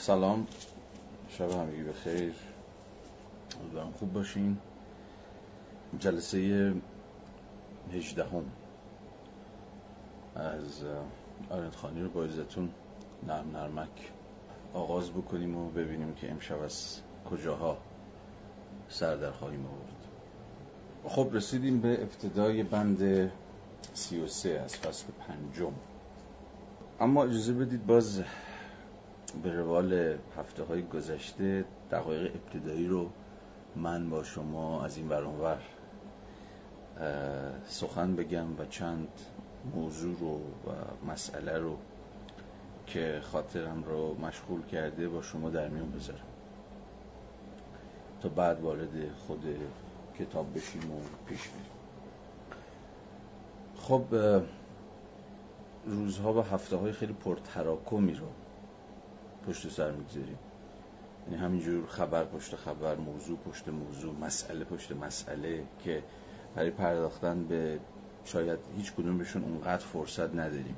سلام. شب همگی بخیر. امیدوارم خوب باشین. جلسه هجدهم. از آرند خانی رو با عزتون نرم نرمک آغاز بکنیم و ببینیم که امشب از کجاها سر در خواهیم آورد. خب رسیدیم به ابتدای بند سی و سه از فصل پنجم. اما اجازه بدید باز به روال هفته های گذشته دقایق ابتدایی رو من با شما از این برانور سخن بگم و چند موضوع رو و مسئله رو که خاطرم رو مشغول کرده با شما در میون بذارم. تا بعد وارد خود کتاب بشیم و پیش بریم. خب روزها و هفته های خیلی پرتراکمی رو پشت سر می‌گذاریم. یعنی همینجور خبر پشت خبر موضوع پشت موضوع مسئله پشت مسئله که برای پرداختن به شاید هیچ کدومشون اونقدر فرصت نداریم.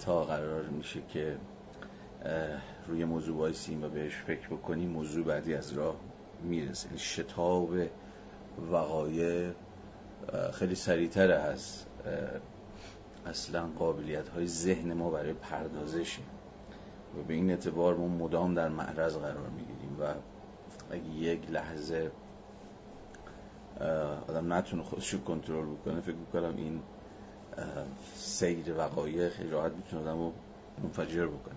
تا قرار میشه که روی موضوع وایسیم و بهش فکر بکنیم موضوع بعدی از راه می‌رسه. یعنی شتاب وقایع خیلی سریعتر از اصلا قابلیت های ذهن ما برای پردازشی و به این اعتبار ما مدام در معرض قرار می‌گیریم و اگه یک لحظه آدم نتونه خودش رو کنترل بکنه فکر می‌کنم این سیر وقایع خیلی راحت می‌تونه آدم رو منفجر بکنه.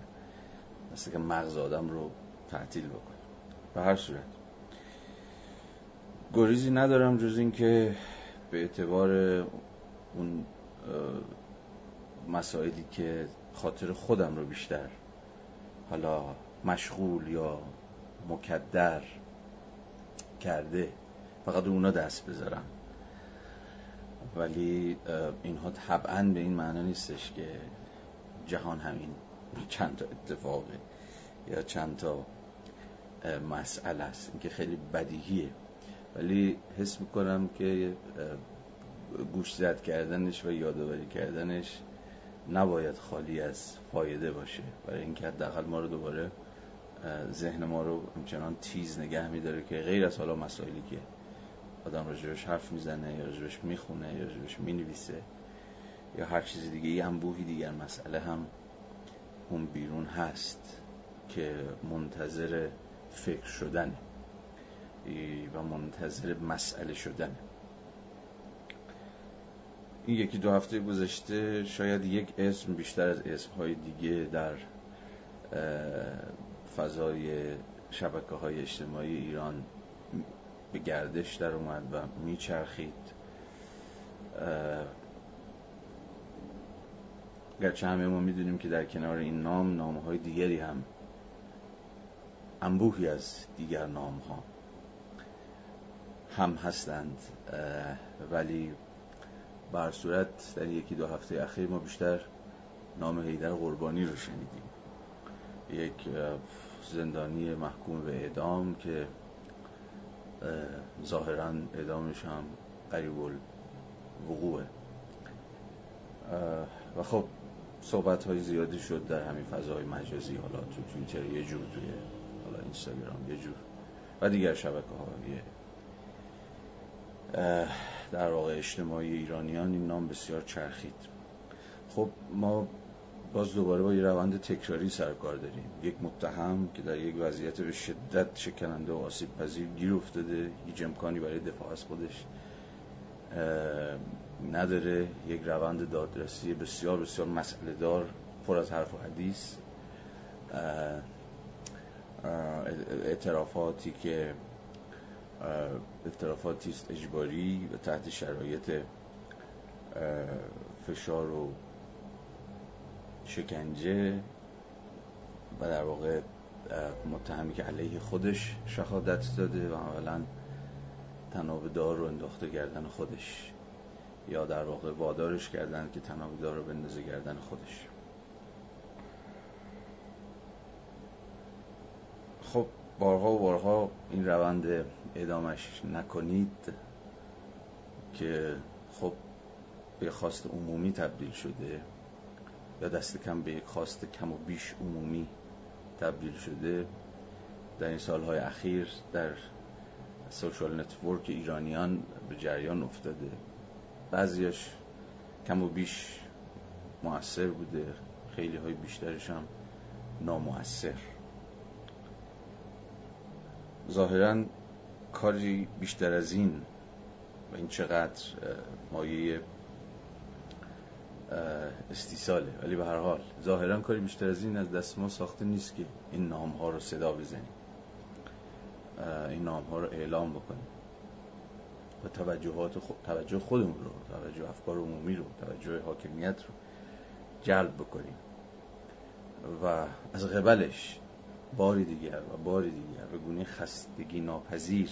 مثل که مغز آدم رو تعطیل بکنه. به هر صورت. گریزی ندارم جز این که به اعتبار اون مسائلی که خاطر خودم رو بیشتر حالا مشغول یا مکدر کرده فقط اونا دست بذارم ولی اینها طبعا به این معنی نیستش که جهان همین چند تا اتفاقه یا چند تا مسئله است. این که خیلی بدیهیه. ولی حس می‌کنم که گوش زد کردنش و یادآوری کردنش نباید خالی از فایده باشه. برای اینکه حداقل ما رو دوباره ذهن ما رو همچنان تیز نگه میداره که غیر از حالا مسائلی که آدم راجبش حرف می‌زنه یا راجبش می‌خونه یا راجبش می‌نویسه یا هر چیز دیگه یه انبوهی دیگر مسئله هم اون بیرون هست که منتظر فکر شدن و منتظر مسئله شدن این یکی دو هفته گذشته شاید یک اسم بیشتر از اسمهای دیگه در فضای شبکه های اجتماعی ایران به گردش در اومد و میچرخید. گرچه همه ما می‌دونیم که در کنار این نام نامه های دیگری هم انبوهی از دیگر نام ها هم هستند ولی بر صورت در یکی دو هفته اخیر ما بیشتر نام هیدر قربانی رو شنیدیم. یک زندانی محکوم به اعدام که ظاهرا اعدامش هم قریب وقوعه و خب صحبت های زیادی شد در همین فضای مجازی حالا تو توییتر یه جور توی حالا اینستاگرام یه جور و دیگر شبکه های در واقع اجتماعی ایرانیان این نام بسیار چرخید. خب ما باز دوباره با یه روند تکراری سرکار داریم. یک متهم که در یک وضعیت به شدت شکننده و آسیب پذیر گیر افتاده هیچ امکانی برای دفاع از خودش نداره. یک روند دادرسی بسیار بسیار مسئله دار پر از حرف و حدیث اعترافاتی که اعترافاتی است اجباری و تحت شرایط فشار و شکنجه و در واقع متهمی که علیه خودش شهادت داده و اولا تناب دار رو انداخته گردن خودش یا در واقع وادارش کردن که تناب دار رو بندازه گردن خودش. خب بارها و بارها این روند ادامش نکنید که خب به خواست عمومی تبدیل شده یا دست کم به خواست کم و بیش عمومی تبدیل شده. در این سالهای اخیر در سوشال نتورک ایرانیان به جریان افتاده. بعضیش کم و بیش موثر بوده خیلی های بیشترش هم نامؤثر ظاهرا کاری بیشتر از این و این چقدر مایه استیصاله. ولی به هر حال ظاهرا کاری بیشتر از این از دست ما ساخته نیست که این نام ها رو صدا بزنیم. این نام ها رو اعلام بکنیم. و توجهات خود، توجه خودمون رو توجه افکار عمومی رو توجه حاکمیت رو جلب بکنیم. و از قبلش باری دیگر و باری دیگر به گونه خستگی ناپذیر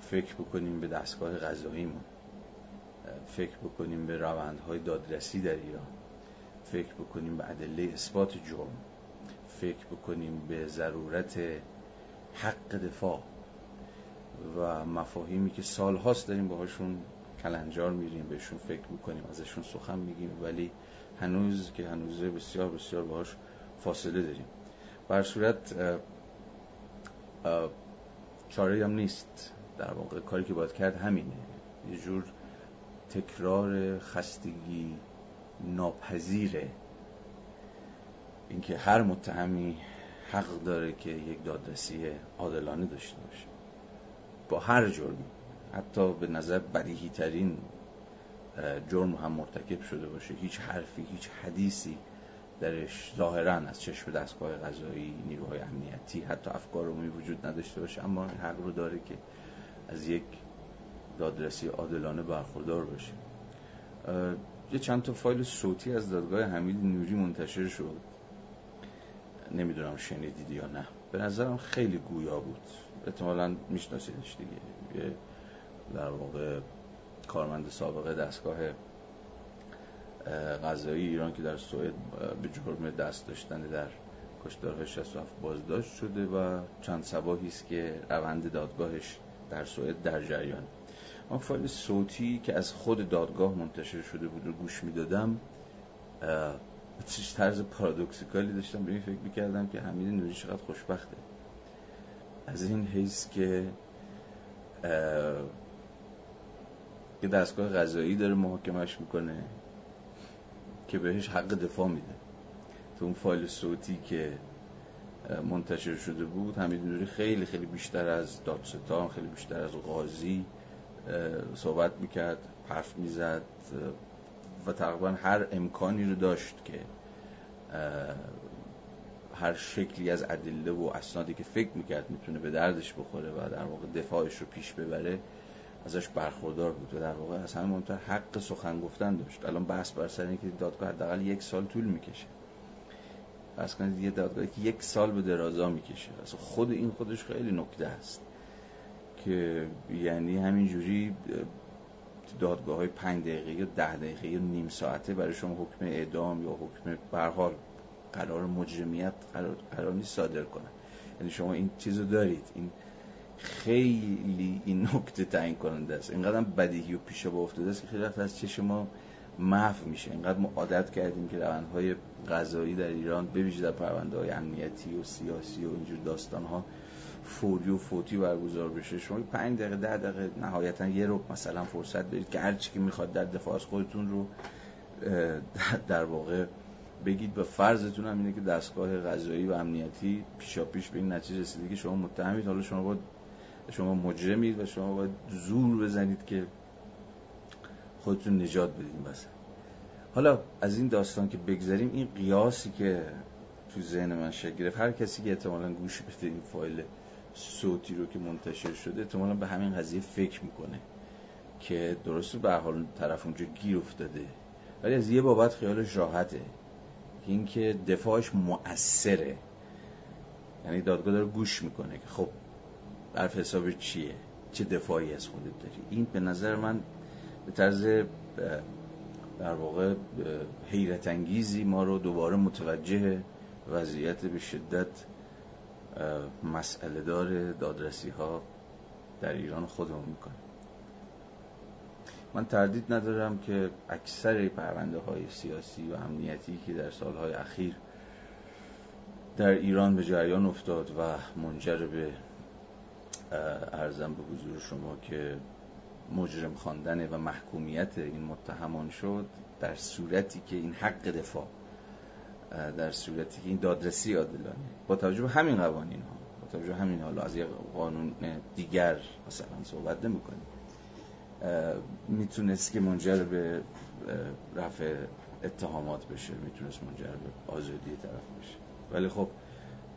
فکر بکنیم به دستگاه غذاییمون فکر بکنیم به روندهای دادرسی در ایران فکر بکنیم به ادله اثبات جرم فکر بکنیم به ضرورت حق دفاع و مفاهیمی که سالهاست داریم باهاشون کلنجار میریم بهشون فکر می‌کنیم ازشون سخن میگیم ولی هنوز که هنوزه بسیار بسیار باهاش فاصله داریم. بر صورت چاره هم نیست. در واقع کاری که باید کرد همینه. یه جور تکرار خستگی ناپذیره. اینکه هر متهمی حق داره که یک دادرسی عادلانه داشته باشه. با هر جرمی حتی به نظر بدیهی ترین جرم هم مرتکب شده باشه. هیچ حرفی هیچ حدیثی درش ظاهرا از چشم دستگاه قضایی نیروهای امنیتی حتی افکار عمومی وجود نداشته باشه اما حق رو داره که از یک دادرسی عادلانه برخوردار باشه. یه چند تا فایل صوتی از دادگاه حمید نوری منتشر شد. نمی‌دونم شنیدید یا نه. به نظرم خیلی گویا بود. احتمالا میشناسیدش دیگه. یه در واقع کارمند سابقه دستگاه غذایی ایران که در سوئد به جرم دست داشتن در کشتارهای 67 بازداشت شده و چند سباهی است که روند دادگاهش در سوئد در جریان. ما فایل صوتی که از خود دادگاه منتشر شده بود رو گوش می‌دادم چیز طرز پارادوکسیکالی داشتم. به این فکر می‌کردم که حمید نوری چقدر خوشبخته. از این حیث که که دستگاه غذایی داره محاکمش می‌کنه. که بهش حق دفاع میده. تو اون فایل صوتی که منتشر شده بود حمید نوری خیلی خیلی بیشتر از دادستان خیلی بیشتر از قاضی صحبت می‌کرد حرف می‌زد و تقریبا هر امکانی رو داشت که هر شکلی از ادله و اسنادی که فکر می‌کرد می‌تونه به دردش بخوره و در واقع دفاعش رو پیش ببره. ازش برخوردار بود و در واقع از همه مهمتر حق سخن گفتن داشت. الان بحث بر سر اینکه دادگاه حداقل یک سال طول می‌کشه. فرض کنید یه دادگاهی که یک سال به درازا می‌کشه. اصلا خود این خودش خیلی نکته است که یعنی همینجوری دادگاه های پنج دقیقه یا ده دقیقه یا نیم ساعته برای شما حکم اعدام یا حکم برحال قرار مجرمیت قرار, قرار نیست صادر کنن. یعنی شما این چیزو دارید. این خیلی این نکته تعیین کننده است. اینقدر بدیهی و پیش با افتاده است که خیلی از چشم ما محو میشه. اینقدر ما عادت کردیم که روندهای قضایی در ایران به ویژه در پرونده های امنیتی و سیاسی و اینجور داستان ها فوری و فوتی برگزار بشه. شما پنج دقیقه ده دقیقه نهایتا یه رو مثلا فرصت برید که هر چی که می‌خواد در دفاع از خودتون رو در واقع بگید. و فرضتون هم اینه که دستگاه قضایی و امنیتی پیشا پیش به این نتیجه رسیده که شما متهمید. حالا شما باید شما مجرمید و شما باید زور بزنید که خودتون نجات بدین بس حالا از این داستان که بگذاریم این قیاسی که تو ذهن من شکل گرفت هر کسی که احتمالا گوش بده این فایل صوتی رو که منتشر شده احتمالا به همین قضیه فکر می‌کنه که درسته به حال طرف اونجا گیر افتاده. ولی از یه بابت خیالش راحته. اینکه دفاعش مؤثره. یعنی دادگاه داره گوش می‌کنه که خب حرف حساب چیه؟ چه دفاعی از خودت داری؟ این به نظر من به طرز در واقع حیرت انگیزی ما رو دوباره متوجه وضعیت به شدت مسئله دار دادرسی ها در ایران خودمون می‌کنه. من تردید ندارم که اکثر پرونده های سیاسی و امنیتی که در سالهای اخیر در ایران به جریان افتاد و منجر به ارزم به حضور شما که مجرم خواندن و محکومیت این متهمان شد در صورتی که این حق دفاع در صورتی که این دادرسی عادلانه. با توجه به همین قوانین ها با توجه همین حالا از یک قانون دیگر مثلا صحبت نمی کنیم می‌تونست که منجر به رفع اتهامات بشه می‌تونست منجر به آزادی طرف بشه. ولی خب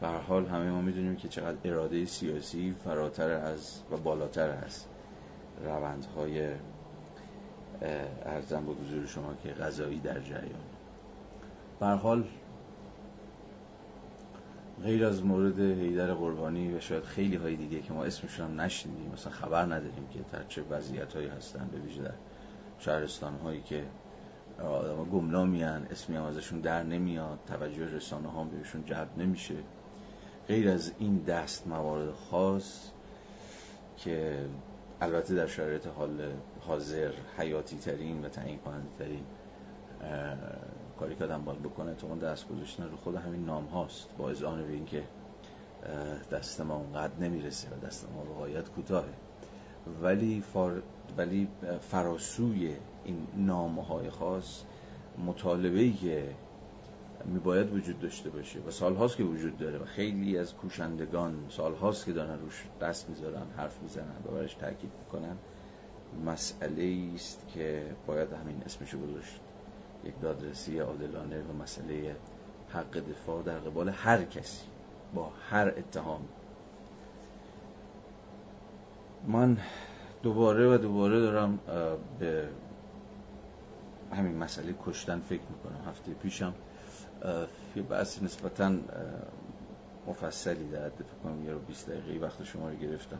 به حال همه ما می‌دونیم که چقدر اراده سیاسی فراتر از و بالاتر از روندهای ارزم به حضور شما که غذایی در جریان. به حال غیر از مورد حیدر قربانی و شاید خیلی های دیگه که ما اسمشون نشنیدیم مثلا خبر نداریم که در چه وضعیت هایی هستن به ویژه در شهرستان هایی که آدم گمنامی اسمی هم ازشون در نمیاد توجه رسانه ها بهشون جلب نمیشه. غیر از این دست موارد خاص که البته در شرایط حال حاضر حیاتی ترین و تعیین کننده ترین کاری که آدم باید بکنه تو اون دست گذاشتن رو خود همین نام هاست با آن به که دست ما اونقدر نمی‌رسه و دست ما به غایت کوتاهه. ولی, فار... ولی فراسوی این نام های خاص مطالبه که میباید وجود داشته باشه و سالهاست که وجود داره و خیلی از کوشندگان سالهاست که دارن روش دست می‌ذارن حرف می‌زنن و برش تاکید می‌کنن. مسئله است که باید همین اسمشو گذاشت. یک دادرسی عادلانه و مسئله حق دفاع در قبال هر کسی با هر اتهام من دوباره و دوباره دارم به همین مسئله کشتن فکر می‌کنم. هفته پیشم یه بحث نسبتا مفصلی در فکر کنم یه رو 20 دقیقه وقت شما رو گرفتم.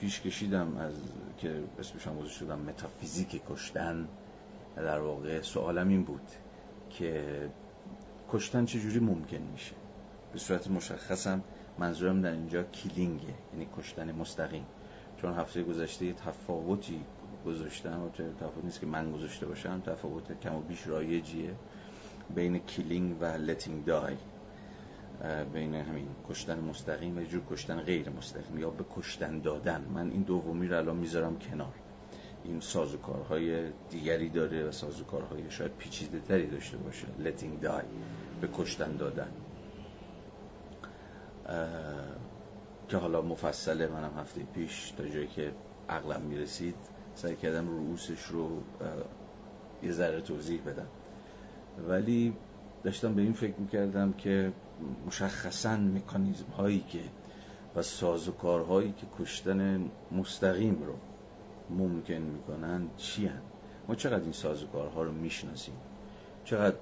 پیش کشیدم از که اسمش هم شدم متافیزیک کشتن. در واقع سوالم این بود که کشتن چجوری ممکن میشه؟ به صورت مشخصم منظورم در اینجا killing ه یعنی کشتن مستقیم. چون هفته گذشته یه تفاوتی گذاشتم و تفاوت نیست که من گذاشته باشم تفاوت کم و بیش رایجیه. بین killing و letting die بین همین کشتن مستقیم و جور کشتن غیر مستقیم یا به کشتن دادن. من این دومی رو الان می‌ذارم کنار. این سازوکارهای دیگری داره و سازوکارهای شاید پیچیده تری داشته باشه. letting die به کشتن دادن. که حالا مفصله منم هفته پیش تا جایی که عقلم می‌رسید. سعی کردم رؤوسش رو یه ذره توضیح بدم. ولی داشتم به این فکر می‌کردم که مشخصا مکانیزم هایی که و سازوکارهایی که کشتن مستقیم رو ممکن می‌کنن چی هن؟ ما چقدر این سازوکارها رو می‌شناسیم؟ چقدر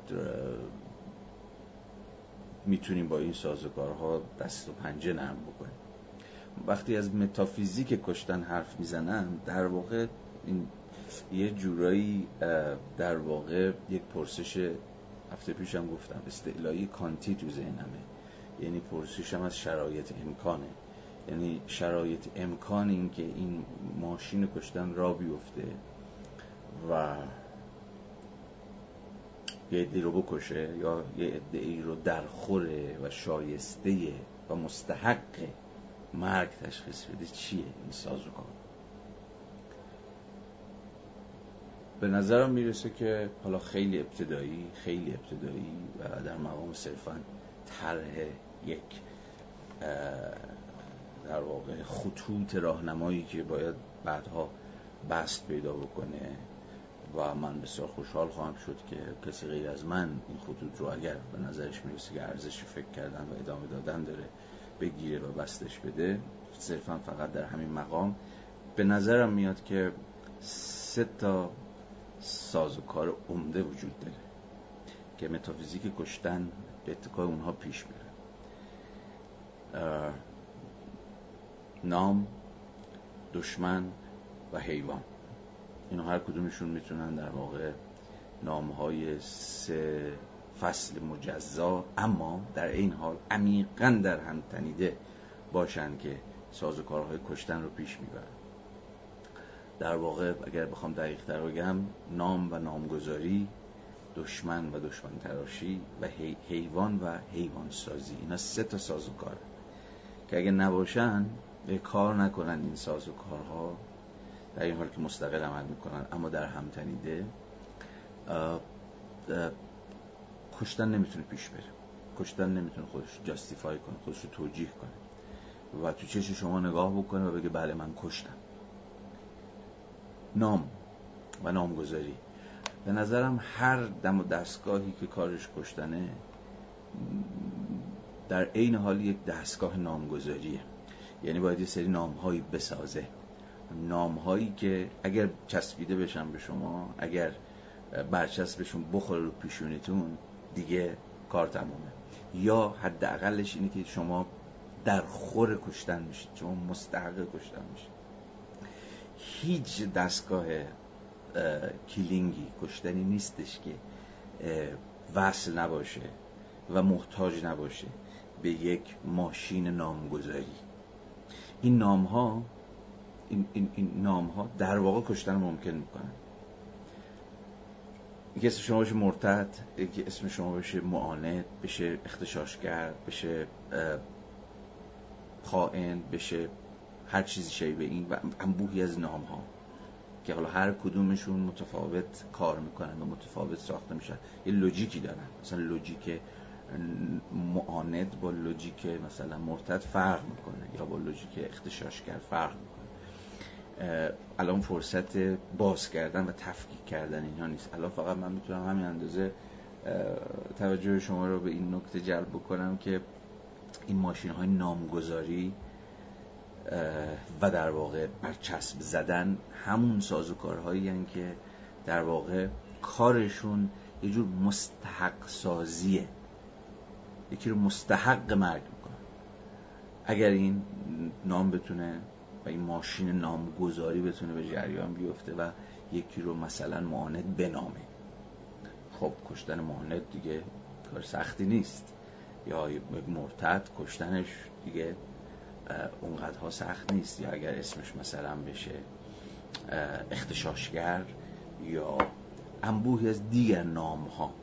می‌تونیم با این سازوکارها دست و پنجه نرم بکنیم؟ وقتی از متافیزیک کشتن حرف می‌زنم در واقع این یه جورایی در واقع یک پرسش هفته پیشم گفتم استعلایی کانتی تو ذهنمه. یعنی پرسشم از شرایط امکانه. یعنی شرایط امکان این که این ماشین کشتن را بیفته و یه عده رو بکشه یا یه عده ای رو درخوره و شایسته و مستحق مرگ تشخیص بده چیه این سازوکار؟ به نظرم می‌رسه که حالا خیلی ابتدایی خیلی ابتدایی و در مقام صرفا طرح یک در واقع خطوط راهنمایی که باید بعدها بست پیدا بکنه و من بسیار خوشحال خواهم شد که کسی غیر از من این خطوط رو اگر به نظرش می‌رسه که ارزش فکر کردن و ادامه دادن داره بگیره و بستش بده صرفا فقط در همین مقام. به نظرم میاد که سه تا سازوکار عمده وجود داره که متافیزیک کشتن به اتکای اونها پیش میره. نام دشمن و حیوان. اینا هر کدومشون می‌تونن در واقع نامهای سه فصل مجزا اما در این حال عمیقا در هم تنیده باشن که سازوکارهای کشتن رو پیش می‌برن. در واقع اگر بخوام دقیق تر بگم نام و نامگذاری دشمن و دشمن تراشی و حیوان و حیوان سازی اینا سه تا سازوکار. که اگه نباشن کار نکنن این سازوکارها. در این حال که مستقل عمل می‌کنن اما در هم تنیده کشتن نمی‌تونه پیش بره. کشتن نمی‌تونه خودش جاستیفای کنه خودش رو توجیه کنه. و تو چش شما نگاه بکنه و بگه بله من کشتم. نام و نامگذاری. به نظرم هر دم و دستگاهی که کارش کشتنه در عین حال یک دستگاه نامگذاریه. یعنی باید یه سری نامهایی بسازه. نامهایی که اگر چسبیده بشن به شما اگر برچسبشون بخوره رو پیشونیتون دیگه کار تمومه. یا حداقلش اینه که شما در خور کشتن میشید. شما مستحق کشتن میشید. هیچ دستگاه کلینگی کشتنی نیستش که وصل نباشه و محتاج نباشه به یک ماشین نامگذاری. این نام ها این, این, این نام ها در واقع کشتن ممکن می‌کنن. یکی اسم شما بشه مرتد یکی اسم شما بشه معاند بشه اختشاشگر بشه خائن بشه هر چیزی شبیه این و انبوهی از نام ها که حالا هر کدومشون متفاوت کار می‌کنن و متفاوت ساخته میشن. یه لوجیکی دارن. مثلا لوجیک معاند با لوجیک مثلا مرتد فرق می‌کنه یا با لوجیک اختشاشگر فرق می‌کنه. الان فرصت باز کردن و تفکیک کردن اینها نیست. الان فقط من می‌تونم همین اندازه توجه شما رو به این نکته جلب بکنم که این ماشین های نامگذاری و در واقع برچسب زدن همون سازوکارهایی که در واقع کارشون یه جور مستحق سازیه. یکی رو مستحق مرگ می‌کنه. اگر این نام بتونه و این ماشین نامگذاری بتونه به جریان بیفته و یکی رو مثلا معاند بنامه. خب کشتن معاند دیگه کار سختی نیست. یا مرتد کشتنش دیگه اونقدرها سخت نیست. یا اگر اسمش مثلا بشه اختشاشگر یا انبوهی از دیگر نام ها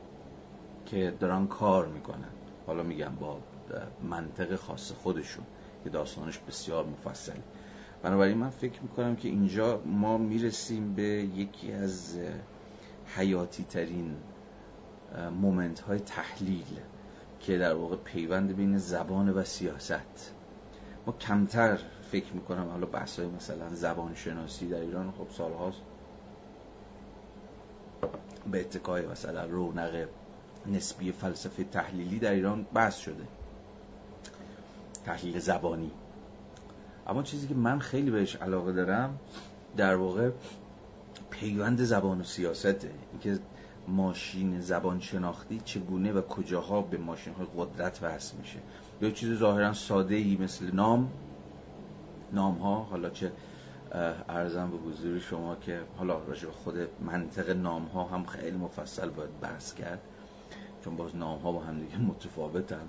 که دارن کار می‌کنن. حالا میگم با منطق خاص خودشون که داستانش بسیار مفصله. بنابراین من فکر می‌کنم که اینجا ما می‌رسیم به یکی از حیاتی ترین مومنت های تحلیل که در واقع پیوند بین زبان و سیاست ما کمتر فکر می‌کنم حالا بحث های مثلا زبان شناسی در ایران خب سالهاست. به اتکای مثلا رونق نسبی فلسفه تحلیلی در ایران بحث شده. تحلیل زبانی. اما چیزی که من خیلی بهش علاقه دارم در واقع پیوند زبان و سیاسته اینکه ماشین زبان شناختی چگونه و کجاها به ماشین های قدرت وصل میشه. یا چیز ظاهرا ساده ای مثل نام. نام ها حالا چه ارزم به حضور شما که حالا راجع خود منطق نام ها هم خیلی مفصل باید بحث کرد چون باز نام ها با هم دیگه متفاوتن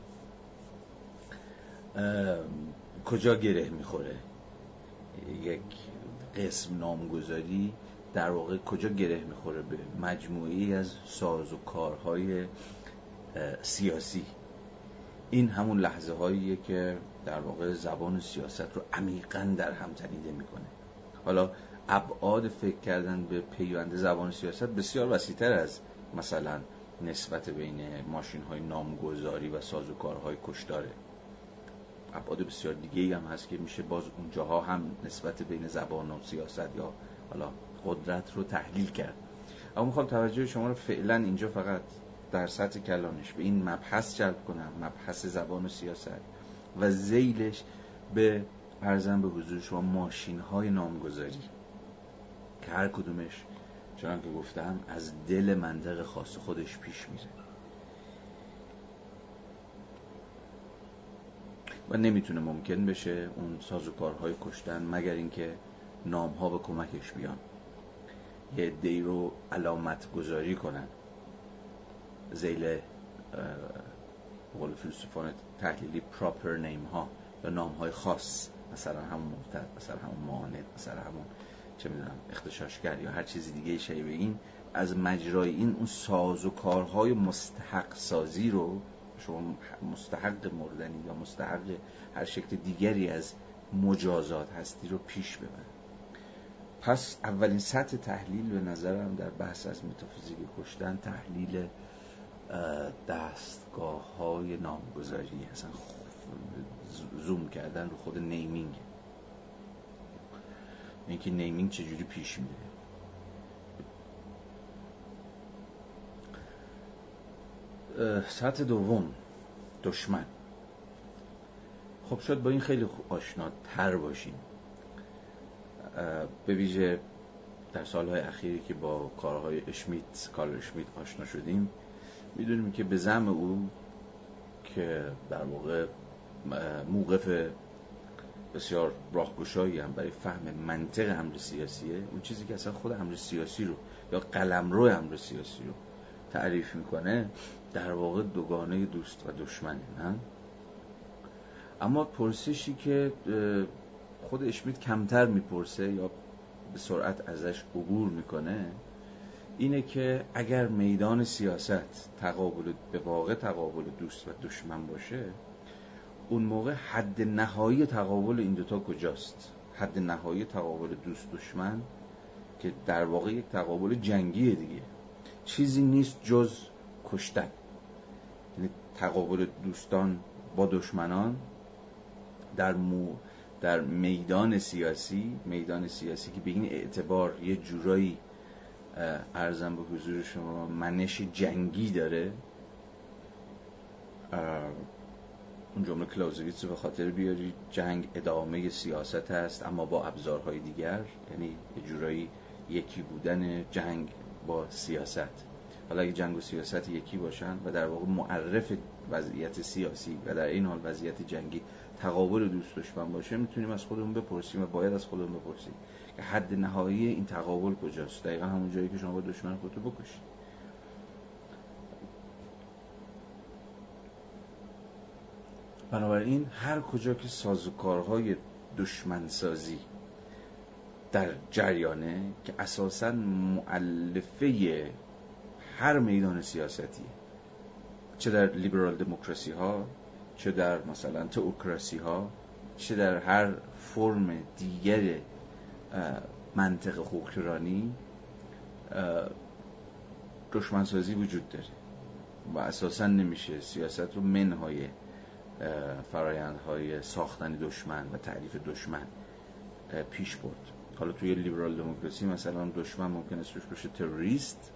کجا گره می‌خوره؟ یک قسم نامگذاری در واقع کجا گره می‌خوره به مجموعی از ساز و کارهای سیاسی؟ این همون لحظه هاییه که در واقع زبان سیاست رو عمیقا در هم تنیده می‌کنه. حالا ابعاد فکر کردن به پیوند زبان سیاست بسیار وسیعتر از مثلا نسبت بین ماشین های نامگذاری و سازوکارهای کشداره ابعاد بسیار دیگه هم هست که میشه باز اونجاها هم نسبت بین زبان و سیاست یا حالا قدرت رو تحلیل کرد. اما می‌خوام توجه شما رو فعلا اینجا فقط در سطح کلانش. به این مبحث جلب کنم مبحث زبان و سیاست. و زیلش به ارزم به حضور شما ماشین های نامگذاری. که هر کدومش چنان که گفتم از دل منطق خاص خودش پیش میره. و نمی‌تونه ممکن بشه اون سازوکارهای کشتن مگر اینکه نام ها به کمکش بیان. یه دی رو علامت گذاری کنن. زیل قول فیلسوفان تحلیلی پراپر نیم ها یا نام های خاص مثلا همون مرتد مثلا همون ماند مثلا همون چه می‌دونم اختشاشگر یا هر چیزی دیگه شبیه این از مجرای این اون ساز و کارهای مستحق سازی رو شما مستحق مردنی یا مستحق هر شکل دیگری از مجازات هستی رو پیش ببر. پس اولین سطح تحلیل به نظرم در بحث از متافیزیک کشتن تحلیل دستگاه های نامگذاری اصلا زوم کردن رو خود نیمینگ. اینکه نیمینگ چجوری پیش میره. سطح دوم دشمن. خب شد با این خیلی آشناتر باشیم. به ویژه در سالهای اخیری که با کارهای اشمیت کارل اشمیت آشنا شدیم می‌دونیم که به زم او که در واقع موقف بسیار راهگشایی هم برای فهم منطق امر سیاسیه اون چیزی که اصلا خود امر سیاسی رو یا قلمرو امر سیاسی رو تعریف می‌کنه در واقع دوگانه دوست و دشمنه نه؟ اما پرسشی که خود اشمیت کمتر می‌پرسه یا به سرعت ازش عبور می‌کنه اینه که اگر میدان سیاست تقابل به واقع تقابل دوست و دشمن باشه اون موقع حد نهایی تقابل این دوتا کجاست؟ حد نهایی تقابل دوست دشمن که در واقع یک تقابل جنگیه دیگه. چیزی نیست جز کشتن. یعنی تقابل دوستان با دشمنان در مو در میدان سیاسی میدان سیاسی که به این اعتبار یه جورایی ارزم به حضور شما منش جنگی داره. اون جمله کلازویتس رو به خاطر بیاری جنگ ادامه سیاست هست اما با ابزارهای دیگر یعنی یه جورایی یکی بودن جنگ با سیاست. حالا اگه جنگ و سیاست یکی باشن و در واقع معرف وضعیت سیاسی و در این حال وضعیت جنگی تقابل دوست دشمن باشه می‌تونیم از خودمون بپرسیم و باید از خودمون بپرسیم. حد نهایی این تقابل کجاست؟ دقیقا همون جایی که شما با دشمن خودتو بکشید. بنابراین هر کجا که سازوکارهای دشمنسازی در جریانه که اساسا معلفه هر میدان سیاستی چه در لیبرال دموکراسی ها چه در مثلا تئوکراسی ها چه در هر فرم دیگر منطق حکمرانی دشمنسازی وجود داره و اساسا نمیشه سیاست رو منهای فرایندهای ساختن دشمن و تعریف دشمن پیش برد. حالا توی لیبرال دموکراسی مثلا دشمن ممکن است باشه تروریست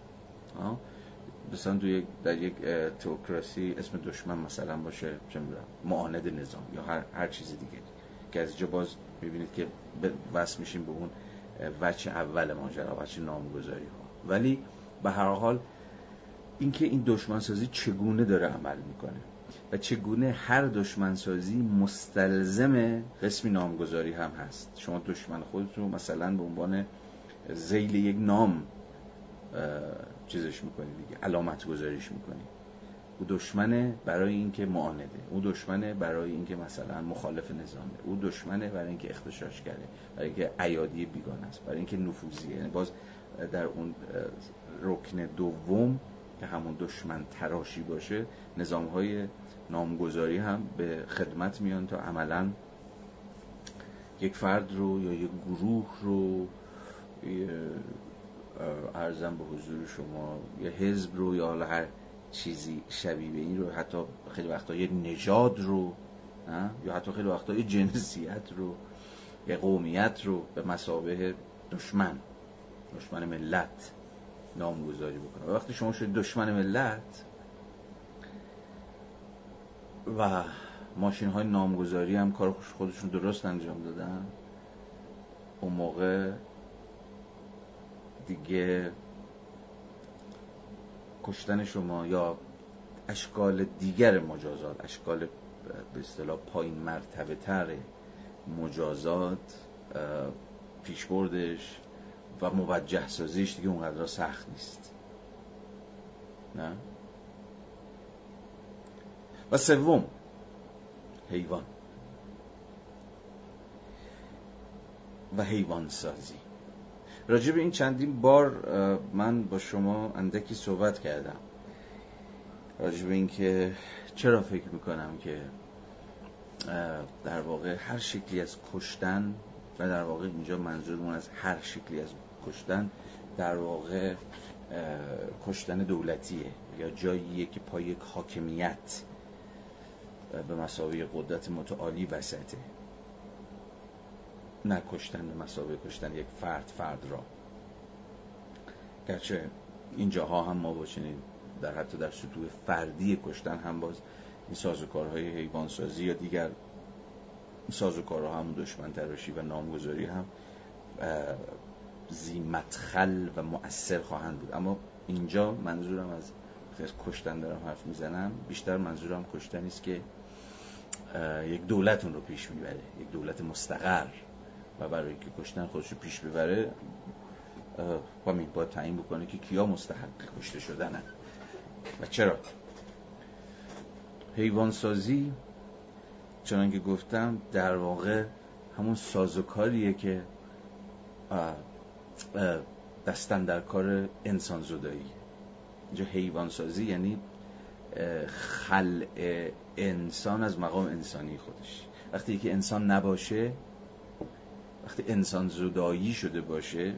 مثلا توی در یک تئوکراسی اسم دشمن مثلا باشه چه معاند نظام یا هر هر چیز دیگه که از اینجا باز می‌بینید که وصل میشیم به اون وچه اول ماجرا وچه نامگذاری ها ولی به هر حال اینکه این دشمنسازی چگونه داره عمل می‌کنه و چگونه هر دشمنسازی مستلزم قسمی نامگذاری هم هست. شما دشمن خودت رو مثلا به عنوان زیل یک نام چیزش می‌کنی دیگه علامت گذاریش می‌کنی. او دشمنه برای اینکه معانده. او دشمنه برای اینکه مثلا مخالف نظامه. او دشمنه برای اینکه اختشاش کرده. برای اینکه عیادی بیگانه است. برای اینکه نفوذیه. یعنی باز در اون رکن دوم که همون دشمن تراشی باشه نظام های نامگذاری هم به خدمت میان تا عملا یک فرد رو یا یک گروه رو ارزم به حضور شما یه حزب رو یا هر چیزی شبیه این رو حتی خیلی وقتا یه نژاد رو یا حتی خیلی وقتا یه جنسیت رو یه قومیت رو به مسابه دشمن دشمن ملت نامگذاری بکنه. وقتی شما شد دشمن ملت و ماشین های نامگذاری هم کار خودشون درست انجام دادن اون موقع دیگه کشتن شما یا اشکال دیگر مجازات اشکال به اصطلاح پایین مرتبه تر مجازات پیشبردش و موجه سازیش دیگه اونقدر سخت نیست. نه؟ و سوم حیوان. و حیوان سازی. راجع به این چندین بار من با شما اندکی صحبت کردم. راجع به اینکه چرا فکر می‌کنم که در واقع هر شکلی از کشتن و در واقع اینجا منظورمون از هر شکلی از کشتن در واقع کشتن دولتیه یا جاییه که پای حاکمیت به مسابقه قدرت متعالی وسطه. نه کشتن به مسابقه کشتن یک فرد فرد را. گرچه اینجاها هم ما باشینیم در حتی در سطوح فردی کشتن هم باز این سازوکارهای حیوانسازی یا دیگر سازوکارها هم دشمن تراشی و نامگذاری هم زی مدخل و مؤثر خواهند بود. اما اینجا منظورم از کشتن دارم حرف می‌زنم بیشتر منظورم کشتن است که یک دولت اون رو پیش می‌بره یک دولت مستقر. و برای که کشتن خودش رو پیش ببره همین باید تعیین بکنه که کیا مستحق کشته شدنن. و چرا؟ حیوان سازی چنان که گفتم در واقع همون سازوکاریه که دستن در کار انسان زدایی. اینجا حیوان سازی یعنی خلع انسان از مقام انسانی خودش. وقتی که انسان نباشه وقتی انسان زدایی شده باشه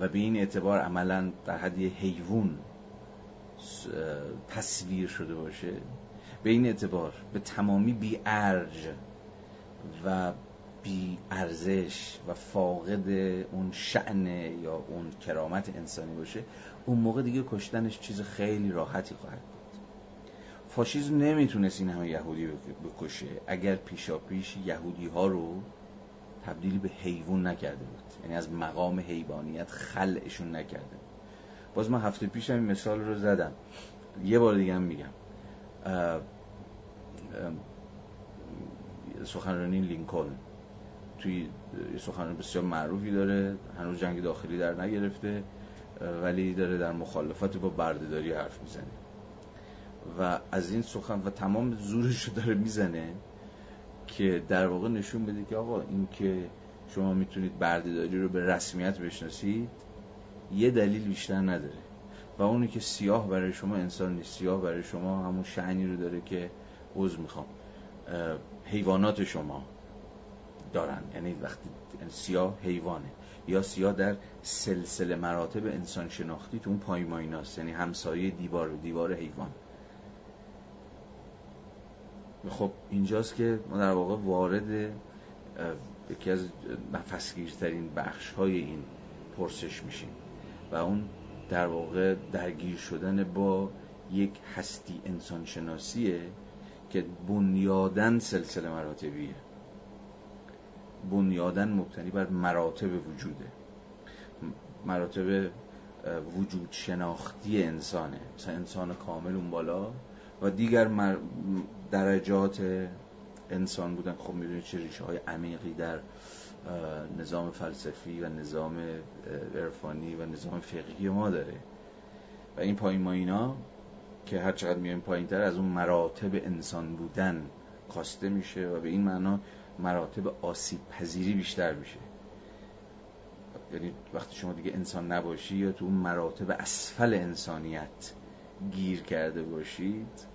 و به این اعتبار عملا در حد حیوان تصویر شده باشه به این اعتبار به تمامی بی ارج و بی ارزش و فاقد اون شعن یا اون کرامت انسانی باشه اون موقع دیگه کشتنش چیز خیلی راحتی خواهد فاشیزم نمی‌تونست این همه یهودی بکشه. اگر پیشا پیش یهودی ها رو تبدیل به حیوان نکرده بود. یعنی از مقام حیوانیت خلعشون نکرده باز من هفته پیش این مثال رو زدم. یه بار دیگه هم میگم. سخنرانی لینکلن. توی سخنرانی بسیار معروفی داره. هنوز جنگ داخلی در نگرفته ولی داره در مخالفت با بردهداری حرف می‌زنه. و از این سخن و تمام زورش رو داره می‌زنه که در واقع نشون بده که آقا این که شما می‌تونید بردهداری رو به رسمیت بشناسید یه دلیل بیشتر نداره. و اونی که سیاه برای شما انسان نیست. سیاه برای شما همون شعنی رو داره که عوض می‌خوام. حیوانات شما دارن. یعنی وقتی یعنی سیاه حیوانه. یا سیاه در سلسله مراتب انسان شناختی تو اون پایمایناست. یعنی همسایه دیوار دیوار حیوان. خب اینجاست که ما در واقع وارد یکی از نفسگیرترین بخش های این پرسش میشیم و اون در واقع درگیر شدن با یک هستی انسان شناسیه که بنیادن سلسله مراتبیه. بنیادن مبتنی بر مراتب وجوده. مراتب وجود شناختی انسانه. مثلا انسان کامل اون بالا و دیگر درجات انسان بودن. خب می‌دونید چه ریشه های عمیقی در نظام فلسفی و نظام عرفانی و نظام فقهی ما داره. و این پایین ما اینا که هر چقدر میایم پایین تر از اون مراتب انسان بودن کاسته میشه و به این معنا مراتب آسیب پذیری بیشتر میشه. یعنی وقتی شما دیگه انسان نباشی یا تو اون مراتب اسفل انسانیت گیر کرده باشید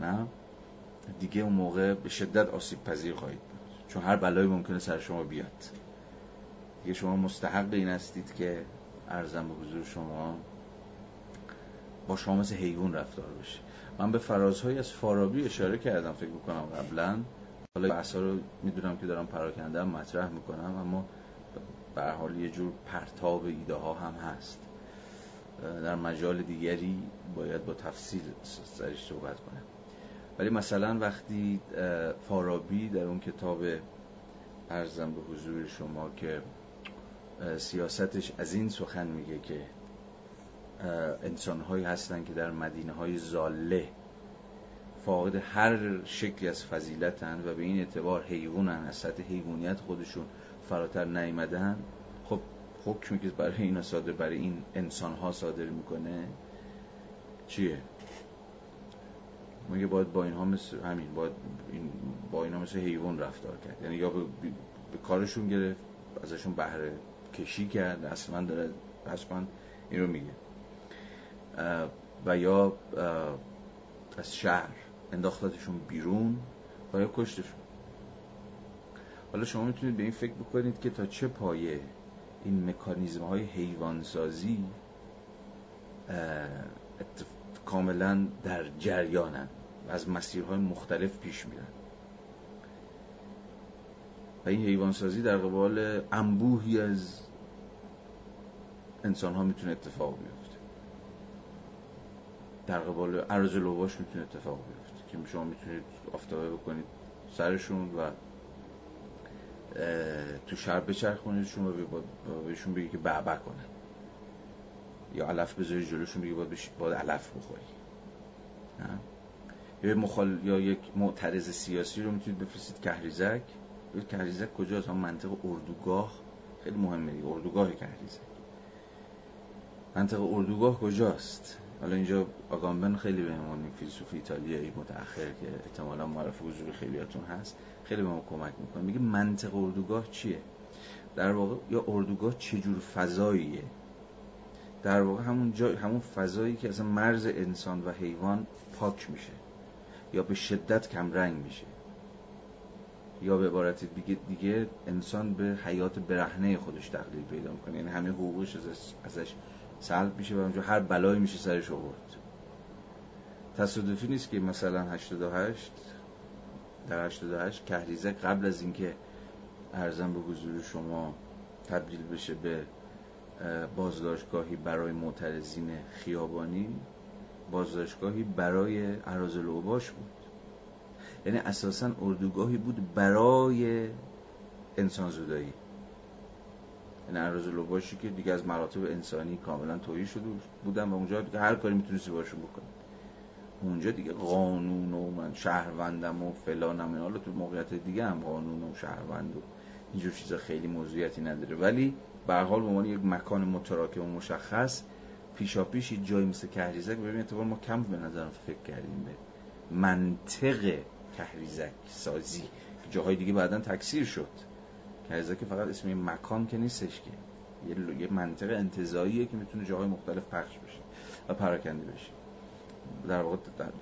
نه؟ دیگه اون موقع به شدت آسیب پذیر خواهید بود. چون هر بلایی ممکنه سر شما بیاد. دیگه شما مستحق این هستید که ارزم به حضور شما با شما مثل حیوان رفتار بشه. من به فرازهایی از فارابی اشاره کردم فکر می‌کنم قبلا. حالا بحثا رو می‌دونم که دارم پراکنده مطرح می‌کنم اما به حال یه جور پرتاب ایده ها هم هست. در مجال دیگری باید با تفصیل سرش صحبت کنم. ولی مثلا وقتی فارابی در اون کتاب ارزم به حضور شما که سیاستش از این سخن میگه که انسان هایی هستن که در مدینه های زاله فاقد هر شکلی از فضیلتن و به این اعتبار حیوانن از سطح حیوانیت خودشون فراتر نیمدن خب حکمی که برای اینا صادر برای این انسان ها صادر می‌کنه چیه؟ میگه باید با اینها مثل همین باید این با اینها مثل حیوان رفتار کرد. یعنی یا به, به کارشون گرفت ازشون بهره کشی کرد اصلا داره اصلا این رو میگه و یا از شهر انداختتشون بیرون و یا کشتشون. حالا شما می‌تونید به این فکر بکنید که تا چه پایه این مکانیزم های حیوانسازی کاملا در جریانن. و از مسیرهای مختلف پیش میرن. و این حیوانسازی در قبال انبوهی از انسان ها می‌تونه اتفاق بیفته. در قبال عرض لوباش می‌تونه اتفاق بیفته که شما می‌تونید آفتابه بکنید سرشون و تو شهر بچرخونیدشون و بهشون بگی که بعبع کنن یا علف بذاری جلوشون بگی باید, باید علف بخوری یا مخال... یا یک معترض سیاسی رو می‌تونید بفرستید کهریزک. کهریزک کجاست؟ هم منطق اردوگاه. خیلی مهمه دیگه اردوگاه کهریزک. منطق اردوگاه کجاست؟ حالا اینجا آگامبن خیلی به عنوان فیلسوف ایتالیایی متأخر که احتمالا معرف حضور خیلیاتون هست خیلی به ما کمک می‌کنه. میگه منطق اردوگاه چیه؟ در واقع یا اردوگاه چجور فضاییه؟ در واقع همون جای همون فضایی که اصلا مرز انسان و حیوان پاک میشه. یا به شدت کم رنگ میشه. یا به عبارت دیگه انسان به حیات برهنه خودش تقلیل پیدا می‌کنه. یعنی همه حقوقش ازش سلب میشه و اونجا هر بلایی میشه سرش آورد. تصادفی نیست که مثلا 88 در 88 کهریزه قبل از اینکه ارزم به حضور شما تبدیل بشه به بازداشتگاهی برای معترضین خیابانی بازداشتگاهی برای عراض اوباش بود. یعنی اساسا اردوگاهی بود برای انسان زودایی یعنی عراض لوباشی که دیگه از مراتب انسانی کاملا توهی شده بودن و اونجا دیگه هر کاری می‌تونستی باشون بکنی. اونجا دیگه قانون و من شهروندم و فلانم حالا تو موقعیت دیگه هم قانون و شهروند و اینجور چیزا خیلی موضوعیتی نداره. ولی به حال به عنوان یک مکان متراکم و مشخص پیشا پیش جایی مثل کهریزک. ببین اتفاق ما کم به نظرم فکر کردیم به منطق کهریزک سازی. جاهای دیگه بعدا تکثیر شد. کهریزک فقط اسم مکان که نیستش که. یه منطق انتظاییه که می‌تونه جاهای مختلف پخش بشه و پراکنده بشه. در واقع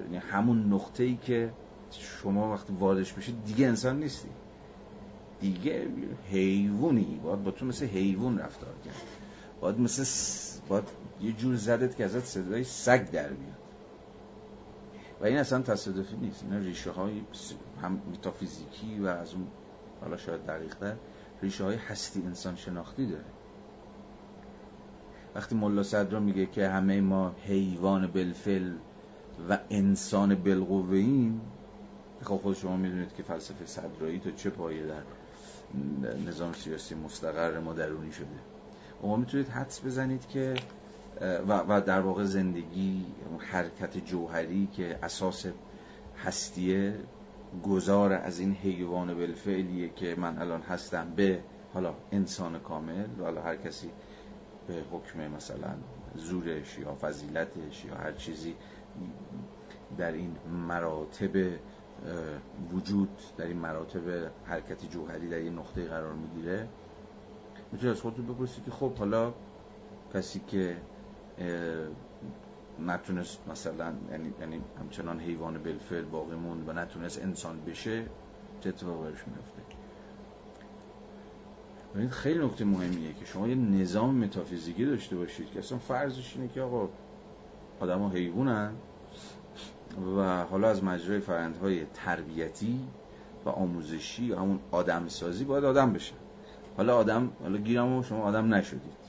یعنی همون نقطه ای که شما وقتی واردش بشید دیگه انسان نیستی. دیگه حیوانی. باید با تو مثل حیوان رفتار کرد. باید مثل باید یه جور زدت که ازت صدای سگ در بیاد و این اصلا تصادفی نیست. اینا ریشه های هم متافیزیکی و از اون حالا شاید دقیقتر ریشه های هستی انسان شناختی داره. وقتی ملا صدرا میگه که همه ما حیوان بلفل و انسان بالقوه ایم خب خود شما می‌دونید که فلسفه صدرایی تا چه پایه در نظام سیاسی مستقر ما درونی شده. ما می‌تونید حدس بزنید که و, و در واقع زندگی حرکت جوهری که اساس هستیه گذار از این حیوان بالفعلیه که من الان هستم به حالا انسان کامل و حالا هر کسی به حکم مثلا زورش یا فضیلتش یا هر چیزی در این مراتب وجود در این مراتب حرکت جوهری در این نقطه قرار می‌گیره. می‌تونی از خودتون بپرسید که خب حالا کسی که نتونست مثلا یعنی, یعنی همچنان حیوان بلفل باقی موند و نتونست انسان بشه چه اتفاقی برش میفته این خیلی نکته مهمیه که شما یه نظام متافیزیکی داشته باشید که اصلا فرضش اینه که آقا آدم ها حیوانن و حالا از مجرای فرندهای تربیتی و آموزشی همون آدم سازی باید آدم بشه حالا آدم حالا گیرم و شما آدم نشدید.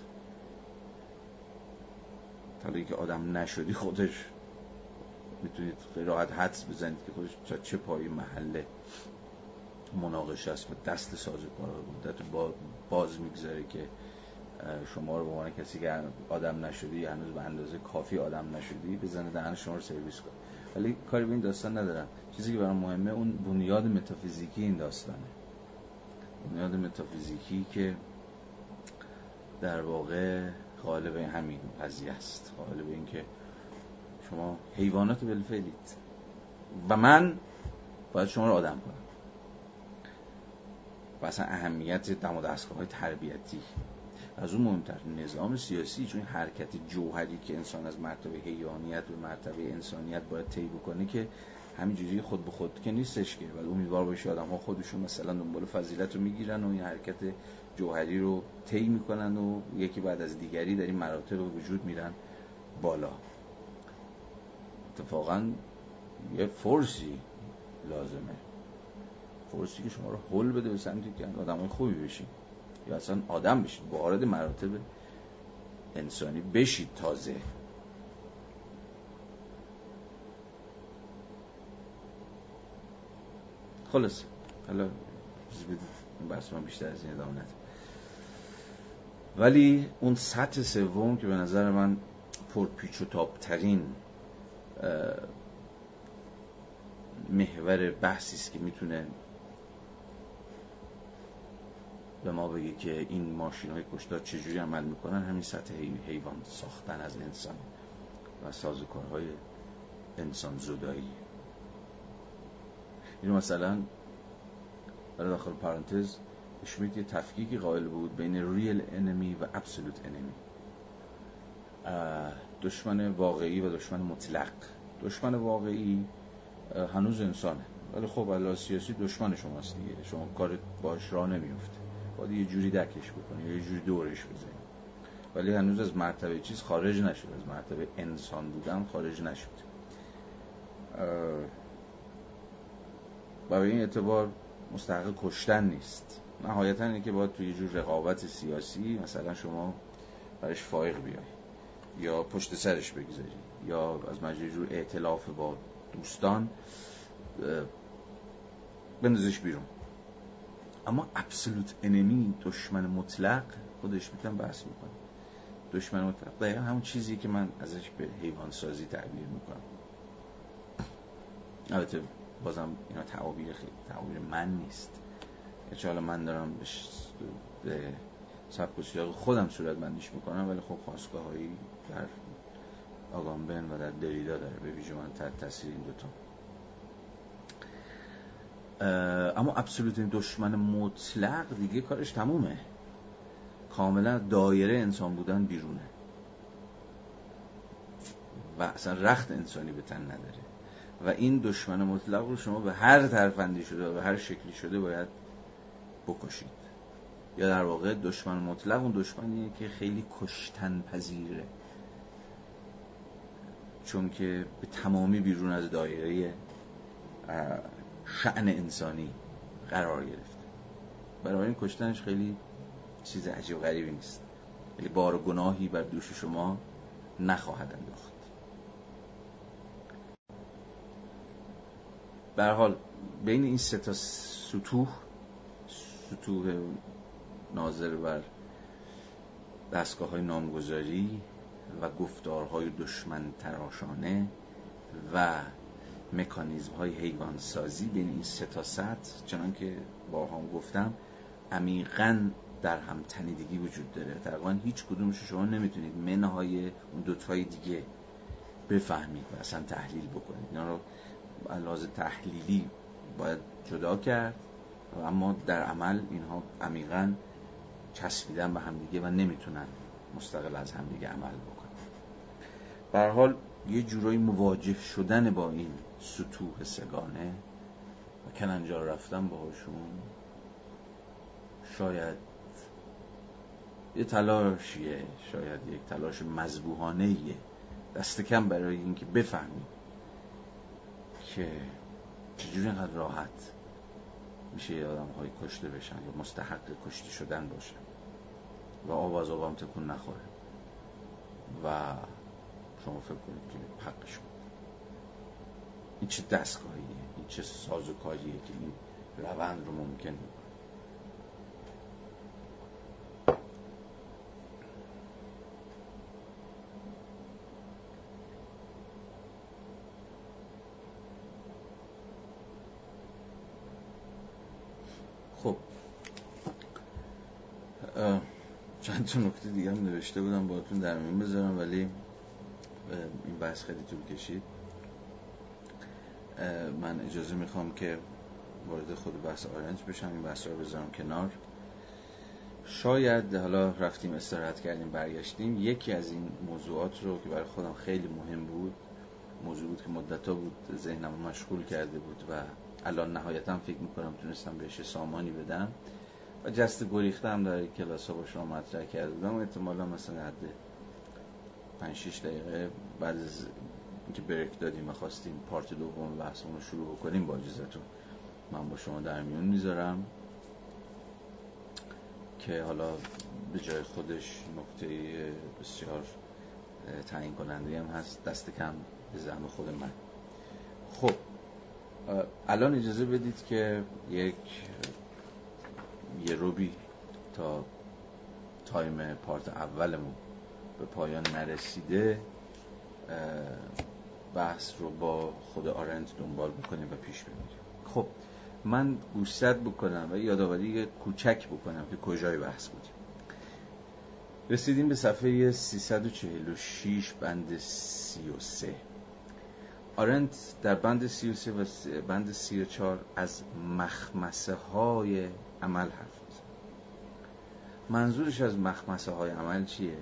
حالا که آدم نشدی خودش می‌تونید راحت حدس بزنید که خودش تا چه پای محله مناقشه است. و دست ساز با باز می‌گذاره که شما رو به عنوان کسی که آدم نشدی هنوز به اندازه کافی آدم نشدی بزنه دهن شما رو سرویس کنه ولی کاری به این داستان ندارم. چیزی که برام مهمه اون بنیاد متافیزیکی این داستانه. بنیاد متافیزیکی که در واقع غالب همین قضیه است. غالب این که شما حیوانات بالفعلید. و من باید شما رو آدم کنم. و اصلا اهمیت دم و دستگاه های تربیتی. از اون مهمتر نظام سیاسی چون حرکت جوهری که انسان از مرتبه حیوانیت به مرتبه انسانیت باید طی بکنه که همینجوری خود به خود که نیستش که. ولی امیدوار باشه آدم ها خودشون مثلا دنبال فضیلت رو می‌گیرن و این حرکت جوهری رو طی می‌کنن و یکی بعد از دیگری در این مراتب وجود میرن بالا. اتفاقا یه فرسی لازمه. فرسی که شما رو حل بده به سمتی که آدم خوبی بشین. یا اصلا آدم بشید وارد مراتب انسانی بشید تازه. خلاص. حالا بحث من بیشتر از این ادامه نده ولی اون سطح سوم که به نظر من پرپیچ و تاب ترین محور بحثی است که می‌تونه به ما بگه که این ماشین های کشتار چجوری عمل می‌کنن. همین سطح حیوان ساختن از انسان و سازوکارهای انسان زدایی. این مثلا برای داخل پارانتز شمیت یه تفکیکی قائل بود بین real enemy و absolute enemy دشمن واقعی و دشمن مطلق. دشمن واقعی هنوز انسانه. ولی خب علا سیاسی دشمن شماست دیگه. شما کار باش را نمیفته باید یه جوری دکش بکنی یه جوری دورش بزنی. ولی هنوز از مرتبه چیز خارج نشد. از مرتبه انسان بودن خارج نشد. به این اعتبار مستحق کشتن نیست. نهایتا اینه که باید توی جور رقابت سیاسی مثلا شما برش فائق بیای یا پشت سرش بگذاری یا از مجرد جور اعتلاف با دوستان بندازش بیرون. اما ابسولوت انمی دشمن مطلق خودش می‌تونم بحث می‌کنم دشمن مطلق. دقیقا همون چیزی که من ازش به حیوان سازی تعبیر می‌کنم. البته بازم اینا تعابیر خیلی تعابیر من نیست. حالا من دارم به سبک و سیاق خودم صورت بندیش می‌کنم ولی خب خواستگاه هایی در آگامبن و در دریدا داره به ویژه من تحت تاثیر این دوتا اما ابسولوت دشمن مطلق دیگه کارش تمومه. کاملا دایره انسان بودن بیرونه. و اصلا رخت انسانی به تن نداره. و این دشمن مطلق رو شما به هر ترفندی شده و به هر شکلی شده باید بکشید. یا در واقع دشمن مطلق اون دشمنیه که خیلی کشتن پذیره. چون که به تمامی بیرون از دایره شعن انسانی قرار گرفته. برای این کشتنش خیلی چیز عجیب غریبی نیست. خیلی بار گناهی بر دوش شما نخواهد انداخت. به حال بین این سه تا سطوح سطوح ناظر بر دستگاه های نامگذاری و گفتارهای دشمن تراشانه و مکانیزم های حیوان سازی بین این سه تا سطح چنان که با هم گفتم عمیقا در هم تنیدگی وجود داره. تقریبا هیچ کدومش شما نمی‌تونید منهای اون دوتای دیگه بفهمید و اصلا تحلیل بکنید. اینا رو لحاظ تحلیلی باید جدا کرد. اما در عمل اینها عمیقا چسبیدن به همدیگه و نمی‌تونن مستقل از همدیگه عمل بکنن. به حال یه جورایی مواجه شدن با این سطوح سگانه و کلنجار رفتن باهاشون شاید یه تلاشیه شاید یک تلاش مذبوحانه دست کم برای اینکه بفهمیم که چجوری اینقدر راحت میشه آدم های کشته بشن یا مستحق کشته شدن باشن و آب از آبم تکون نخوره. و شما فکر کنید که حقشون این چه دستگاهیه؟ این چه سازوکاریه که این روند رو ممکن خب چند تا نکته دیگه هم نوشته بودم باهاتون در میون بذارم ولی این بحث خیلی طول کشید. من اجازه می‌خوام که وارد خود بحث آرنج بشم این بحث رو بذارم کنار. شاید حالا رفتیم استراحت کردیم برگشتیم. یکی از این موضوعات رو که برای خودم خیلی مهم بود موضوع بود که مدتا بود ذهنم مشغول کرده بود و الان نهایتا فکر می‌کنم تونستم بهش سامانی بدم. و جست گریخته هم در کلاس ها با شما مطرح کرده بودم. و احتمالا مثلا حد 5 6 دقیقه بعد از اینکه بریک دادیم و خواستیم پارت دوم بحثمون رو شروع کنیم با اجازهتون من با شما در میون می‌ذارم. که حالا به جای خودش نکته بسیار تعیین کننده هم هست. دست کم به زعم خود من. خب الان اجازه بدید که یک یه روبی تا تایم پارت اولمون به پایان نرسیده. بحث رو با خود آرنت دنبال بکنیم و پیش ببریم خب من گوشزد بکنم و یادآوری کوچک بکنم که کجای بحث بودیم رسیدیم به صفحه 346 بند 33 آرنت در بند 33 و بند 34 از مخمسه های عمل حرف منظورش از مخمسه های عمل چیه؟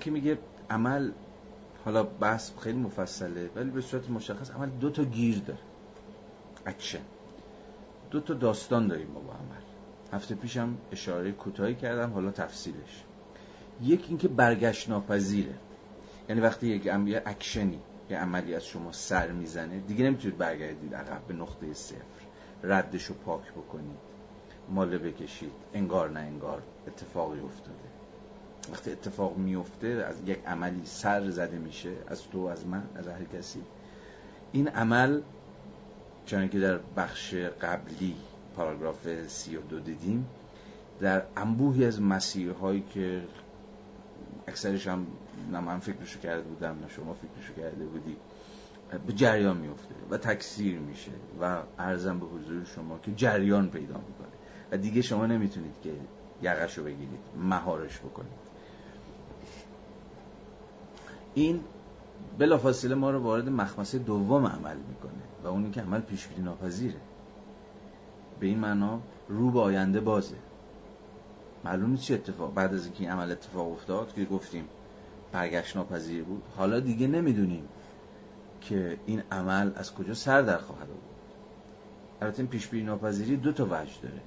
که میگه عمل حالا بحث خیلی مفصله ولی به صورت مشخص عمل دو تا گیر داره. اکشن دو تا داستان داریم با عمل. هفته پیشم اشاره کوتاهی کردم حالا تفصیلش. یک اینکه برگشت ناپذیره. یعنی وقتی یک اکشنی یه عملی از شما سر می‌زنه دیگه نمی‌تونید برگردید عقب به نقطه صفر. ردش رو پاک بکنید. ماله بکشید. انگار نه انگار. اتفاقی افتاده. وقتی اتفاق میفته از یک عملی سر زده میشه از تو از من از هر کسی. این عمل چون که در بخش قبلی پاراگراف سی و دو دیدیم در انبوهی از مسیرهایی که اکثرش هم نه من فکرشو کرده بودم نه شما فکرشو کرده بودی. به جریان میفته و تکثیر میشه و ارزم به حضور شما که جریان پیدا می‌کنه. و دیگه شما نمی‌تونید که یقشو بگیرید مهارش بکنید. این بلافاصله ما رو وارد مخمسه دوم عمل می‌کنه و اونی که عمل پیش ناپذیره. به این معنا رو به آینده بازه. معلوم چی اتفاق بعد از اینکه این عمل اتفاق افتاد که گفتیم برگشت ناپذیر بود. حالا دیگه نمی‌دونیم که این عمل از کجا سر در خواهد بود البته این پیش بینی ناپذیری دو تا وجه داره.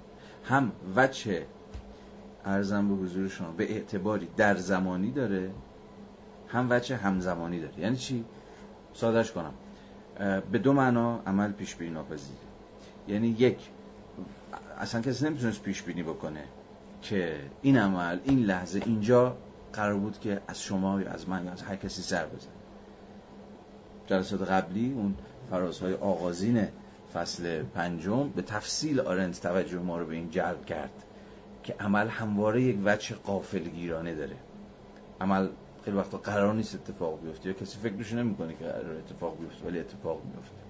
هم وجه ارزم به حضور شما به اعتباری در زمانی داره هم وجه همزمانی داره. یعنی چی؟ سادش کنم. به دو معنا عمل پیش بینی ناپذیره یعنی یک اصلا کسی نمی‌تونست پیش بینی بکنه که این عمل این لحظه اینجا قرار بود که از شما یا از من یا از هر کسی سر بزن جلسات قبلی اون فرازهای آغازین فصل پنجم به تفصیل آرنت توجه ما رو به این جلب کرد که عمل همواره یک وجه قافلگیرانه داره. عمل خیلی وقتا قرار نیست اتفاق بیفته یا کسی فکرش نمی‌کنه که قرار اتفاق بیفته ولی اتفاق میفته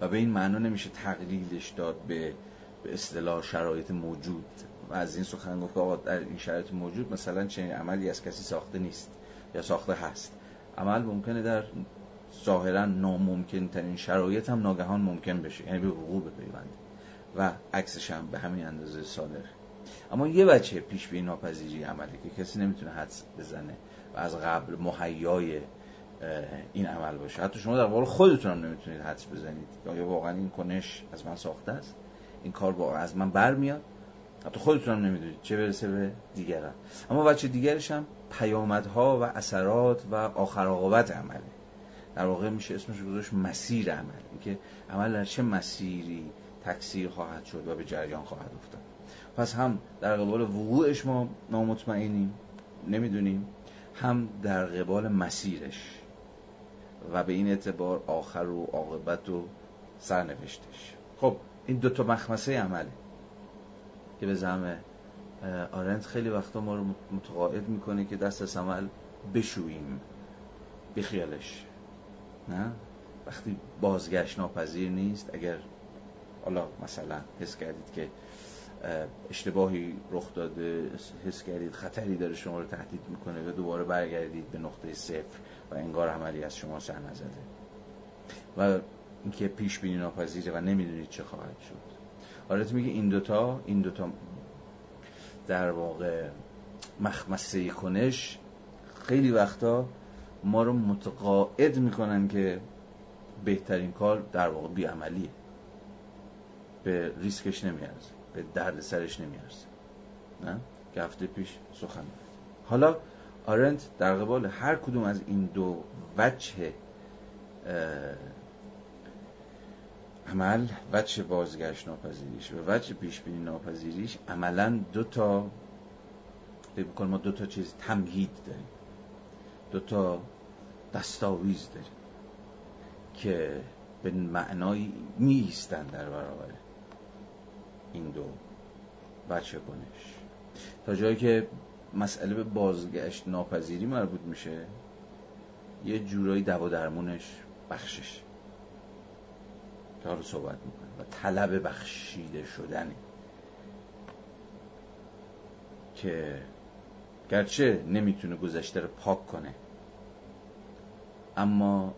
و به این معنا نمیشه تقلیلش داد به به اصطلاح شرایط موجود. از این سخن گفت آقا در این شرایط موجود مثلا چنین عملی از کسی ساخته نیست یا ساخته هست. عمل ممکنه در ظاهرا ناممکن ترین شرایط هم ناگهان ممکن بشه یعنی به وقوع بپیونده و عکسش هم به همین اندازه صادق اما یه بچه پیش بینی ناپذیری عملی که کسی نمی‌تونه حدس بزنه و از قبل مهیای این عمل باشه. حتی شما در قبال خودتون هم نمی‌تونید حدس بزنید. یا واقعا این کنش از من ساخته است؟ این کار با از من برمیاد؟ حتی خودتون هم نمی‌دونید چه برسه به دیگران. اما بچه دیگرش هم پیامدها و اثرات و آخر عاقبت عمله. در واقع میشه اسمش گذاشت مسیر عمل. اینکه عمل در چه مسیری تکثیر خواهد شد و به جریان خواهد افتاد. پس هم در قبال وقوعش ما نامطمئنیم نمی‌دونیم. هم در قبال مسیرش و به این اعتبار آخر و عاقبت و سرنوشتش. خب این دو تا مخمسه عمله. که به زعم آرنت خیلی وقتا ما رو متقاعد می‌کنه که دست از عمل بشوییم بخیالش نه؟ وقتی بازگشت ناپذیر نیست اگر حالا مثلا حس کردید که اشتباهی رخ داده حس کردید خطری داره شما رو تهدید می‌کنه و دوباره برگردید به نقطه صفر و انگار عملی از شما سر نزده. و اینکه پیش بینی ناپذیره و نمی‌دونید چه خواهد شد. آرت میگه این دوتا این دوتا در واقع مخمسه کنش خیلی وقتا ما رو متقاعد می‌کنن که بهترین کار در واقع بیعملیه. به ریسکش نمیارزه به درد سرش نمیارزه. نه؟ که هفته پیش سخن حالا آرنت در قبال هر کدوم از این دو وجه عمل وجه بازگشت ناپذیریش و وجه پیش بینی ناپذیریش عملا دو تا بکن ما دو تا چیز تمهید داریم. دو تا دستاویز داریم که به معنای نیستن در برابر این دو بچه کنش. تا جایی که مسئله به بازگشت ناپذیری مربوط میشه یه جورایی دوا درمونش بخشش. که رو صحبت می‌کنه و طلب بخشیده شدنه که گرچه نمی‌تونه گذشته رو پاک کنه. اما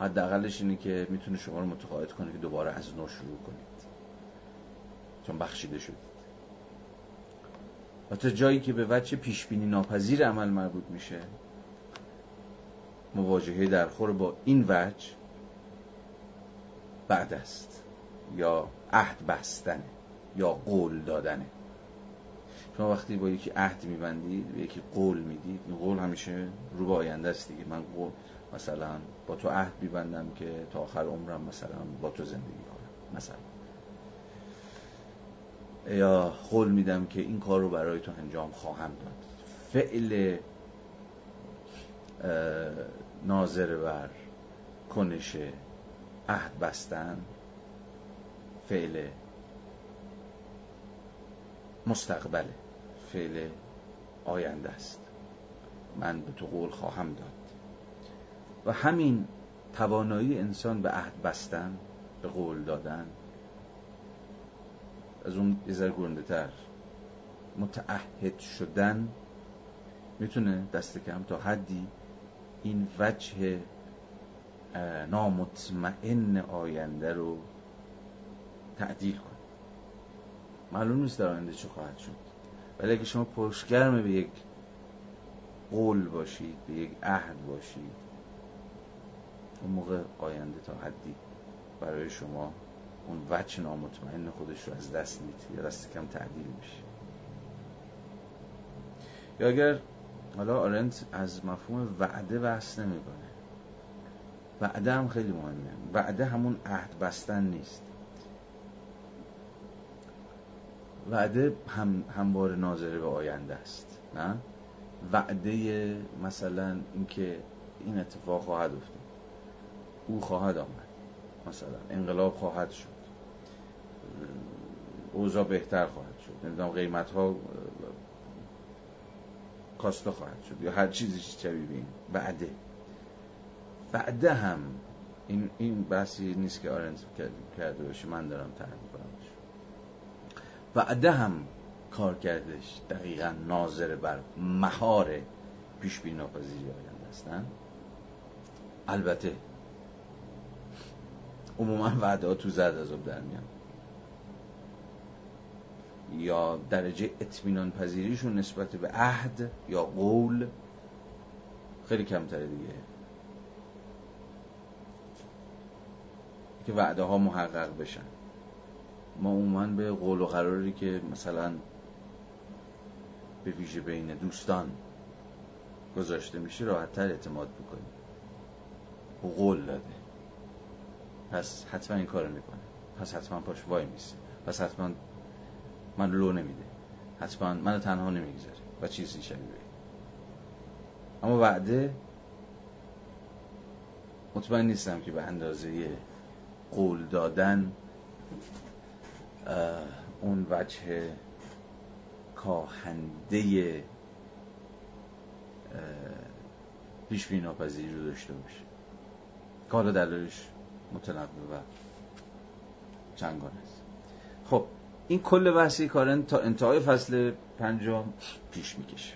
حداقلش اینه که می‌تونه شما رو متقاعد کنه که دوباره از نو شروع کنید. چون بخشیده شدید. و تا جایی که به وجه پیشبینی ناپذیر عمل مربوط میشه مواجهه درخور با این وجه بعد است. یا عهد بستنه یا قول دادنه. شما وقتی با یکی عهد میبندید به یکی قول می‌دید این قول همیشه رو به آینده است دیگه. من قول مثلا با تو عهد میبندم که تا آخر عمرم مثلا با تو زندگی کنم مثلا. یا قول میدم که این کار رو برای تو انجام خواهم داد. فعل ناظر بر کنش عهد بستن فعل مستقبله فعل آینده است. من به تو قول خواهم داد. و همین توانایی انسان به عهد بستن به قول دادن از اون یه گرنده تر متعهد شدن می‌تونه دست کم تا حدی این وجه نامطمئن آینده رو تعدیل کنه معلوم نیست در آینده چه خواهد شد. ولی اگه شما پشگرم به یک قول باشید به یک عهد باشید اون موقع آینده تا حدی برای شما اون وچ نامطمئن خودش رو از دست میده یا دست کم تعدیل میشه. یا اگر حالا آرنت از مفهوم وعده بحث نمی‌کنه. وعده هم خیلی مهمه. وعده همون عهد بستن نیست. وعده هم هموار ناظره به آینده است نه؟ وعده مثلا اینکه این اتفاق خواهد افتاد. او خواهد آمد. مثلا انقلاب خواهد شد. اوضاع بهتر خواهد شد. نمی‌دونم قیمت ها کاستا خواهد شد. یا هر چیزی شبیه به بعده بعده هم این این بحثی نیست که آرنز کرده باشه من دارم تعریف کنم بعده هم کار کردش دقیقا ناظر بر مهار پیش بینی ناپذیری آینده هستن البته عموما وعده ها تو زد از در میان. یا درجه اطمینان پذیریشون نسبت به عهد یا قول خیلی کمتره دیگه. که وعده ها محقق بشن. ما عموما به قول و قراری که مثلا به ویژه بین دوستان گذاشته میشه راحت تر اعتماد بکنیم. او قول داده. پس حتما این کارو می‌کنه. پس حتما پاش وای میسه. پس حتما من لو نمیده. حتما منو تنها نمی‌گذاره و چیزی شبیه اما وعده مطمئن نیستم که به اندازه قول دادن اون وجه کاهنده پیش ناپذیری رو داشته باشه. حالا دلایلش متنوع و چنگان است. خب این کل بحثی کارن تا انتهای فصل پنجم پیش می‌کشه.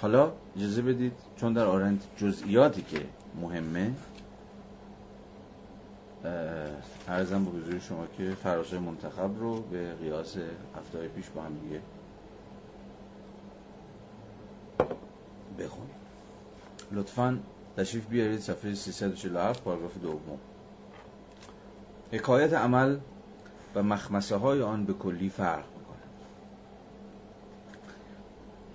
حالا اجازه بدید چون در آرنت جزئیاتی که مهمه عرضم به حضور شما که فراز منتخب رو به قیاس هفته پیش با هم دیگه بخونیم. لطفا تشریف بیارید صفحه 347 پاراگراف دوم. حکایت عمل و مخمسه های آن به کلی فرق می‌کنه.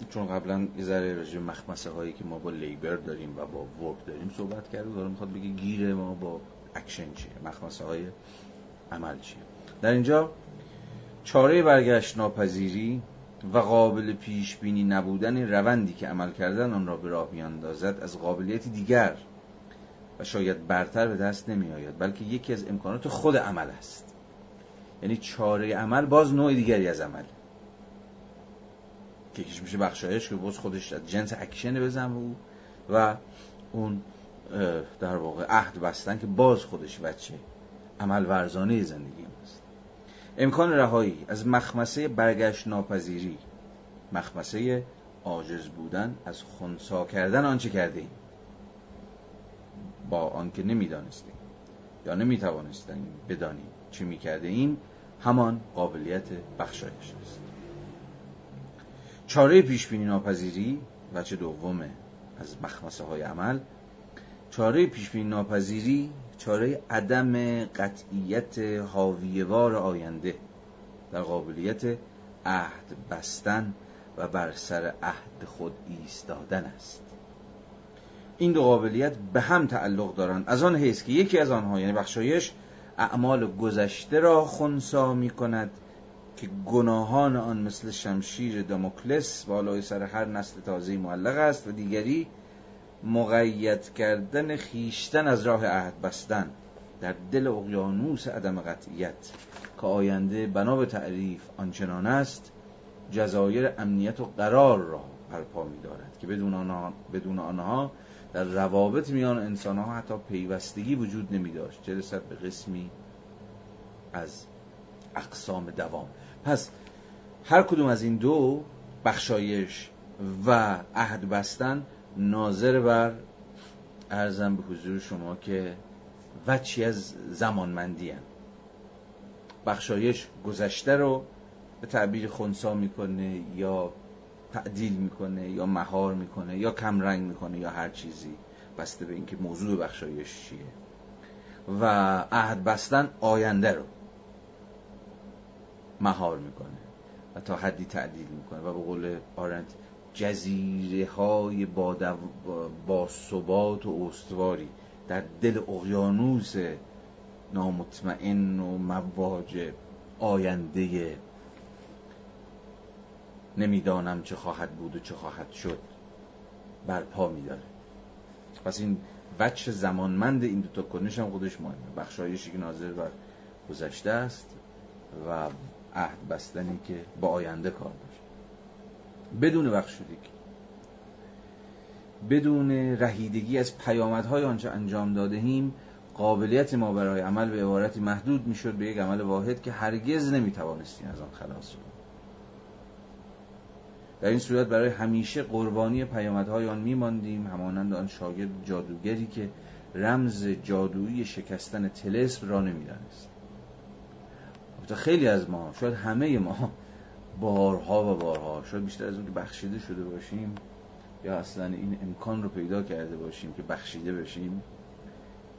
چون قبلا یه ذره راجع مخمسه هایی که ما با labor داریم و با work داریم صحبت کردیم داره می‌خواد بگه گیر ما با اکشن چیه؟ مخمسه های عمل چیه؟ در اینجا چاره برگشت ناپذیری و قابل پیش بینی نبودن روندی که عمل کردن آن را به راه میاندازد از قابلیتی دیگر و شاید برتر به دست نمی آید بلکه یکی از امکانات خود عمل است. یعنی چاره عمل باز نوع دیگری از عمل. که کش میشه بخشایش که باز خودش از جنس اکشن بزن و اون در واقع عهد بستن که باز خودش بچه. عمل ورزانه زندگی ماست. امکان رهایی از مخمسه برگشت ناپذیری. مخمسه عاجز بودن از خونسا کردن آنچه کرده ایم با آنکه نمی‌دانستیم یا نمی‌توانستیم بدانیم چه می‌کرده ایم همان قابلیت بخشایش است. چاره پیش بینی ناپذیری وچه دومه از مخمسه های عمل چاره پیش بینی ناپذیری چاره عدم قطعیت حاویوار آینده در قابلیت عهد بستن و بر سر عهد خود ایستادن است. این دو قابلیت به هم تعلق دارند. از آن حیث که یکی از آنها یعنی بخشایش اعمال گذشته را خونسا می کند که گناهان آن مثل شمشیر داموکلس بالای سر هر نسل تازه معلق است و دیگری مقید کردن خیشتن از راه عهد بستن در دل اقیانوس عدم قطعیت که آینده بنا به تعریف آنچنان است جزایر امنیت و قرار را برپا می دارد که بدون آنها, بدون آنها در روابط میان انسان ها حتی پیوستگی وجود نمی داشت چه رسد به قسمی از اقسام دوام؟ پس هر کدوم از این دو بخشایش و عهد بستن ناظر بر ارزم به حضور شما که وچی از زمانمندی هم. بخشایش گذشته رو به تعبیر خونسا می‌کنه یا تعدیل می‌کنه یا مهار می‌کنه یا کمرنگ می‌کنه یا هر چیزی بسته به اینکه موضوع بخشایش چیه و عهد بستن آینده رو مهار می‌کنه و تا حدی تعدیل می‌کنه و به قول آرنت جزیره های با, با ثبات و استواری در دل اقیانوس نامطمئن و مواج آینده نمی‌دانم چه خواهد بود و چه خواهد شد. برپا میداره. پس این بچه زمانمند این دوتا کنش هم خودش مهمه. بخشایشی که ناظر بر گذشته است و عهد بستنی که با آینده کار بدون بخشودگی بدون رهیدگی از پیامدهای آنچه انجام دادهیم قابلیت ما برای عمل به عبارتی محدود می‌شد به یک عمل واحد که هرگز نمی‌توانستیم از آن خلاص کنیم در این صورت برای همیشه قربانی پیامدهای آن میماندیم همانند آن شاگرد جادوگری که رمز جادویی شکستن تلسم را نمی‌دانست. خیلی از ما شاید همه ما بارها و بارها. شاید بیشتر از اون که بخشیده شده باشیم یا اصلا این امکان رو پیدا کرده باشیم که بخشیده بشیم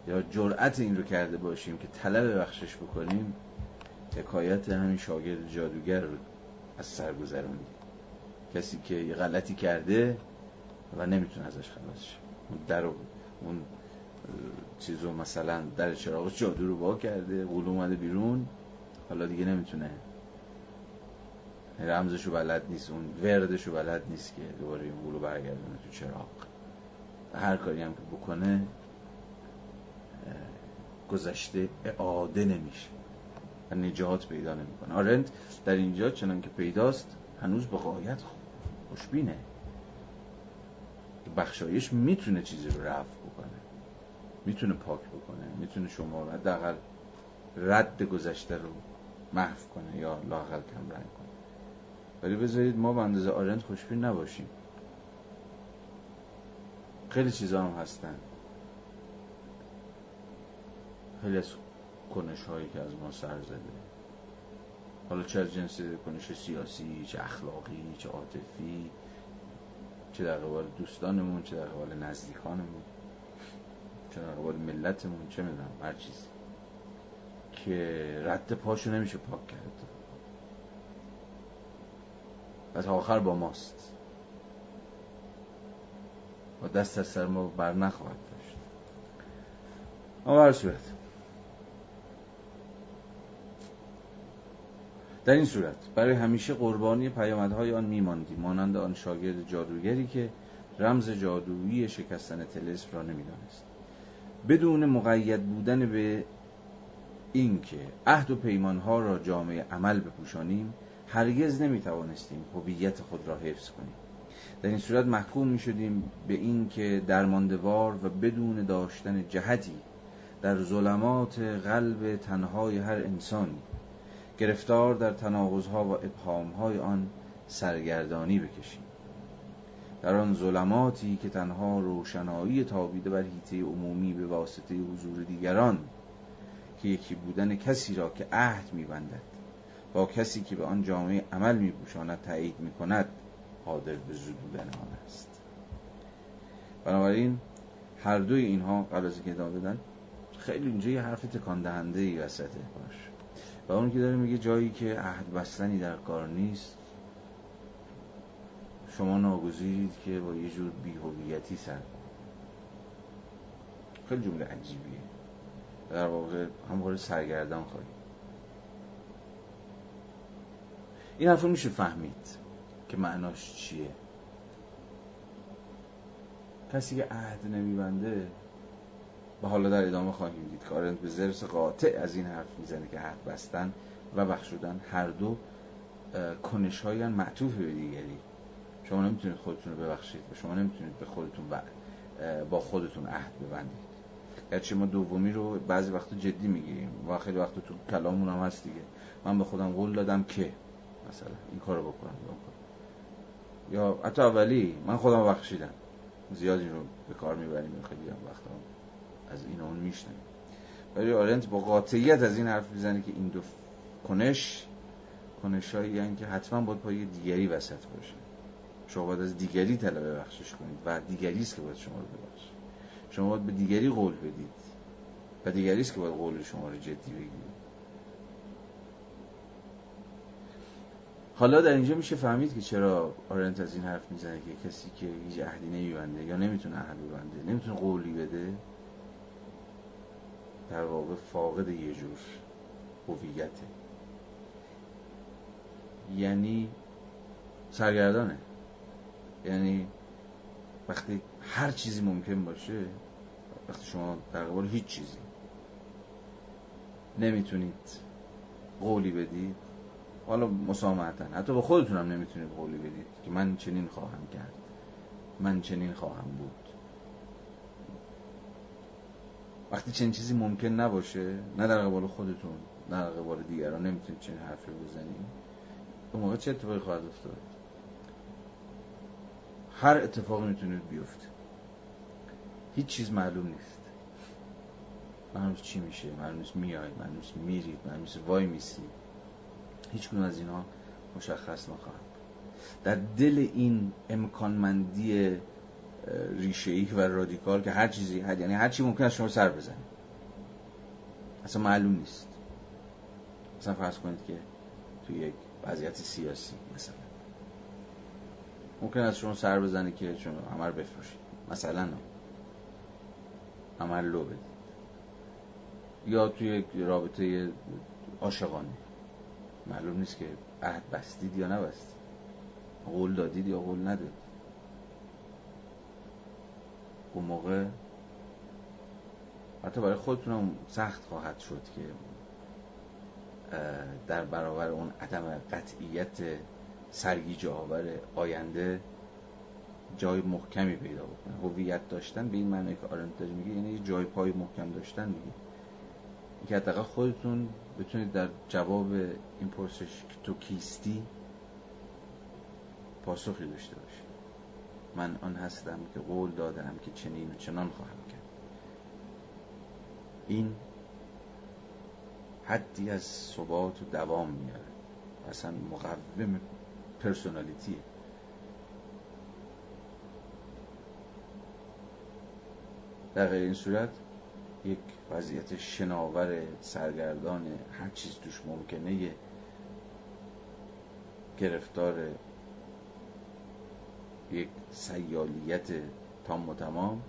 یا جرأت این رو کرده باشیم که طلب بخشش بکنیم حکایت همین شاگرد جادوگر رو از سر گذروندیم. کسی که یه غلطی کرده و نمی‌تونه ازش خلاص شه. اون در اون چیزو مثلا در چراغ جادو رو با کرده قول اومده بیرون حالا دیگه نمی‌تونه رمزشو بلد نیست اون وردشو بلد نیست که دوباره این قولو برگردونه تو چراغ. هر کاری هم که بکنه گذشته اعاده نمیشه و نجات پیدا نمی‌کنه. آرند در اینجا چنان که پیداست هنوز به غایت خوشبینه. بخشایش می‌تونه چیزی رو رفع بکنه می‌تونه پاک بکنه می‌تونه شما رو حداقل رد گذشته رو محو کنه یا لاقل کم رنگ ولی بذارید ما به اندازه آرند خوشبین نباشیم. خیلی چیزا هم هستن. خیلی از کنش هایی که از ما سر زده. حالا چه از جنس کنش سیاسی چه اخلاقی چه عاطفی چه در قبال دوستانمون چه در قبال نزدیکانمون چه در قبال ملتمون چه می‌دونم هر چیزی که رد پاشو نمیشه پاک کرد. و تا آخر با ماست. و دست از سر ما بر نخواهد داشت. اما هر صورت در این صورت برای همیشه قربانی پیامدهای آن میماندی مانند آن شاگرد جادوگری که رمز جادویی شکستن تلسم را نمی‌دانست. بدون مقید بودن به اینکه عهد و پیمانها را جامعه عمل بپوشانیم هرگز نمی‌توانستیم هویت خود را حفظ کنیم. در این صورت محکوم می شدیم به این که درماندوار و بدون داشتن جهتی در ظلمات قلب تنهای هر انسانی گرفتار در تناقضها و ابهامهای آن سرگردانی بکشیم. در آن ظلماتی که تنها روشنایی تابیده بر هیته عمومی به واسطه حضور دیگران که یکی بودن کسی را که عهد میبندد با کسی که به آن جامعه عمل میپوشاند تایید می‌کند قادر به زدودن آن است. بنابراین هر دوی اینها قبل از اینکه ادامه بدن خیلی اینجا یه حرف تکان دهنده ای وسطه باش. و اون که داره میگه جایی که عهد بستنی در کار نیست شما ناگزیرید که با یه جور بیهویتی سر خیلی جمله عجیبیه. در واقع هم سرگردان خواهید این حرف میشه فهمید که معناش چیه. کسی که عهد نمیبنده و حالا در ادامه خواهیم دید که آرنت به زرس قاطع از این حرف می‌زنه که عهد بستن و بخشودن هر دو کنش های معطوف به دیگری. شما نمی‌تونید خودتون رو ببخشید و شما نمی‌تونید به خودتون با خودتون عهد ببندید. گرچه ما دومی رو بعضی وقتا جدی می‌گیریم و خیلی وقت تو کلامون هم هست دیگه. من به خودم قول دادم که مثلا این کارو بکنم یا حتی اولی من خودم بخشیدم. زیاد این رو به کار می‌بریم خیلی هم وقتا از این اون میشنیم ولی آرنت با قاطعیت از این حرف می‌زنه که این دو کنش کنش هایی یعنی که حتما باید پای دیگری وسط باشه. شما باید از دیگری طلب بخشش کنید و دیگری است که باید شما رو ببخشید شما باید به دیگری قول بدید و دیگری است که باید قول شما رو جدی بگیرید. حالا در اینجا میشه فهمید که چرا آرنت از این حرف می‌زنه که کسی که هیچ عهدی نمیبنده یا نمی‌تونه عهد ببنده نمی‌تونه قولی بده در واقع فاقد یه جور هویته. یعنی سرگردانه. یعنی وقتی هر چیزی ممکن باشه وقتی شما در قبال هیچ چیزی نمی‌تونید قولی بدید حالا مسامحتا. حتی به خودتون هم نمی‌تونید قولی بدید که من چنین خواهم کرد. من چنین خواهم بود. وقتی چنین چیزی ممکن نباشه نه در قبال خودتون نه در قبال دیگران نمی‌تونید چنین حرفی بزنید. اون موقع چه اتفاقی خواهد افتاد؟ هر اتفاقی می‌تونید بیفته. هیچ چیز معلوم نیست. معلوم چی میشه معلوم نیست میاید معلوم نیست میرید معلوم نیست وای میسید. هیچ کنون از اینا مشخص نخواهد در دل این امکانمندی ریشه و رادیکال که هر چیزی هر یعنی هر چی ممکن است شما سر بزنید. اصلا معلوم نیست. مثلا فرض کنید که توی یک وضعیت سیاسی مثلا. ممکن است شما سر بزنید که شما عمر بفروشید. مثلا عمل لو بدید. یا توی یک رابطه عاشقانه. معلوم نیست که عهد بستید یا نبستید. قول دادید یا قول ندادید. اون موقع حتی برای خودتون هم سخت خواهد شد که در برابر اون عدم قطعیت سرگیج آور آینده جای محکمی پیدا بکنه. هویت داشتن به این معنی که آرنت داره میگه یعنی جای پای محکم داشتن دیگه. که حداقل خودتون بتونید در جواب این پرسش که تو کیستی پاسخی داشته باشید. من آن هستم که قول دادم که چنین و چنان خواهم کرد. این حدی از ثبات و دوام میاره. اصلا مقوم پرسونالیتیه. در غیر این صورت یک وضعیت شناور سرگردان هر چیز توش ممکنه گرفتار یک سیالیت تام و تمام.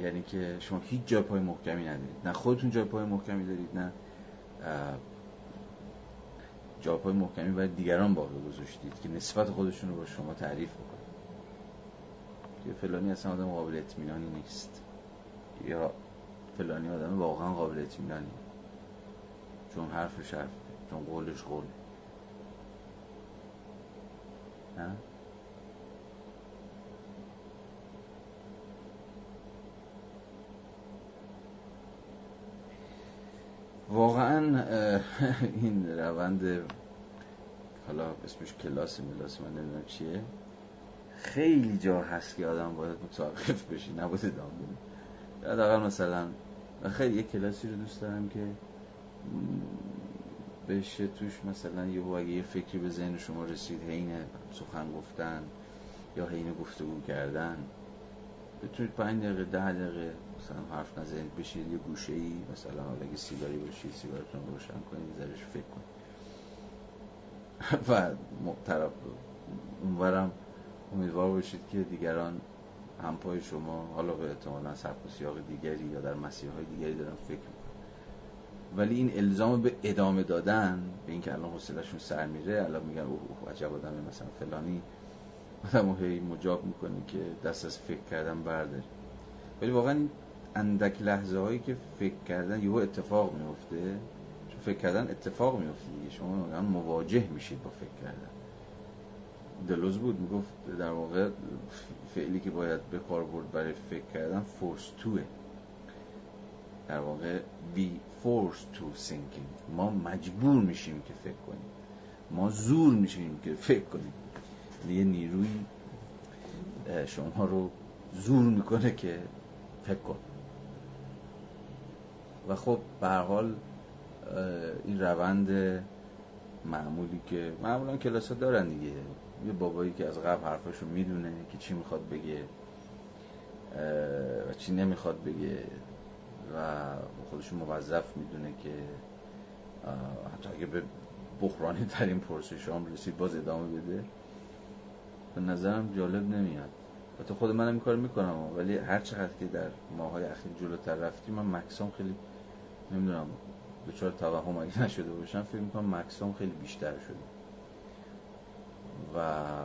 یعنی که شما هیچ جای پای محکمی ندارید. نه خودتون جای پای محکمی دارید نه جای پای محکمی باید دیگران باقی گذاشتید که نسبت خودشون رو با شما تعریف بکنید که فلانی اصلا آدم قابل اطمینانی نیست. یا فلانی آدم واقعا قابل اطمینانی چون حرفش حرف چون قولش قوله. نه؟ واقعا این روند حالا اسمش کلاس ملاس من نمی‌دونم چیه. خیلی جا هست که آدم باید متوقف بشی نباید ادامه بده. حداقل مثلا خیلی یه کلاسی رو دوست دارم که بشه توش مثلا یه اگه یه فکری به ذهن شما رسید حین سخن گفتن یا حین گفتگو کردن بتونید پنج دقیقه ده دقیقه مثلا حرف نزنید بشید یه گوشه ای مثلا حالا اگه سیگاری باشید سیگارتون روشن کنید زرش فکر کنید. و طرف اونورم امیدوار باشید که دیگران همپای شما حالا به احتمالا سبک و سیاق دیگری یا در مسیرهای دیگری دارن فکر می‌کنن. ولی این الزام به ادامه دادن به اینکه الان حوصله‌شون سر میره الان میگن اوه عجب آدم مثلا فلانی. آدم هی مجاب می‌کنی که دست از فکر کردن برداری. ولی واقعا اندک لحظه هایی که فکر کردن یهو اتفاق میفته چون فکر کردن اتفاق میفته دیگه. شما مواجه میشید با فکر کردن. دلوز بود می‌گفت در واقع فعلی که باید به کار برد برای فکر کردن فورس توه در واقع we forced to thinking. ما مجبور میشیم که فکر کنیم. ما زور میشیم که فکر کنیم. یه نیروی شما رو زور می‌کنه که فکر کن. و خب به حال این روند معمولی که معمولا کلاس ها دارن دیگه. یه بابایی که از قبل حرفاشو می‌دونه که چی می‌خواد بگه و چی نمی‌خواد بگه و خودشو موظف می‌دونه که حتی اگه به بحرانی ترین پرسش هم رسید باز ادامه بده. به نظرم جالب نمیاد. تو خود منم این می‌کنم ولی هر چقدر که در ماهای اخیر جلوتر رفتیم من مکسام خیلی نمی‌دونم دچار توهم اگه نشده باشم فکر می‌کنم مکسام خیلی بیشتر شده. و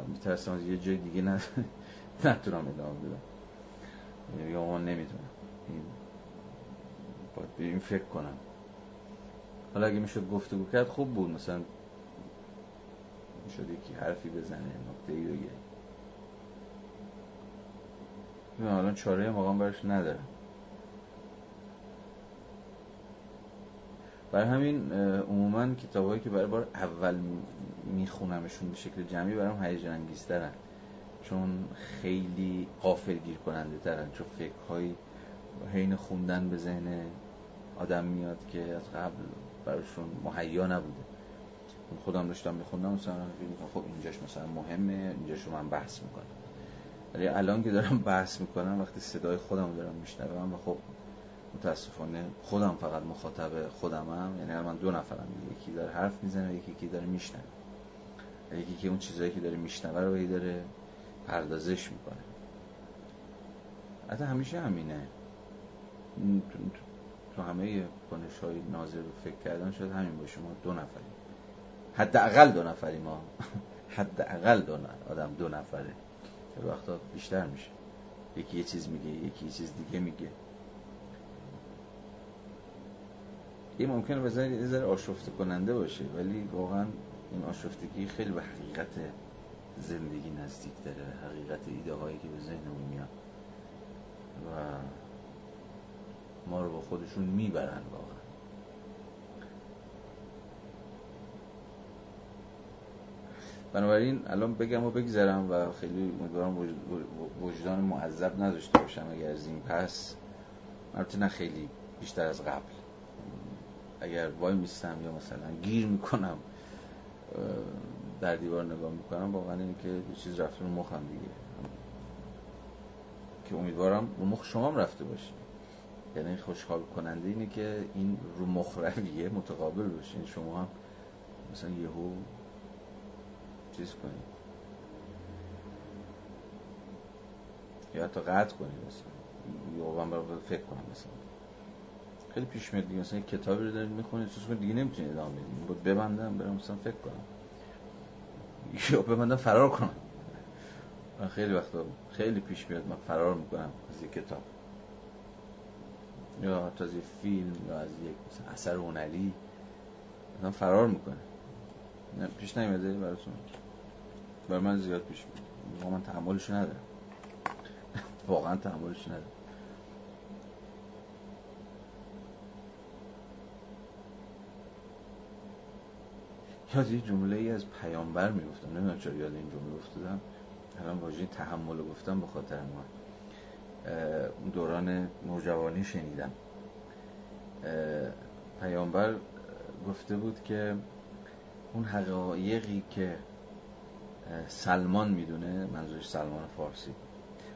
میترسم از یه جای دیگه نتونم ادامه بدم. یا ما نمی‌تونم. باید این فکر کنم. حالا اگه می‌شد گفتگو کرد خوب بود. مثلا می‌شد یکی حرفی بزنه نکته ای بگه الان چاره مقام برش ندارم برای همین عموما کتابایی که برای بار اول میخونمشون به شکل جمعی برام هیجان انگیزترن. چون خیلی قافل گیر کننده ترن. چون فکرهایی حین خوندن به ذهن آدم میاد که از قبل براشون مهیا نبوده. خودم داشتم میخوندم مثلا خب اینجاش مثلا مهمه اینجاش رو من بحث می‌کنم. ولی الان که دارم بحث می‌کنم وقتی صدای خودم دارم میشنوم و خب متاسفانه خودم فقط مخاطب خودمم. یعنی من دو نفرم. یکی داره حرف می‌زنه یکی که داره میشنوه. یکی که اون چیزایی که داره میشنوه رو داره پردازش می‌کنه. حتی همیشه همینه. تو همه کنش های ناظر فکر کردن شد همین باشه. ما دو نفریم. حداقل دو نفریم ما. حداقل دو آدم دو نفره. وقتا بیشتر میشه. یکی یه چیز میگه یکی یه چیز دیگه میگه. این ممکنه بزنید یه ذره آشفته کننده باشه ولی واقعا این آشفتگی خیلی به حقیقت زندگی نزدیک داره حقیقت ایده هایی که به ذهنمون میاد. و ما رو با خودشون می‌برن واقعا. بنابراین الان بگم و بگذرم و خیلی امیدوارم وجدان معذب نداشته باشم اگر از این پس. البته نه خیلی بیشتر از قبل. اگر وای میستم یا مثلا گیر می‌کنم در دیوار نگاه می‌کنم واقعا اینه که یه چیز رفته رو مخم دیگه. که امیدوارم رو مخ شما هم رفته باشه. یعنی خوشحال کننده اینه که این رو مخ رویه متقابل باشه. یعنی شما هم مثلا یهو چیز کنید یا حتی قطع کنید مثلا. یا برای فکر کنم مثلا. خیلی پیش میاد دیگه. مثلا کتابی رو دارید می‌خونید چون دیگه نمی‌تونید ادامه بدید. بود ببندم برم مثلا فکر کنم. یا ببندم فرار کنم. من خیلی وقتا خیلی پیش میاد من فرار می‌کنم از یک کتاب. یا حتی از یک فیلم یا از یک اثر هنری. مثلا فرار می‌کنه. نه پیش نمیاده براتون. بر من زیاد پیش میاد. من تحملش ندارم. واقعا تحملش ندارم. یاد یه جمله ای از پیامبر می‌گفتم. نمی‌دونم چرا یاد این جمله افتادم. الان واژه تحمل گفتم به خاطر ما. دوران نوجوانی شنیدم. پیامبر گفته بود که اون حقایقی که سلمان می‌دونه منظورش سلمان فارسی.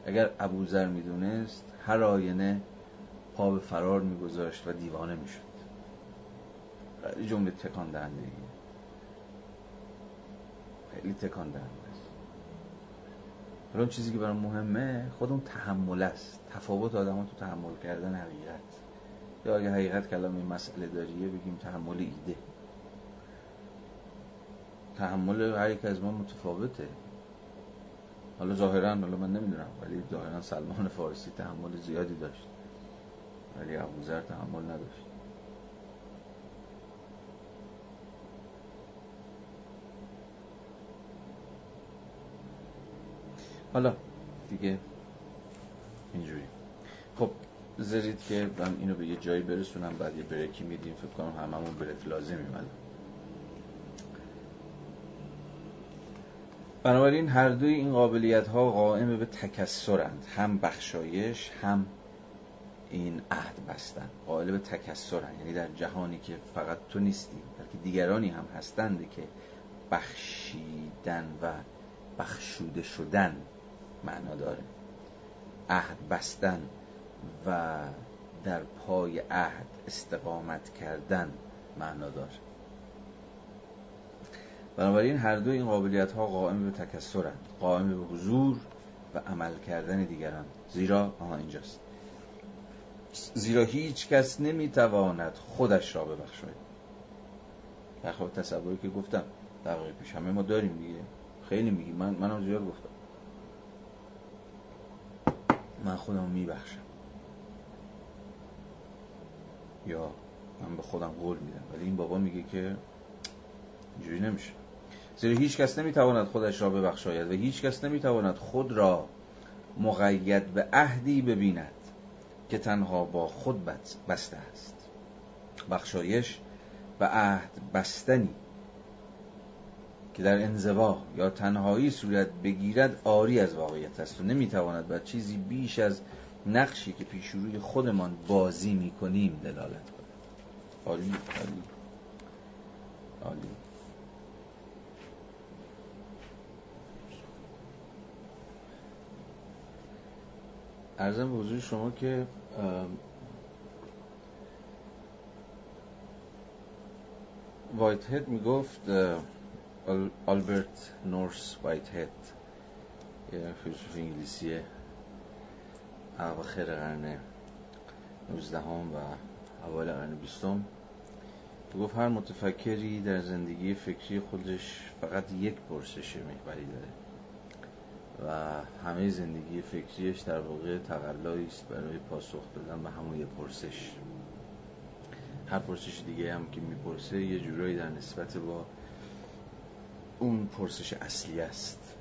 اگر ابوذر می‌دونست هر آینه پا به فرار میگذاشت و دیوانه می‌شد. جمله تکان دهنده خیلی تکان دهنده حالا چیزی که برای مهمه خود اون تحمل است. تفاوت آدم تو تحمل کردن حقیقت. یا اگه حقیقت کلام این مسئله داریه بگیم تحمل ایده. تحمل هر یک از ما متفاوته. حالا ظاهرا حالا من نمی‌دونم ولی ظاهرا سلمان فارسی تحمل زیادی داشت. ولی ابوذر تحمل نداشت. حالا. دیگه اینجوری. خب زرید که من اینو به یه جایی برسونم بعد یه بریکی میدیم. فکر کنم هممون بریک لازم میمد بنابراین هر دوی این قابلیت ها قائم به تکسرند. هم بخشایش هم این عهد بستن. قائل به تکسرند یعنی در جهانی که فقط تو نیستی بلکه دیگرانی هم هستند که بخشیدن و بخشوده شدن. معنا داره. عهد بستن و در پای عهد استقامت کردن معنا داره. بنابراین هر دو این قابلیت ها قائم به تکسرند قائم به حضور و عمل کردن دیگران. زیرا آها اینجاست. زیرا هیچ کس نمی‌تواند خودش را ببخشاید. در خواب تصوری که گفتم دقیقه پیش همه ما داریم دیگه. خیلی میگی. من منم زیاد گفتم. من خودم میبخشم. یا من به خودم قول میدم. ولی این بابا میگه که اینجوری نمیشه. زیرا هیچ کس نمی‌تواند خودش را ببخشاید و هیچ کس نمی‌تواند خود را مقید به عهدی ببیند که تنها با خود بسته است. بخشایش و عهد بستنی. که در انزوا یا تنهایی صورت بگیرد آری از واقعیت است و نمی‌تواند بر چیزی بیش از نقشی که پیش روی خودمان بازی می‌کنیم دلالت کند. عالی عالی. عالی. ارزم به حضور شما که وایت هد می‌گفت آلبرت نورس وایت هد یه فیلسوف انگلیسی اواخر قرن 19 و اول قرن 20 گفت هر متفکری در زندگی فکری خودش فقط یک پرسش محوری داره و همه زندگی فکریش در واقع تقلایی است برای پاسخ دادن به همون یک پرسش. هر پرسش دیگه هم که می‌پرسه یه جورایی در نسبت با اون پرسش اصلی است.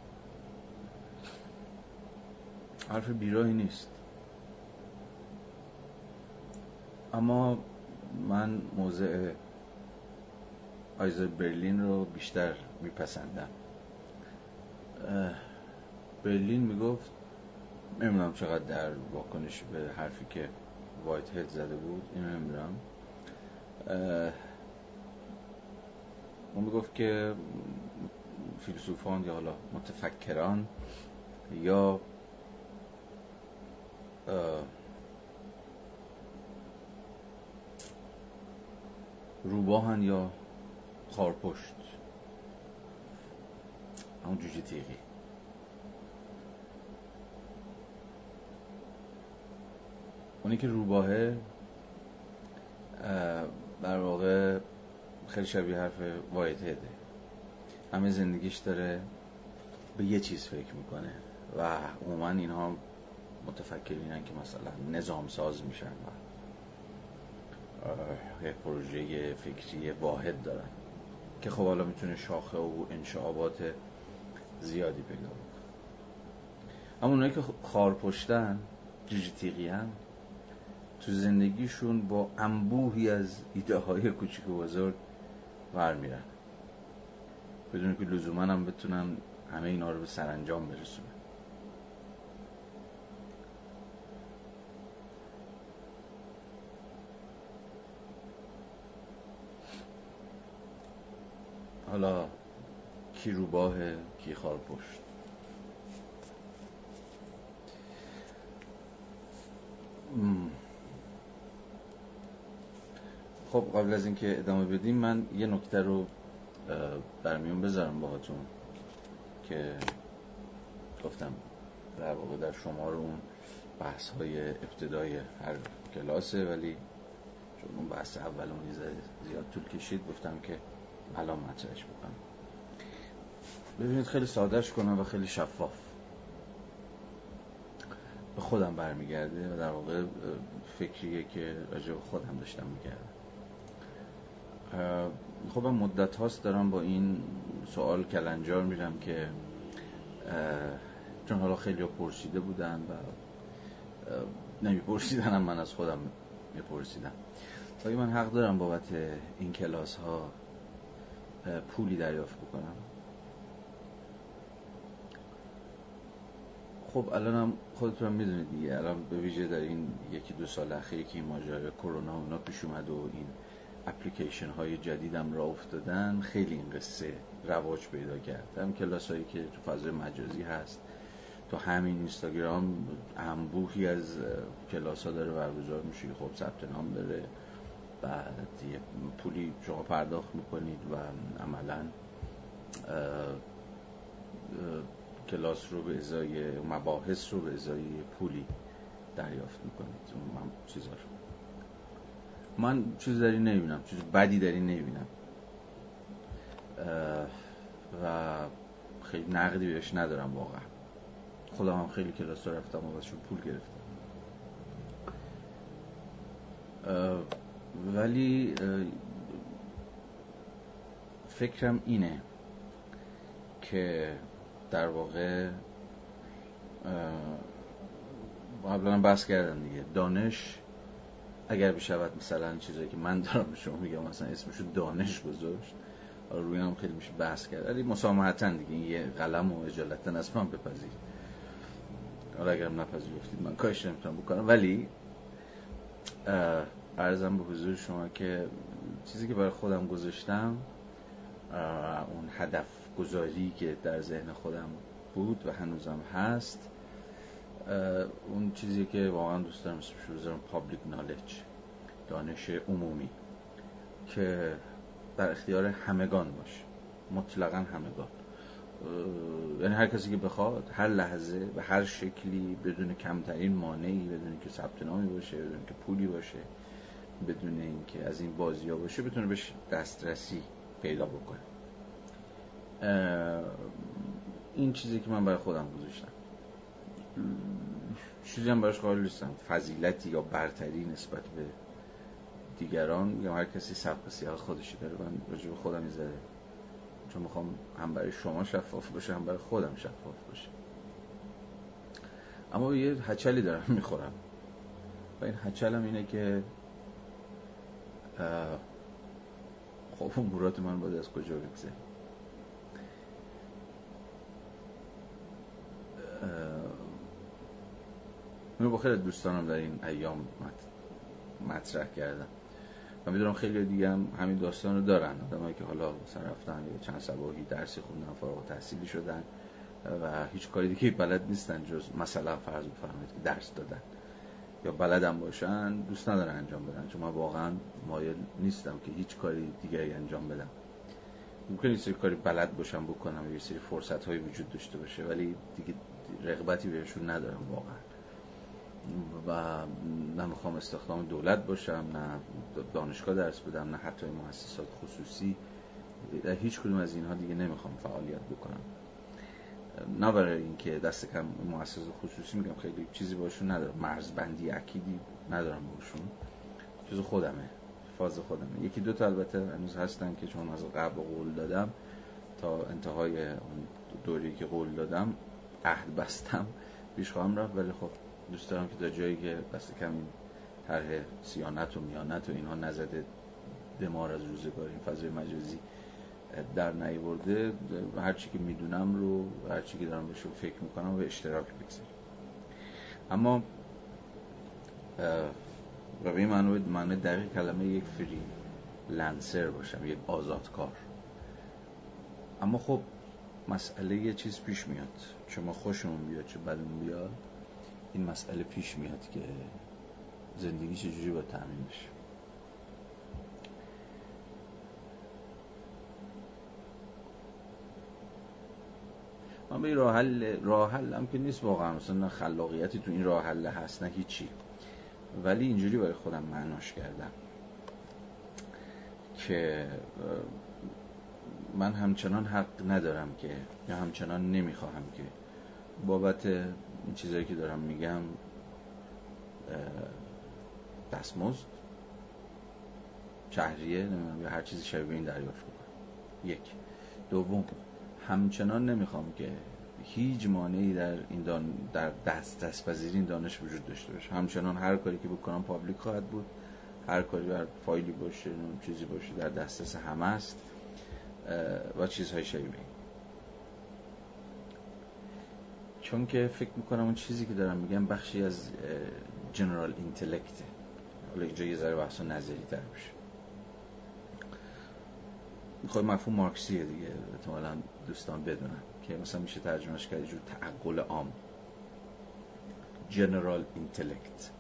حرف بیراهی نیست. اما من موضع آیزر برلین رو بیشتر میپسندم. برلین می‌گفت نمی‌دونم چقدر در واکنش به حرفی که وایت هد زده بود اینو نمی‌دونم. اون می‌گفت که فیلسوفان یا حالا متفکران یا روباهن یا خارپشت. همون جوجه تیغی. اونی که روباهه در واقع خیلی شبیه حرف وایت هده. همه زندگیش داره به یه چیز فکر می‌کنه و عموما اینها متفکرینن که مثلا نظام ساز میشن و یه پروژه فکری واحد دارن که خب حالا می‌تونه شاخه و انشعابات زیادی پیدا بکنه. اما اونایی که خار پشتن جیجیتیقی هم تو زندگیشون با انبوهی از ایده های کوچیک و بزرگ میرن بدون که لزوما هم بتونن همه اینا رو به سرانجام برسونن. حالا کی روباه کی خار پشت. خب قبل از اینکه ادامه بدیم من یه نکته رو برمیون بذارم باهاتون که گفتم در واقع در شمار اون بحث های ابتدای هر کلاسه ولی چون اون بحث اول اون زیاد طول کشید گفتم که الان مطرحش بکنم. ببینید خیلی سادهش کنم و خیلی شفاف. به خودم برمیگرده و در واقع فکریه که راجع به خودم داشتم میگردم خب من مدت هاست دارم با این سوال کلنجار میرم که چون حالا خیلی پرسیده بودن و نمی پرسیدن هم من از خودم میپرسیدم. آیا من حق دارم بابت این کلاس ها پولی دریافت بکنم. خب الان هم خودتون می‌دونید دیگه الان به ویژه در این یکی دو سال اخیر که این ماجرا کرونا اونا پیش اومد و این اپلیکیشن های جدیدم را افتادن خیلی این قصه رواج پیدا کرد هم کلاس هایی که تو فضای مجازی هست تو همین اینستاگرام انبوهی از کلاس ها داره برگزار میشه. خب ثبت نام داره بعد یه پولی شما پرداخت می‌کنید و عملا کلاس رو به ازای مباحث رو به ازای پولی دریافت می‌کنید. اون چیزا رو. من چیز در این نمی‌بینم چیز بدی در این نمی‌بینم. و خیلی نقدی بهش ندارم واقعا. خودم هم خیلی کلاس رفتم و ازشون پول گرفتم. ولی فکرم اینه که در واقع قبلا بحث کردم دیگه. دانش اگر بشود مثلا چیزایی که من دارم به شما میگم مثلا اسمشو دانش گذاشت روی هم خیلی میشه بحث کرد. ولی مسامحتا دیگه این یه قلم و اجالتا از من بپذیر حالا اگرم نپذیرفتید من کاش نمی‌تونم بکنم. ولی ارزم به حضور شما که چیزی که برای خودم گذاشتم اون هدف گذاری که در ذهن خودم بود و هنوزم هست اون چیزی که واقعا دوست دارم اسمش رو بذارم پابلیک نالج دانش عمومی که در اختیار همگان باشه مطلقا همگان. یعنی هر کسی که بخواد هر لحظه به هر شکلی بدون کمترین مانعی بدون که ثبت نامی باشه بدون که پولی باشه بدون اینکه از این بازی ها باشه بتونه بهش دسترسی پیدا بکنه. این چیزی که من برای خودم گذاشتم. چیزی هم براش قائل نیستم. فضیلتی یا برتری نسبت به دیگران یا هر کسی سبق سیاه خودشی داره. من راجع به خودم می‌ذاره چون می‌خوام هم برای شما شفاف باشه هم برای خودم شفاف باشه. اما یه هچلی دارم می‌خورم. و این هچلم اینه که خب امورات من باید از کجا بگذه اینو با خیلی دوستانم در این ایام مطرح کردم و می‌دونم خیلی دیگه هم همین داستان رو دارن. آدمایی که حالا مثلا رفتن یا چند سباهی درسی خوندن فارغ تحصیلی شدن و هیچ کاری دیگه بلد نیستن جز مثلا فرض بفرمایید که درس دادن. یا بلدم باشن دوست ندارن انجام بدن. چون من واقعا مایل نیستم که هیچ کاری دیگری انجام بدم. ممکنه سری کاری بلد باشم بکنم یه سری فرصت هایی وجود داشته باشه ولی دیگه رغبتی بهشون ندارم واقعا. و نه می‌خوام استخدام دولت باشم نه دانشگاه درس بدم نه حتی مؤسسات خصوصی در هیچ کدوم از اینها دیگه نمی‌خوام فعالیت بکنم. نه برای اینکه دست کم مؤسسات خصوصی میگم خیلی چیزی باشون ندارم. مرزبندی اکیدی ندارم باشون. جز خودمه. فاز خودمه. یکی دو تا البته هنوز هستن که چون از قبل قول دادم تا انتهای دوری که قول دادم عهد بستم پیش خواهم رفت. ولی خب دوست دارم که تا جایی که دست کم طرح سیانت و میانت و اینها نزده دمار از روزگار این فضای مجازی در نیورده هر چی که می‌دونم رو هر چی که دارم بهش فکر می‌کنم به اشتراک بگذاریم اما و به این معنی دقیق کلمه یک فری لنسر باشم یک آزادکار. اما خب مسئله یه چیز پیش میاد چه ما خوشمون بیاد چه بدمون بیاد. این مسئله پیش میاد که زندگی چجوری با تأمین بشه. من به راه حل راه حل هم که نیست واقعا. مثلا خلاقیتی تو این راه حل هست نه هیچی. ولی اینجوری برای خودم معناش کردم که من همچنان حق ندارم که یا همچنان نمی‌خواهم که بابت این چیزایی که دارم میگم دستمزد شهریه یا هر چیزی شبیه این دریافت کنم یک. دوم همچنان نمی‌خوام که هیچ مانعی در این دان در دست دست این دانش وجود داشته باشه. همچنان هر کاری که بکنم پابلیک خواهد بود. هر کاری بر فایلی باشه چیزی باشه در دسترس همه است. و چیزهای شبیه چون که فکر می‌کنم اون چیزی که دارم میگم بخشی از جنرال اینتلکته حالا اینجا یه ذره بحث نظری تر میشه. خب مفهوم مارکسیه دیگه. احتمالا دوستان بدونن که مثلا میشه ترجمهش کرد جور تعقل عام. جنرال اینتلکت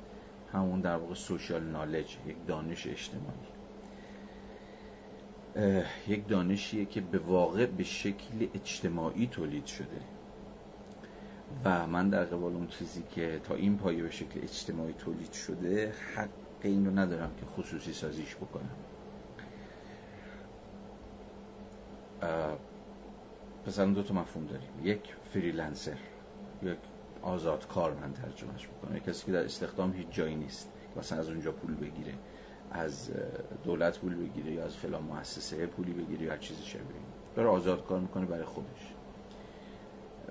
همون در واقع سوشال نالج یک دانش اجتماعی. یک دانشیه که به واقع به شکل اجتماعی تولید شده. و من در قبال اون چیزی که تا این پایه به شکل اجتماعی تولید شده حق این رو ندارم که خصوصی سازیش بکنم. پس دو تا مفهوم داریم. یک فریلنسر یک آزاد کار من ترجمهش بکنم کسی که در استخدام هیچ جایی نیست. مثلا از اونجا پول بگیره از دولت پول بگیره یا از فلان مؤسسه پولی بگیره یا هر چیزی شبیه. داره آزاد کار می‌کنه برای خودش.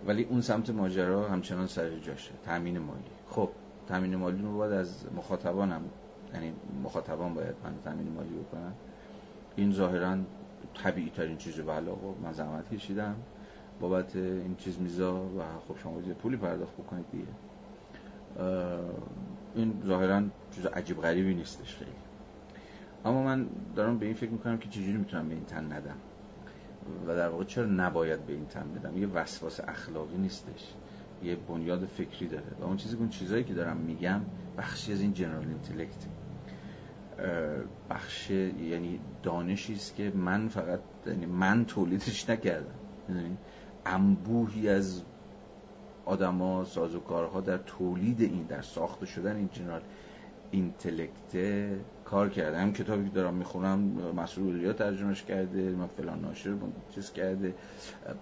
ولی اون سمت ماجرا همچنان سر جاشه تامین مالی. خب تامین مالی رو باید از مخاطبانم یعنی مخاطبان باید من تامین مالی بکنم. این ظاهرا طبیعی ترین چیزه بله آقا من زحمت کشیدم. بابت این چیز میزا و خب شما یه پولی پرداخت بکنید دیگه. این ظاهرا چیز عجیب غریبی نیستش خیلی. اما من دارم به این فکر می‌کنم که چجوری می‌تونم به این تن ندم. و در واقع چرا نباید به این تن بدم؟ یه وسواس اخلاقی نیستش. یه بنیاد فکری داره. و اون چیزی که اون چیزایی که دارم میگم بخشی از این جنرال اینتلکت. بخش یعنی دانشی است که من فقط یعنی من تولیدش نکردم. یعنی انبوهی از آدما سازوکارها در تولید این در ساخته شدن این جنرال اینتلکت کار کرده هم کتابی که دارم می‌خونم مسئول ترجمهش کرده من فلان ناشر چیز کرده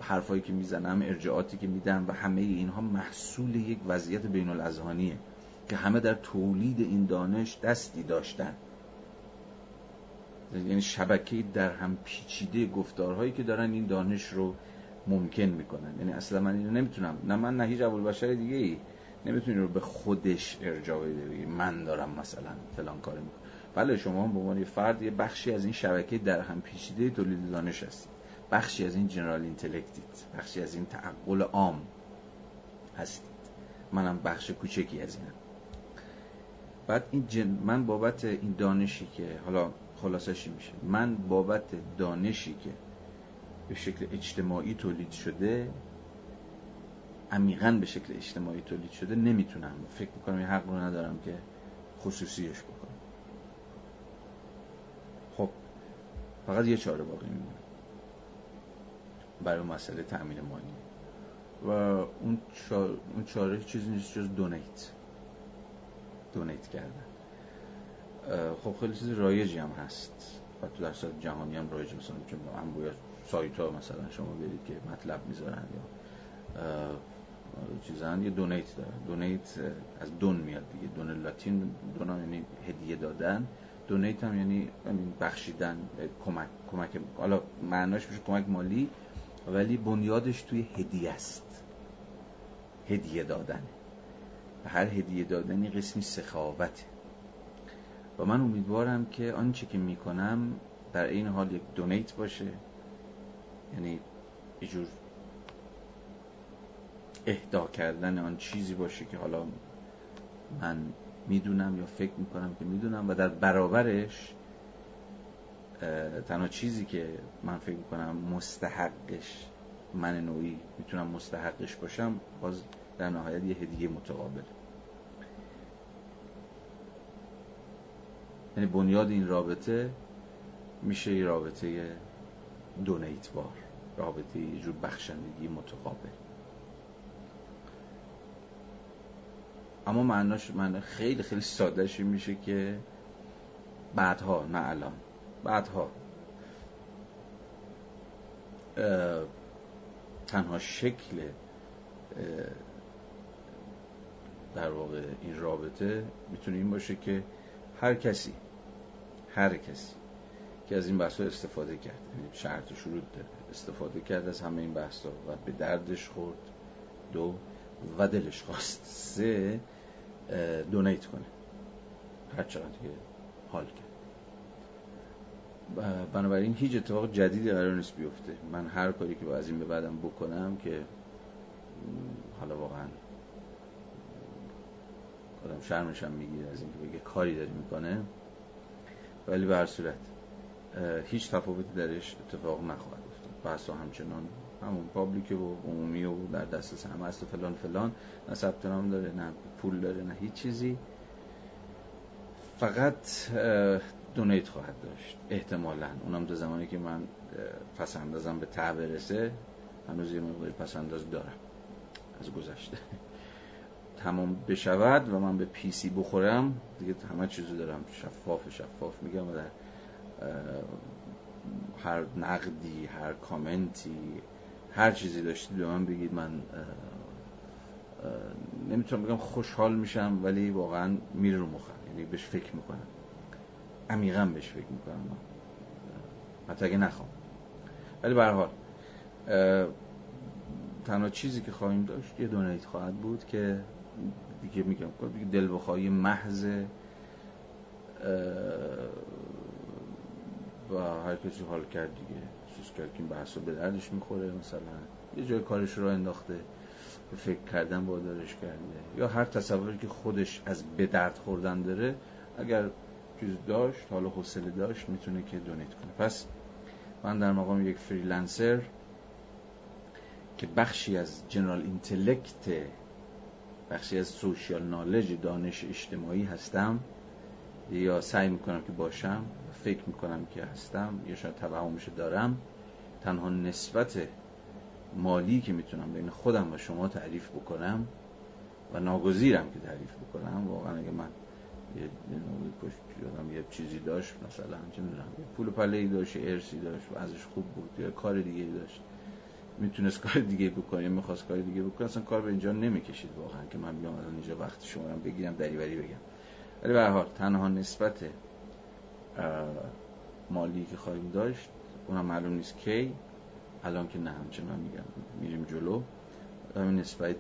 حرفایی که می‌زنم ارجاعاتی که میدم و همه اینها محصول یک وضعیت بین الاذهانیه که همه در تولید این دانش دستی داشتن. یعنی شبکه در هم پیچیده گفتارهایی که دارن این دانش رو ممکن می‌کنن. یعنی اصلا من اینو نمی‌تونم نه من نه هیچ بشر دیگه ای نمی‌تونی رو به خودش ارجاع بده من دارم مثلا فلان کار می‌کنم. بله شما به عنوان فرد یه بخشی از این شبکه در هم پیچیده تولید دانش هستید. بخشی از این جنرال اینتלקتید بخشی از این تعقل عام هستید. منم بخش کوچکی از اینم. بعد این جن... من بابت این دانشی که حالا خلاصش میشه؟ من بابت دانشی که به شکل اجتماعی تولید شده عمیقا به شکل اجتماعی تولید شده نمی‌تونم. فکر می‌کنم این حق رو ندارم که خصوصیش بکنم خب فقط یه چاره باقی میمونه. برای مسئله تأمین مالی. و اون چاره, اون چاره چیزی نیست جز دونیت. دونیت کردن. خب خیلی چیز رایجی هم هست. و تو در سطح جهانی هم رایج مثلا چون هم سایت ها مثلا شما برید که مطلب می‌ذارن یا چیزن یه دونیت دارن. دونیت از دون میاد دیگه. دون لاتین دون یعنی هدیه دادن. دونیت هم یعنی بخشیدن کمک کمک حالا معناش میشه کمک مالی ولی بنیادش توی هدیه است. هدیه دادن. هر هدیه دادنی قسمی سخاوته و من امیدوارم که آنچه که می‌کنم در این حال یک دونیت باشه. یعنی یه جور اهدا کردن آن چیزی باشه که حالا من می‌دونم یا فکر می‌کنم که می‌دونم و در برابرش تنها چیزی که من فکر می‌کنم مستحقش من نوعی می‌تونم مستحقش باشم باز در نهایت یه هدیه متقابل یعنی بنیاد این رابطه میشه یه رابطه دونیت بار رابطه یه جور بخشندگی متقابل. اما معناش معنی خیلی خیلی سادهشی میشه که بعدها نه الان. بعدها. تنها شکل در واقع این رابطه می‌تونه این باشه که هر کسی هر کسی که از این بحث استفاده کرد یعنی شرط شروع داره استفاده کرد از همه این بحث و به دردش خورد دو و دلش خواست. سه دونیت کنه. هر چقدر که حال کرد. بنابراین هیچ اتفاق جدیدی قرار نیست بیفته. من هر کاری که از این به بعدم بکنم که حالا واقعا آدم شرمشم می‌گیره از اینکه بگه کاری داری می‌کنه. ولی به هر صورت هیچ تفاوتی درش اتفاق نخواهد افتاد. بحثا همچنان همون public و عمومی و در دست همه است و فلان فلان. نه ثبت نام داره نه پول داره نه هیچ چیزی. فقط donate خواهد داشت احتمالا. اونم تا زمانی که من پس‌اندازم به ته برسه هنوز یه مقداری پس‌انداز دارم. از گذشته. تمام بشود و من به پیسی بخورم. دیگه همه چیزو دارم. شفاف شفاف میگم و در هر نقدی هر کامنتی هر چیزی داشتید به من بگید من نمی‌تونم بگم خوشحال میشم ولی واقعا میره رو مخم. یعنی بهش فکر می‌کنم. عمیقا بهش فکر می‌کنم. حتی اگه نخوام. ولی به حال تنها چیزی که خواهیم داشت یه دونیت خواهد بود که دیگه میگم دل بخواهی محض و هر کسی حال کرد دیگه. کرد که این بحث به دردش می‌خوره مثلا یه جای کارش رو انداخته به فکر کردن با دارش کرده. یا هر تصوری که خودش از به درد خوردن داره اگر چیز داشت حالا حوصله داشت می‌تونه که donate کنه. پس من در مقام یک freelancer که بخشی از general intellect بخشی از social knowledge دانش اجتماعی هستم یا سعی می‌کنم که باشم فکر می‌کنم که هستم یا شاید توهمش دارم تنها نسبت مالی که می‌تونم بین خودم و شما تعریف بکنم و ناگزیرم که تعریف بکنم واقعا اگه من یه یادم یه چیزی داشت مثلا چه می‌دونم یه پول پله ای داشت ارسی داشت و ازش خوب بود یا کار دیگه داشت. می‌تونست کار دیگه بکنه یا می‌خواست کار دیگه بکنه اصلا کار به اینجا نمی‌کشید واقعا که من بیام الان اینجا وقت شما رو بگیرم دریوری بگم. ولی به حال تنها نسبت مالی که خواهیم داشت اونم معلوم نیست کی. الان که نه همچنان میگم. میریم جلو. همین نسبت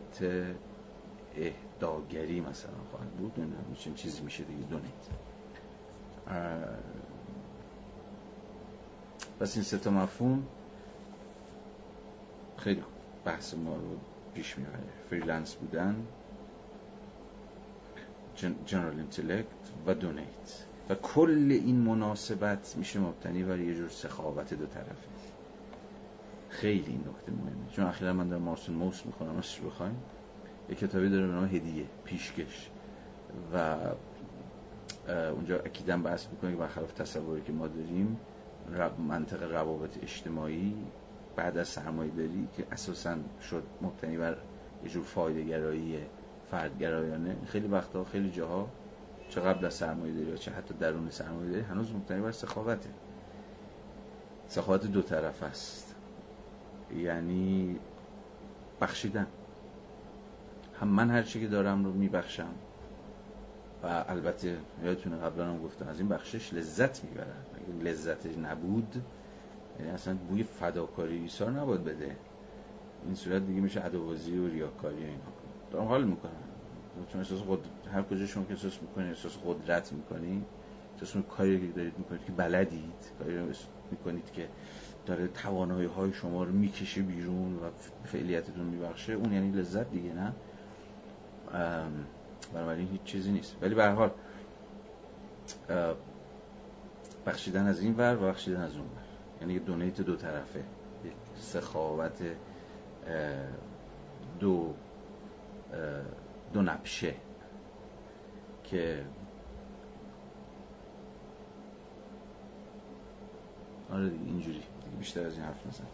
اهداگری مثلا خواهد بود. نمی‌دونم چه چیزی میشه دیگه. دونیت پس این سه تا مفهوم خیلی بحث ما رو پیش می‌بره. freelance بودن general intellect و donate و کل این مناسبت میشه مبتنی بر یه جور سخاوت دو طرفه خیلی این نکته مهمه. چون اخیرا من در مارسل موس می‌خونم از بخوایم؟ یه کتابی داره به هدیه پیشکش. و اونجا اکیدا بحث می‌کنه که برخلاف تصوری که ما داریم منطق روابط اجتماعی بعد از سرمایه داری که اساسا شد مبتنی بر یه جور فایده گرایی فردگرایانه. خیلی وقتا خیلی جاها چه قبل از سرمایه داری چه حتی درون سرمایه داری هنوز مبتنی بر سخاوته. سخاوت دو طرف است. یعنی بخشیدن. هم من هر چی که دارم رو میبخشم. و البته یادتونه قبلا هم گفتم از این بخشش لذت می‌برن اگه لذت نبود یعنی اصلا بوی فداکاری عیسی نباید بده. این صورت دیگه میشه عدوازی و ریاکاری و اینا. دارم حال می‌کنم. چون احساس خود هر کجا شما که احساس می‌کنید احساس قدرت می‌کنی احساس کاری که دارید می‌کنید که بلدید کاری می‌کنید که داره توانایی های شما رو می‌کشه بیرون و فعلیتتون میبخشه اون یعنی لذت دیگه نه؟ بنابراین هیچ چیزی نیست. ولی به حال بخشیدن از این ور و بخشیدن از اون ور. یعنی یه دونیت دو طرفه. یک سخاوت دو دو نبشه. که آره دیگه اینجوری. بیشتر از این حرف نزن.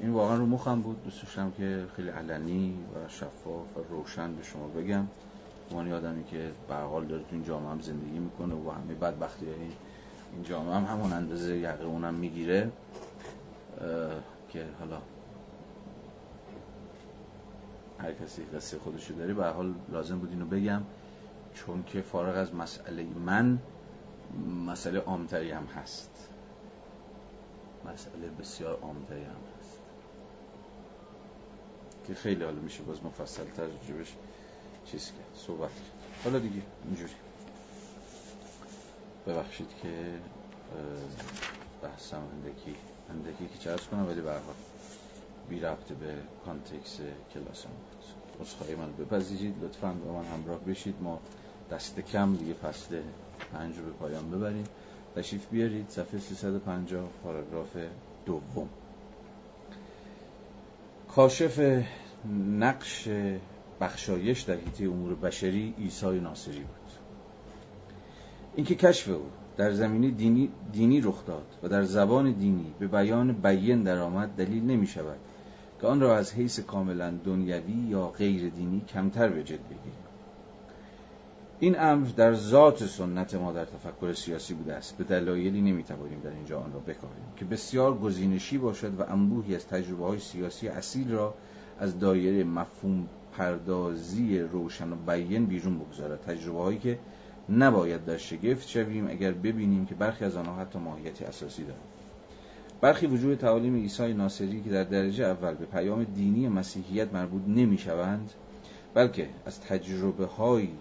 این واقعا رو مخم بود. دوست داشتم که خیلی علنی و شفاف و روشن به شما بگم. عنوان آدمی که به حال داره تو این جامعه هم زندگی می‌کنه و همه بدبختی یعنی این جامعه هم همون اندازه یقه اونم می‌گیره. که حالا هر کسی قصه خودشو داری به حال لازم بود اینو بگم. چون که فارغ از مسئله من مسئله عامتری هم هست. مسئله بسیار عامتری هم هست. که خیلی حالا میشه باز مفصل تجربهش چیز کرد صحبت کرد. حالا دیگه اینجوری. ببخشید که بحثم اندکی اندکی که چرس کنم ولی برها بی ربط به کانتکس کلاس هم بود خواهی من بپذیرید لطفا با من همراه بشید. ما دست کم دیگه فصل پنج رو به پایان ببریم. تشریف بیارید. صفحه 350 پاراگراف دوم. کاشف نقش بخشایش در حیطه امور بشری عیسی ناصری بود. اینکه کشف او در زمینه دینی, دینی رخ داد و در زبان دینی به بیان بیین درآمد دلیل نمی شود که آن را از حیث کاملا دنیوی یا غیر دینی کمتر به جد بگیریم. این امر در ذات سنت ما در تفکر سیاسی بوده است. به دلایلی نمی‌توانیم در اینجا آن را بکاریم که بسیار گزینشی باشد و انبوهی از تجربه های سیاسی اصیل را از دایره مفهوم پردازی روشن و بیین بیرون بگذارد. تجربه هایی که نباید در شگفت شویم اگر ببینیم که برخی از آنها حتی ماهیت اساسی دارند. برخی وجود تعالیم عیسی ناصری که در درجه اول به پیام دینی مسیحیت مربوط نمی‌شوند بلکه از تجربه هایی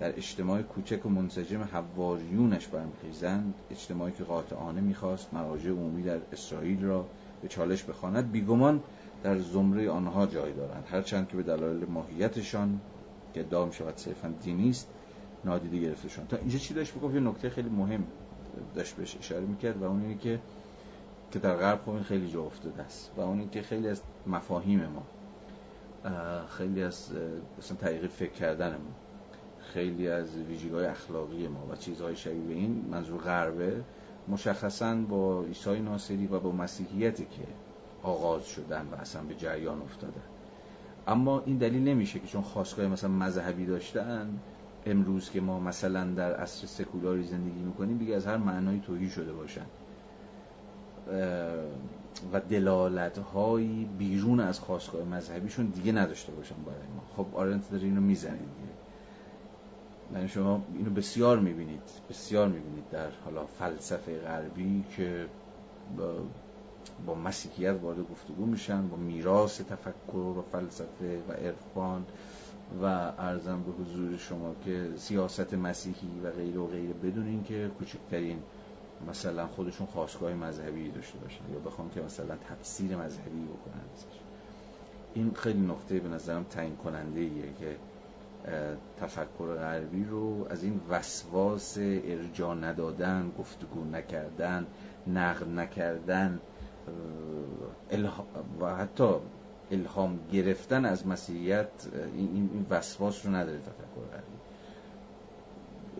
در اجتماع کوچک و منسجم حواریونش برمیخیزند اجتماعی که قاطعانه می‌خواست مراجع عمومی در اسرائیل را به چالش بخواند بیگمان در زمره آنها جای دارند. هرچند که به دلایل ماهیتشان که ادعا شود صرفا دینی است نادیده گرفتهشان تا اینجا چی داشت بگفت یه نکته خیلی مهم داشت بهش اشاره می‌کرد و اون اینه که که در غرب خب خیلی جا افتاده است و اون که خیلی از مفاهیم ما خیلی از مثلا طریق فکر کردن خیلی از ویژگی‌های اخلاقی ما و چیزهای شبیه به این منظور غربه مشخصا با عیسی ناصری و با مسیحیتی که آغاز شدن و اصلا به جریان افتادن اما این دلیل نمیشه که چون خواستگاه مثلا مذهبی داشتن امروز که ما مثلا در عصر سکولاری زندگی می‌کنیم دیگه از هر معنای توهی شده باشن. و دلالت بیرون از خواستگاه مذهبیشون دیگه نداشته باشن برای ما. خب آرنت داره اینو می‌زنه. دیگه یعنی شما اینو بسیار می‌بینید بسیار می‌بینید در حالا فلسفه غربی که با, با مسیحیت وارد گفتگو میشن با میراث تفکر و فلسفه و عرفان و ارزم به حضور شما که سیاست مسیحی و غیر و غیره بدون اینکه کوچکترین مثلا خودشون خواستگاه مذهبی داشته باشن یا بخوام که مثلا تفسیر مذهبی بکنن این خیلی نقطه به نظرم تعیین کننده ایه که تفکر غربی رو از این وسواس ارجا ندادن گفتگو نکردن نقل نکردن و حتی الهام گرفتن از مسیحیت این, وسواس رو نداره تفکر غربی.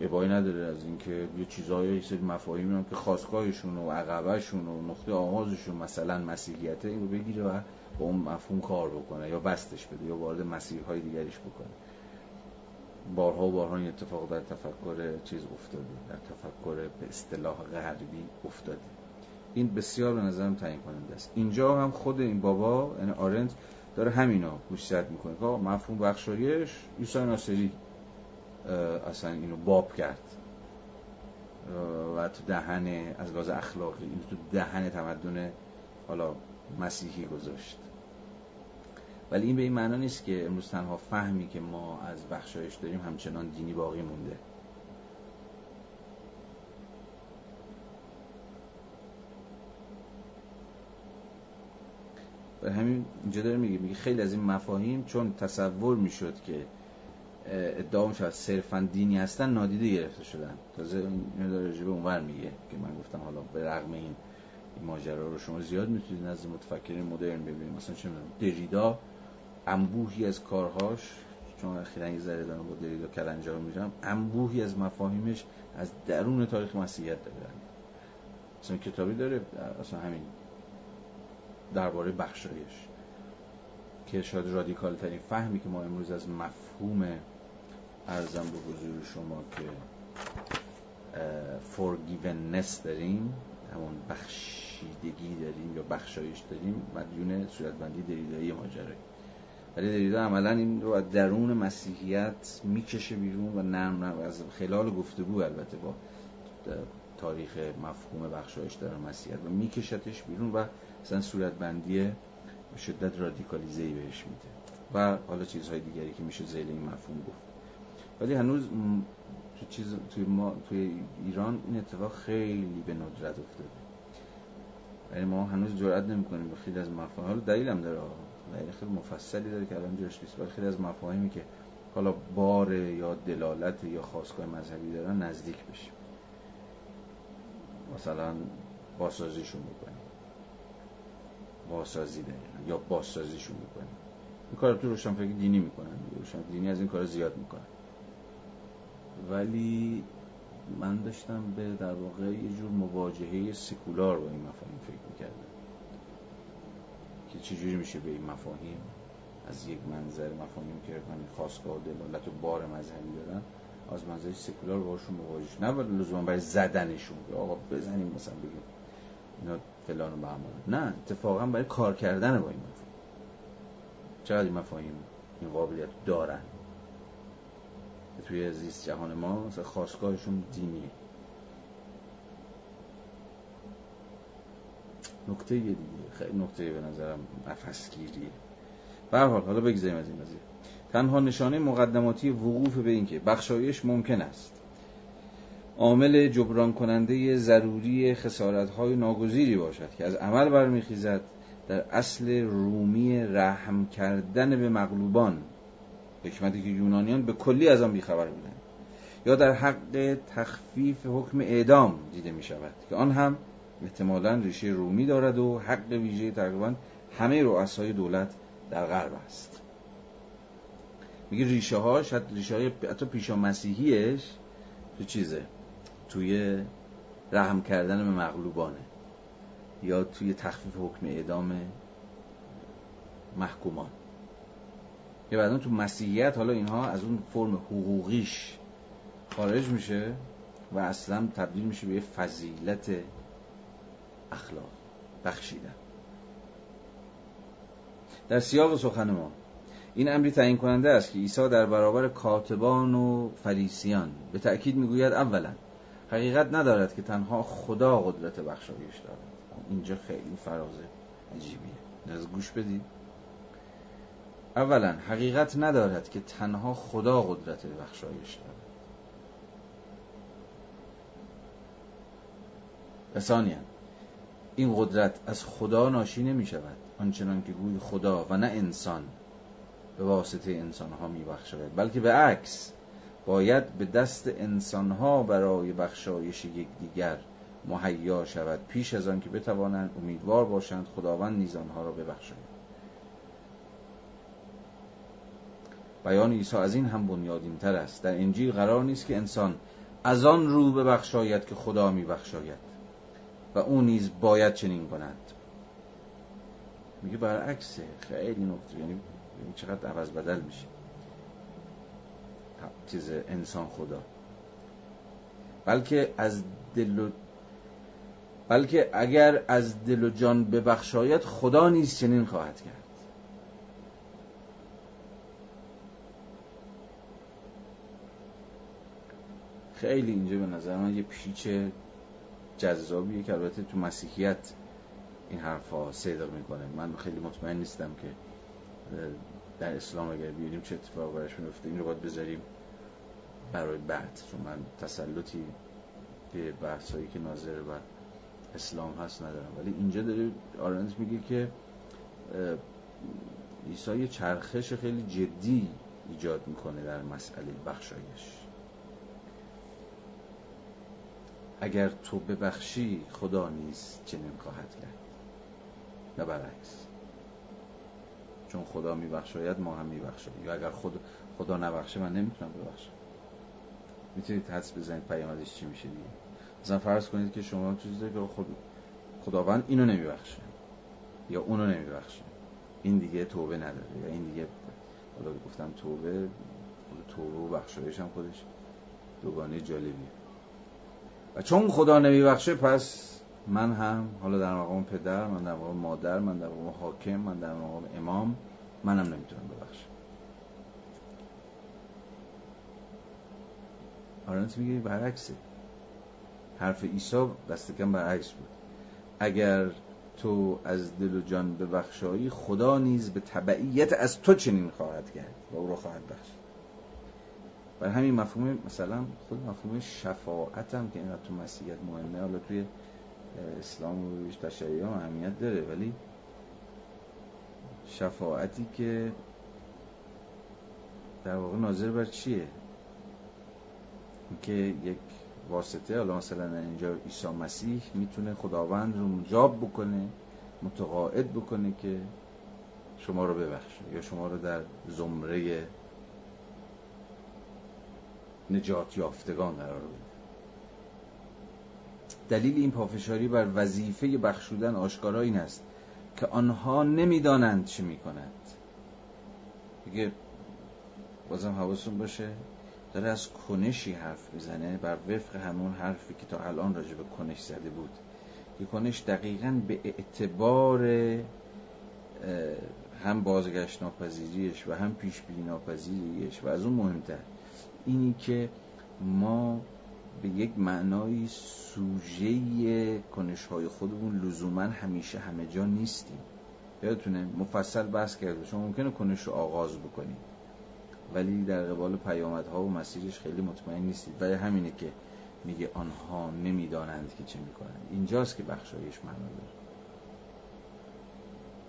ابایی نداره از اینکه یه چیزایی یه سری مفاهیمی هم که خواستگاهشون و عقبهشون و نقطه آغازشون مثلا مسیحیت این رو بگیره و با اون مفهوم کار بکنه یا بستش بده یا وارد مسیح های دیگریش بکنه. بارها و بارها این اتفاق در تفکر چیز افتاده در تفکر به اصطلاح غربی افتاده. این بسیار به نظرم تعیین کننده است. اینجا هم خود این بابا یعنی آرنت داره همینا گوشزد می‌کنه. که مفهوم بخشایش عیسی ناصری اصلا اینو باب کرد. و تو دهن از لحاظ اخلاقی اینو تو دهن تمدن حالا مسیحی گذاشت. ولی این به این معنا نیست که امروز تنها فهمی که ما از بخشایش داریم همچنان دینی باقی مونده. و همین اینجا داره میگه میگه خیلی از این مفاهیم چون تصور می‌شد که ادعا میشه صرفا دینی هستن نادیده گرفته شدن. تازه این داره رجبه اونور میگه که من گفتم حالا به رغم این ماجرا رو شما زیاد می‌تونید از متفکرین مدرن ببینید. مثلا چه دریدا انبوهی از کارهاش چون اخیرا یه ذره دارم با دریدا کلنجار میرم انبوهی از مفاهیمش از درون تاریخ مسیحیت داره. مثلا کتابی داره اصلا همین درباره بخشایش که شاید رادیکال ترین فهمی که ما امروز از مفهوم ارزم به حضور شما که forgiveness داریم همون بخشیدگی داریم یا بخشایش داریم مدیون صورتبندی دریدایی ماجرایی. ولی دریدا عملا این رو از درون مسیحیت می‌کشه بیرون و نرم نرم از خلال گفتگو البته با تاریخ مفهوم بخشایش در مسیحیت و میکشتش بیرون و مثلا صورتبندی شدت رادیکالیزه بهش میده. و حالا چیزهای دیگری که میشه زیل این مفهوم گفت. ولی هنوز تو چیز توی ما توی ایران این اتفاق خیلی به ندرت افتاده. یعنی ما هنوز جرئت نمی‌کنیم به خیلی از مفاهیم. حالا دلیل هم داره خیلی مفصلی داره که الان جاش نیست. ولی خیلی از مفاهیمی که حالا بار یا دلالت یا خواستگاه مذهبی دارن نزدیک بشیم. مثلا باسازیشون بکنیم. باسازی داریم یا باسازیشون بکنیم. این کار تو روشنفکری دینی می‌کنن روشن دینی از این کار زیاد می‌کنن. ولی من داشتم به در واقع یه جور مواجهه سکولار با این مفاهیم فکر که چجوری میشه به این مفاهیم از یک منظر مفاهیم که من خواستگاه و دلالت و بار مذهبی دارن از منظر سکولار باشون مواجه نه ولی لزوما برای زدنشون که آقا بزنیم مثلا بگیم اینا فلان و نه اتفاقا برای کار کردن با این مفاهیم. چقدر این مفاهیم این قابلیت دارن؟ توی زیست جهان ما مثلا خواستگاهشون دینیه. نکته دیگه. خیلی نکته به نظرم نفسگیریه. به حال حالا بگذاریم از این قضیه. تنها نشانه مقدماتی وقوف به اینکه بخشایش ممکن است. عامل جبران کننده ضروری خسارت های ناگزیری باشد که از عمل برمیخیزد در اصل رومی رحم کردن به مغلوبان. حکمتی که یونانیان به کلی از آن بیخبر بودند. یا در حق تخفیف حکم اعدام دیده می شود که آن هم احتمالا ریشه رومی دارد و حق ویژه تقریبا همه رؤسای دولت در غرب است. میگه ریشه ها شاید ریشه های حتی پیشا مسیحیش تو چیزه؟ توی رحم کردن به مغلوبانه. یا توی تخفیف حکم اعدام محکومان. یا بعدا تو مسیحیت حالا اینها از اون فرم حقوقیش خارج میشه و اصلا تبدیل میشه به یه فضیلت اخلاق بخشیدن. در سیاق سخن ما این امری تعیین کننده است که عیسی در برابر کاتبان و فریسیان به تأکید می‌گوید اولا حقیقت ندارد که تنها خدا قدرت بخشایش دارد. اینجا خیلی فرازه عجیبیه. از گوش بدید اولا حقیقت ندارد که تنها خدا قدرت بخشایش دارد. ثانیا این قدرت از خدا ناشی نمی شود آنچنان که گوی خدا و نه انسان به واسطه انسان ها می بخشاید بلکه به عکس باید به دست انسان ها برای بخشایش یکدیگر مهیا شود پیش از آن که بتوانند امیدوار باشند خداوند نیز آنها را ببخشاید. بیان عیسی از این هم بنیادین تر است. در انجیل قرار نیست که انسان از آن رو ببخشاید که خدا میبخشاید. و او نیز باید چنین کند. میگه برعکسه خیلی نقطه. یعنی چقدر عوض بدل میشه. چیز انسان خدا. بلکه از دل و بلکه اگر از دل و جان ببخشاید خدا نیز چنین خواهد کرد. خیلی اینجا به نظر من یه پیچ جذابیه که البته تو مسیحیت این حرفا صدق می‌کنه. من خیلی مطمئن نیستم که در اسلام اگر بیاریم چه اتفاق براش میفته این رو باید بذاریم برای بعد. چون من تسلطی به بحثایی که ناظر و اسلام هست ندارم. ولی اینجا داره آرنز میگه که عیسی یه چرخش خیلی جدی ایجاد می‌کنه در مسئله بخشایش. اگر تو ببخشی خدا نیز چنین خواهد کرد. نه برعکس چون خدا میبخشاید ما هم میبخشیم. یا اگر خود خدا نبخشه من نمی‌تونم ببخشم. می‌تونید حدس بزنید پیامدش چی میشه دیگه. مثلا فرض کنید که شما چیزی که خود خداوند اینو نمیبخشه. یا اونو نمیبخشه. این دیگه توبه نداره. یا این دیگه حالا گفتم توبه توبه و بخشایش هم خودش دوگانه جالبیه. و چون خدا نمیبخشه پس من هم حالا در مقام پدر من در مقام مادر من در مقام حاکم من در مقام امام منم نمی‌تونم ببخشم. آرنت میگه برعکسه. حرف عیسی دست کم برعکس بود. اگر تو از دل و جان ببخشایی خدا نیز به تبعیت از تو چنین خواهد کرد و او را خواهد بخش برای همین مفهوم مثلا خود مفهوم شفاعت هم که اینقدر تو مسیحیت مهمه حالا توی اسلام و تشیع هم اهمیت داره ولی شفاعتی که در واقع ناظر بر چیه؟ که یک واسطه حالا مثلا اینجا عیسی مسیح می‌تونه خداوند رو مجاب بکنه متقاعد بکنه که شما رو ببخشه یا شما رو در زمره نجات یافتگان قرار بده دلیل این پافشاری بر وظیفه بخشودن آشکارا این است که آنها نمی‌دانند چه می‌کنند دیگه بازم حواستون باشه داره از کنشی حرف می‌زنه بر وفق همون حرفی که تا الان راجع به کنش زده بود. که کنش دقیقا به اعتبار هم بازگشت ناپذیریش و هم پیش ناپذیریش و از اون مهمتر. اینی که ما به یک معنای سوژه کنش های خودمون لزوما همیشه همه جا نیستیم. یادتونه؟ مفصل بحث کرده. شما ممکنه کنش رو آغاز بکنید. ولی در قبال پیامدها و مسیرش خیلی مطمئن نیستید. و همینه که میگه آنها نمی‌دانند که چه می‌کنند. اینجاست که بخشایش معنا داره.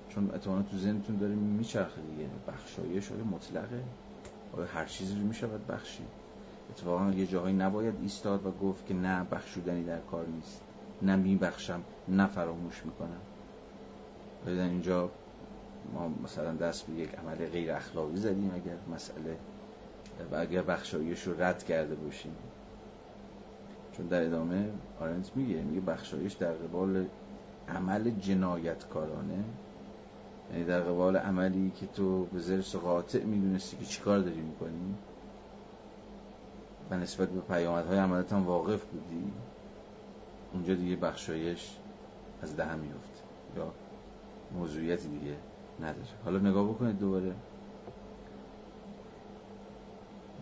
چون اتمانا تو ذهنتون داره میچرخه دیگه. بخشایش های مطلقه. آیا هر چیزی رو می‌شود بخشید. اتفاقا یه جاهایی نباید ایستاد و گفت که نه بخشودنی در کار نیست. نه میبخشم نه فراموش می‌کنم. در اینجا ما مثلا دست به یک عمل غیر اخلاقی زدیم اگر مسئله و اگر بخشایش رو رد کرده باشیم. چون در ادامه آرنت میگه میگه بخشایش در قبال عمل جنایتکارانه. یعنی در قبال عملی که تو به زرس قاطع می‌دونستی که چیکار داری می‌کنی و نسبت به پیامدهای عملت هم واقف بودی اونجا دیگه بخشایش از دهم میفته یا موضوعیتی دیگه نداره. حالا نگاه بکنید دوباره.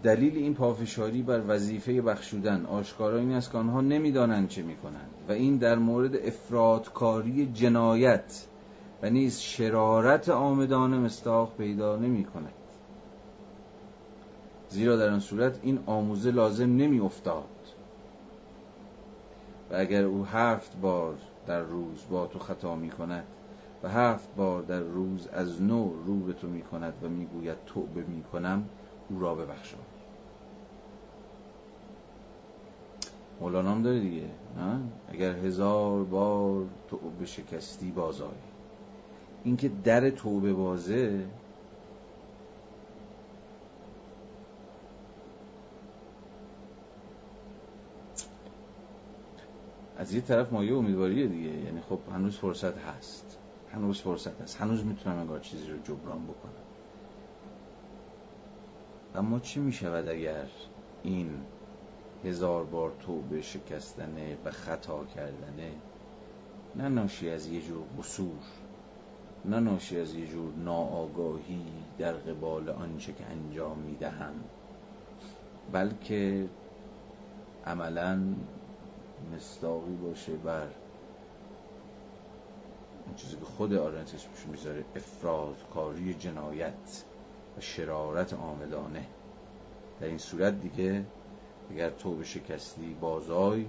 دلیل این پافشاری بر وظیفه بخشودن. آشکارا این است که آنها نمی‌دانند چه می‌کنند. و این در مورد افرادکاری جنایت. و نیز شرارت آمدانه مستاق پیدا نمی کند زیرا در آن صورت این آموزه لازم نمی افتاد و اگر او هفت بار در روز با تو خطا می کند و هفت بار در روز از نو رو به تو می کند و می‌گوید توبه می کنم او را ببخشا. مولانا هم داره دیگه نه؟ اگر هزار بار توبه شکستی بازای اینکه در توبه بازه از یه طرف مایه امیدواریه دیگه. یعنی خب هنوز فرصت هست. هنوز فرصت هست. هنوز می‌تونم انگار چیزی رو جبران بکنم. اما چی می‌شود اگر این هزار بار توبه شکستنه و خطا کردنه؟ نه ناشی از یه جور قصور. نه ناشی از یه جور ناآگاهی در قبال آنچه که انجام می‌دهم بلکه عملا مستاقی باشه بر اون چیزی که خود آرنت اسمش می‌ذاره افراد کاری جنایت و شرارت آمدانه در این صورت دیگه اگر تو شکستی بازای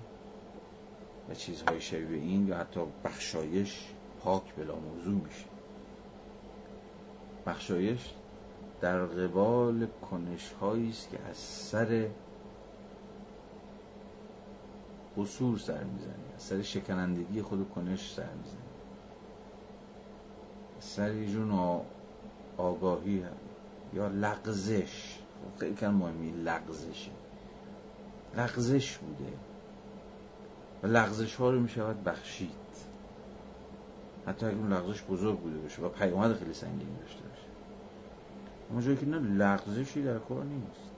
و چیزهای شبیه این یا حتی بخشایش پاک بلا موضوع میشه بخشایش در قبال کنش است که از سر قصور سر می‌زنی از سر شکنندگی خود کنش سر می‌زنی. سر یه جون آگاهی یا لغزش. خیلی کن مهمی لغزشه. لغزش بوده. و لغزش ها رو می شود بخشید. حتی اگر اون لغزش بزرگ بوده باشه. و پیامد خیلی سنگین داشته. باشه اما جایی که نه لغزشی در کار نیست.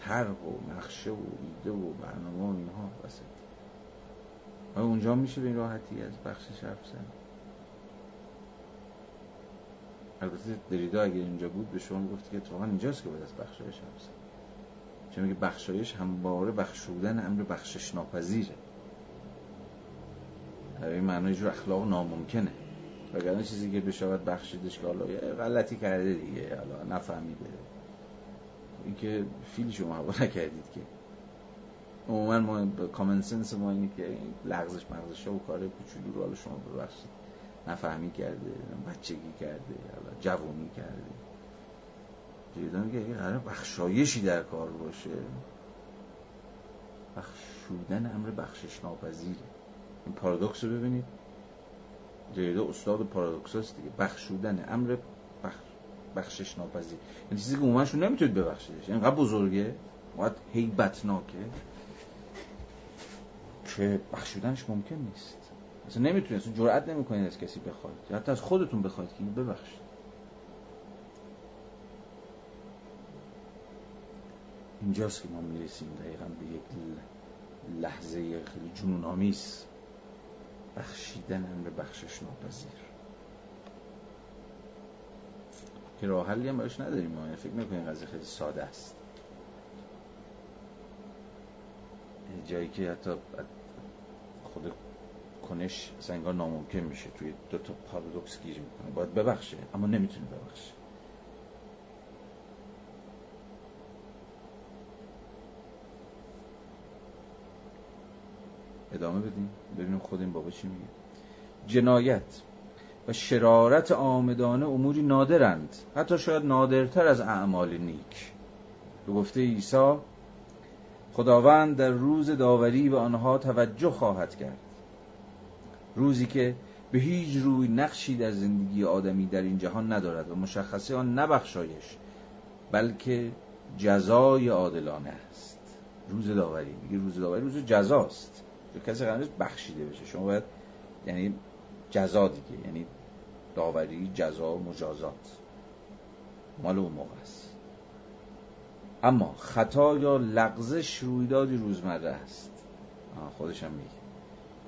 طرح و نقشه و ایده و برنامه و اینها. وسط آیا اونجا میشه به این راحتی از بخشش حرف زن البته دریدا اگر اینجا بود به شما گفت که اتفاقا اینجاست که باید از بخشایش حرف زن چون میگه؟ بخشایش همواره بخشودن امر بخشش ناپذیره. در این معنی جور اخلاق ناممکنه. وگرنه چیزی که بشود بخشیدش که حالا غلطی کرده دیگه. حالا نفهمیده. اینکه فیل شما نکردید که. عموما ما کامن سنس ما اینه که لغزش مغزش و کار کوچولو رو حالا شما ببخشید. نفهمی کرده بچگی کرده حالا جوونی کرده. میگه اگه قرار بخشایشی در کار باشه. بخشودن امر بخشش ناپذیره. این پارادوکس رو ببینید. جیدا استاد پارادوکس هست دیگه. بخشودن امر بخشش ناپذیر. یعنی چیزی که عموماش نمی‌تونید ببخشیدش. اینقدر بزرگه باید هیبتناکه که بخشیدنش ممکن نیست. اصلا نمی‌تونید اصلا جرئت نمی‌کنید از کسی بخواید. حتی از خودتون بخواید که ببخشید. اینجاست که ما می‌رسیم دقیقا به یک لحظه خیلی جنون آمیز بخشیدن امر بخشش ناپذیر. که راه حلی هم براش نداریم ما. یعنی فکر می‌کنیم قضیه خیلی ساده است. جایی که حتی خود کنش سنگار ناممکن میشه. توی دو تا پارادوکس گیر می‌کنه. باید ببخشه اما نمی‌تونه ببخشه. ادامه بدیم. ببینیم خود این بابا چی میگه. جنایت و شرارت آمدانه اموری نادرند. حتی شاید نادرتر از اعمال نیک. به گفته عیسی خداوند در روز داوری به آنها توجه خواهد کرد. روزی که به هیچ روی نقشی در زندگی آدمی در این جهان ندارد و مشخصه آن نبخشایش بلکه جزای عادلانه است. روز داوری. میگه روز داوری روز جزاست. کسی قرار بخشیده بشه. شما باید یعنی جزا دیگه یعنی داوری جزا مجازات. مال اون موقع است. اما خطا یا لغزش رویدادی روزمره است. خودش هم میگه.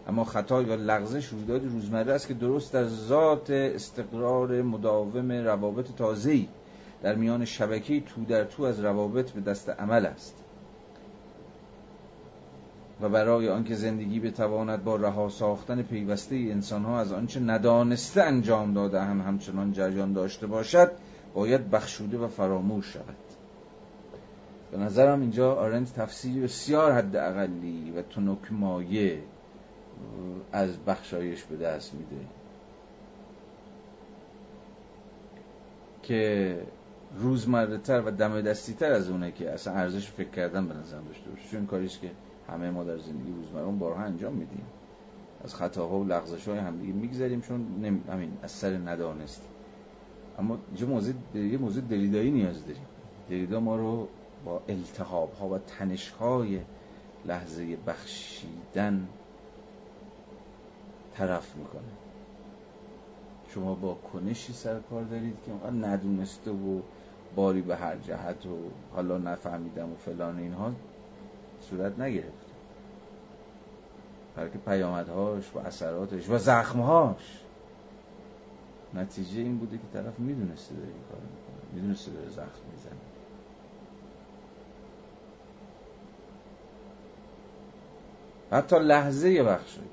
اما خطا یا لغزش رویدادی روزمره است که درست در ذات استقرار مداوم روابط تازه‌ای در میان شبکه تو در تو از روابط به دست عمل است. و برای آنکه زندگی بتواند با رها ساختن پیوسته انسان ها از آنچه ندانسته انجام داده هم همچنان جریان داشته باشد باید بخشوده و فراموش شود. به نظرم اینجا آرنت تفسیری بسیار حد اقلی و تنک مایه از بخشایش به دست میده. که روزمره تر و دم دستی تر از اونه که اصلا ارزش فکر کردن به نظرم داشته چون کاریست که همه ما در زندگی روزمره بارها انجام میدیم. از خطاها و لغزش های همدیگه میگذریم چون نمی... همین از سر ندانست اما یه موضوع یه موضوع دلیدایی نیاز داریم. دلیدا ما رو با التحاب ها و تنش های لحظه بخشیدن طرف می‌کنه. شما با کنشی سر کار دارید که اونقدر ندونسته و باری به هر جهت و حالا نفهمیدم و فلان اینها. صورت نگرفت. برای که پیامدهاش و اثراتش و زخمهاش. نتیجه این بوده که طرف می‌دونسته داره این کار می‌کنه. می‌دونسته داره زخم می‌زنه. حتی لحظه بخشایش.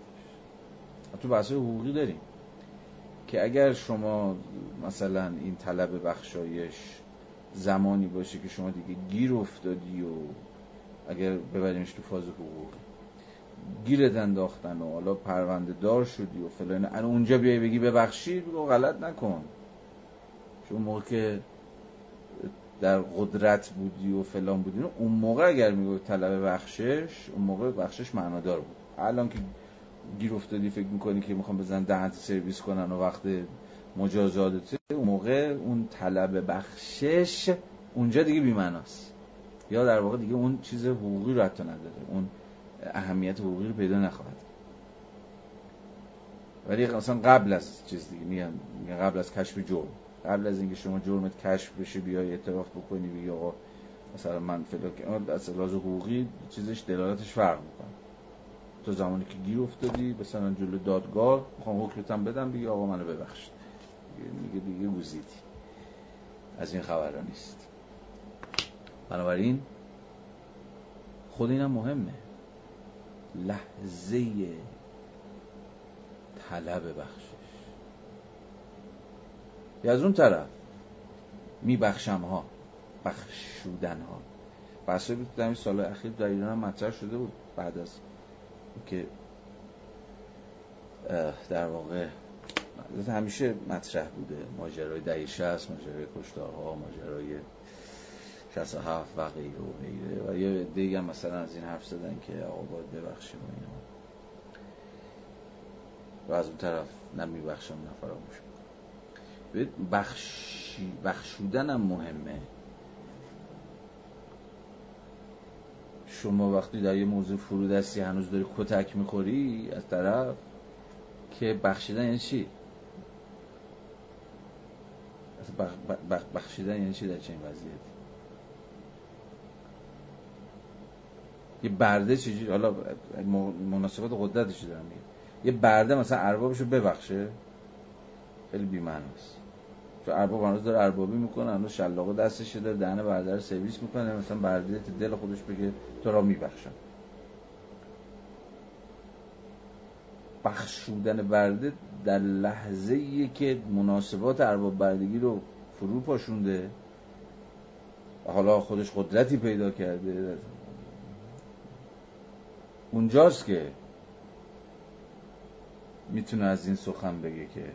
تو بحث حقوقی داریم که اگر شما مثلا این طلب بخشایش زمانی باشه که شما دیگه گیر افتادی و اگر ببریمش تو فاز حقوقی گیرت انداختن و حالا پرونده دار شدی و فلان. ان اونجا بیای بگی ببخشید بگو غلط نکن. چون موقع که در قدرت بودی و فلان بودی اون موقع اگر میگو طلب بخشش اون موقع بخشش معنادار بود. الان که گیر افتادی فکر می‌کنی که می‌خوام بزن دهنت سرویس کنن و وقت مجازات اون موقع اون طلب بخشش اونجا دیگه بیمناست یا در واقع دیگه اون چیز حقوقی رو حتی نداره. اون اهمیت حقوقی رو پیدا نخواهد ولی مثلا قبل از چیز دیگه میگم قبل از کشف جرم. قبل از اینکه شما جرمت کشف بشه بیای اعتراف بکنی بگی آقا مثلا من فلان از لحاظ حقوقی چیزش دلالتش فرق می‌کنه. تو زمانی که گیر افتادی مثلا جلو دادگاه می‌خوام حکمتم بدم بگی آقا منو ببخشید. میگه دیگه گوزیدی از این خبرها نیست. بنابراین خود اینم مهمه. لحظه طلب بخشش. یا از اون طرف میبخشم ها بخشودن ها. بحثه بود در این سال اخیر در ایران هم مطرح شده بود. بعد از که در واقع همیشه مطرح بوده. ماجرای دهی شست ماجرای کشتارها ماجرای 67 و غیره و غیره و یه دیگه مثلا از این حرف زدن که آقا باید ببخشیم و اینا. و از اون طرف نمیبخشم نفراموش بخشی بخشودن هم مهمه. شما وقتی در یه موضوع فرودستی هنوز داری کتک می‌خوری از طرف که بخشیدن یعنی چی؟ بخشیدن یعنی چی در چنین وضعیتی؟ یه برده چیزی حالا مناسبات قدرتش دارم میگم. یه برده مثلا اربابش رو ببخشه خیلی بی‌معناست چون ارباب هنوز داره اربابی می‌کنه هنوز شلاقه دستش داره دهن برده رو سرویس می‌کنه مثلا برده دل خودش بگه تو را میبخشم. بخشودن برده در لحظه که مناسبات ارباب بردگی رو فرو پاشونده حالا خودش قدرتی پیدا کرده. اونجاست که می‌تونه از این سخن بگه که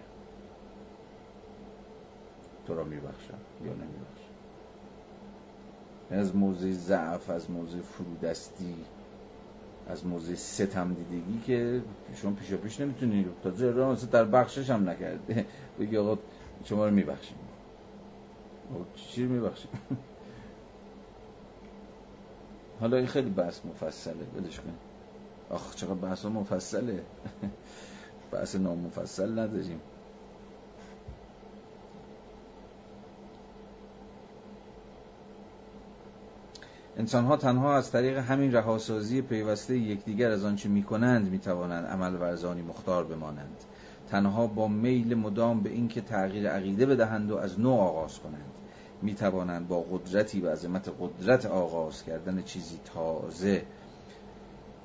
تو را میبخشم یا نمیبخشم. از موضع ضعف از موضع فرودستی از موضع ستم دیدگی که شما پیشا پیش نمی‌تونی تازه را در بخشش هم نکرده. بگی آقا شما رو میبخشیم. چی رو میبخشیم؟ حالا این خیلی بحث مفصله. بدش کنیم آخ چقدر بحث مفصله. بحث نامفصل نداریم. انسان ها تنها از طریق همین رهاسازی پیوسته یکدیگر از آنچه می کنند می توانند عمل ورزانی مختار بمانند. تنها با میل مدام به اینکه تغییر عقیده بدهند و از نو آغاز کنند. می توانند با قدرتی و عظمت قدرت آغاز کردن چیزی تازه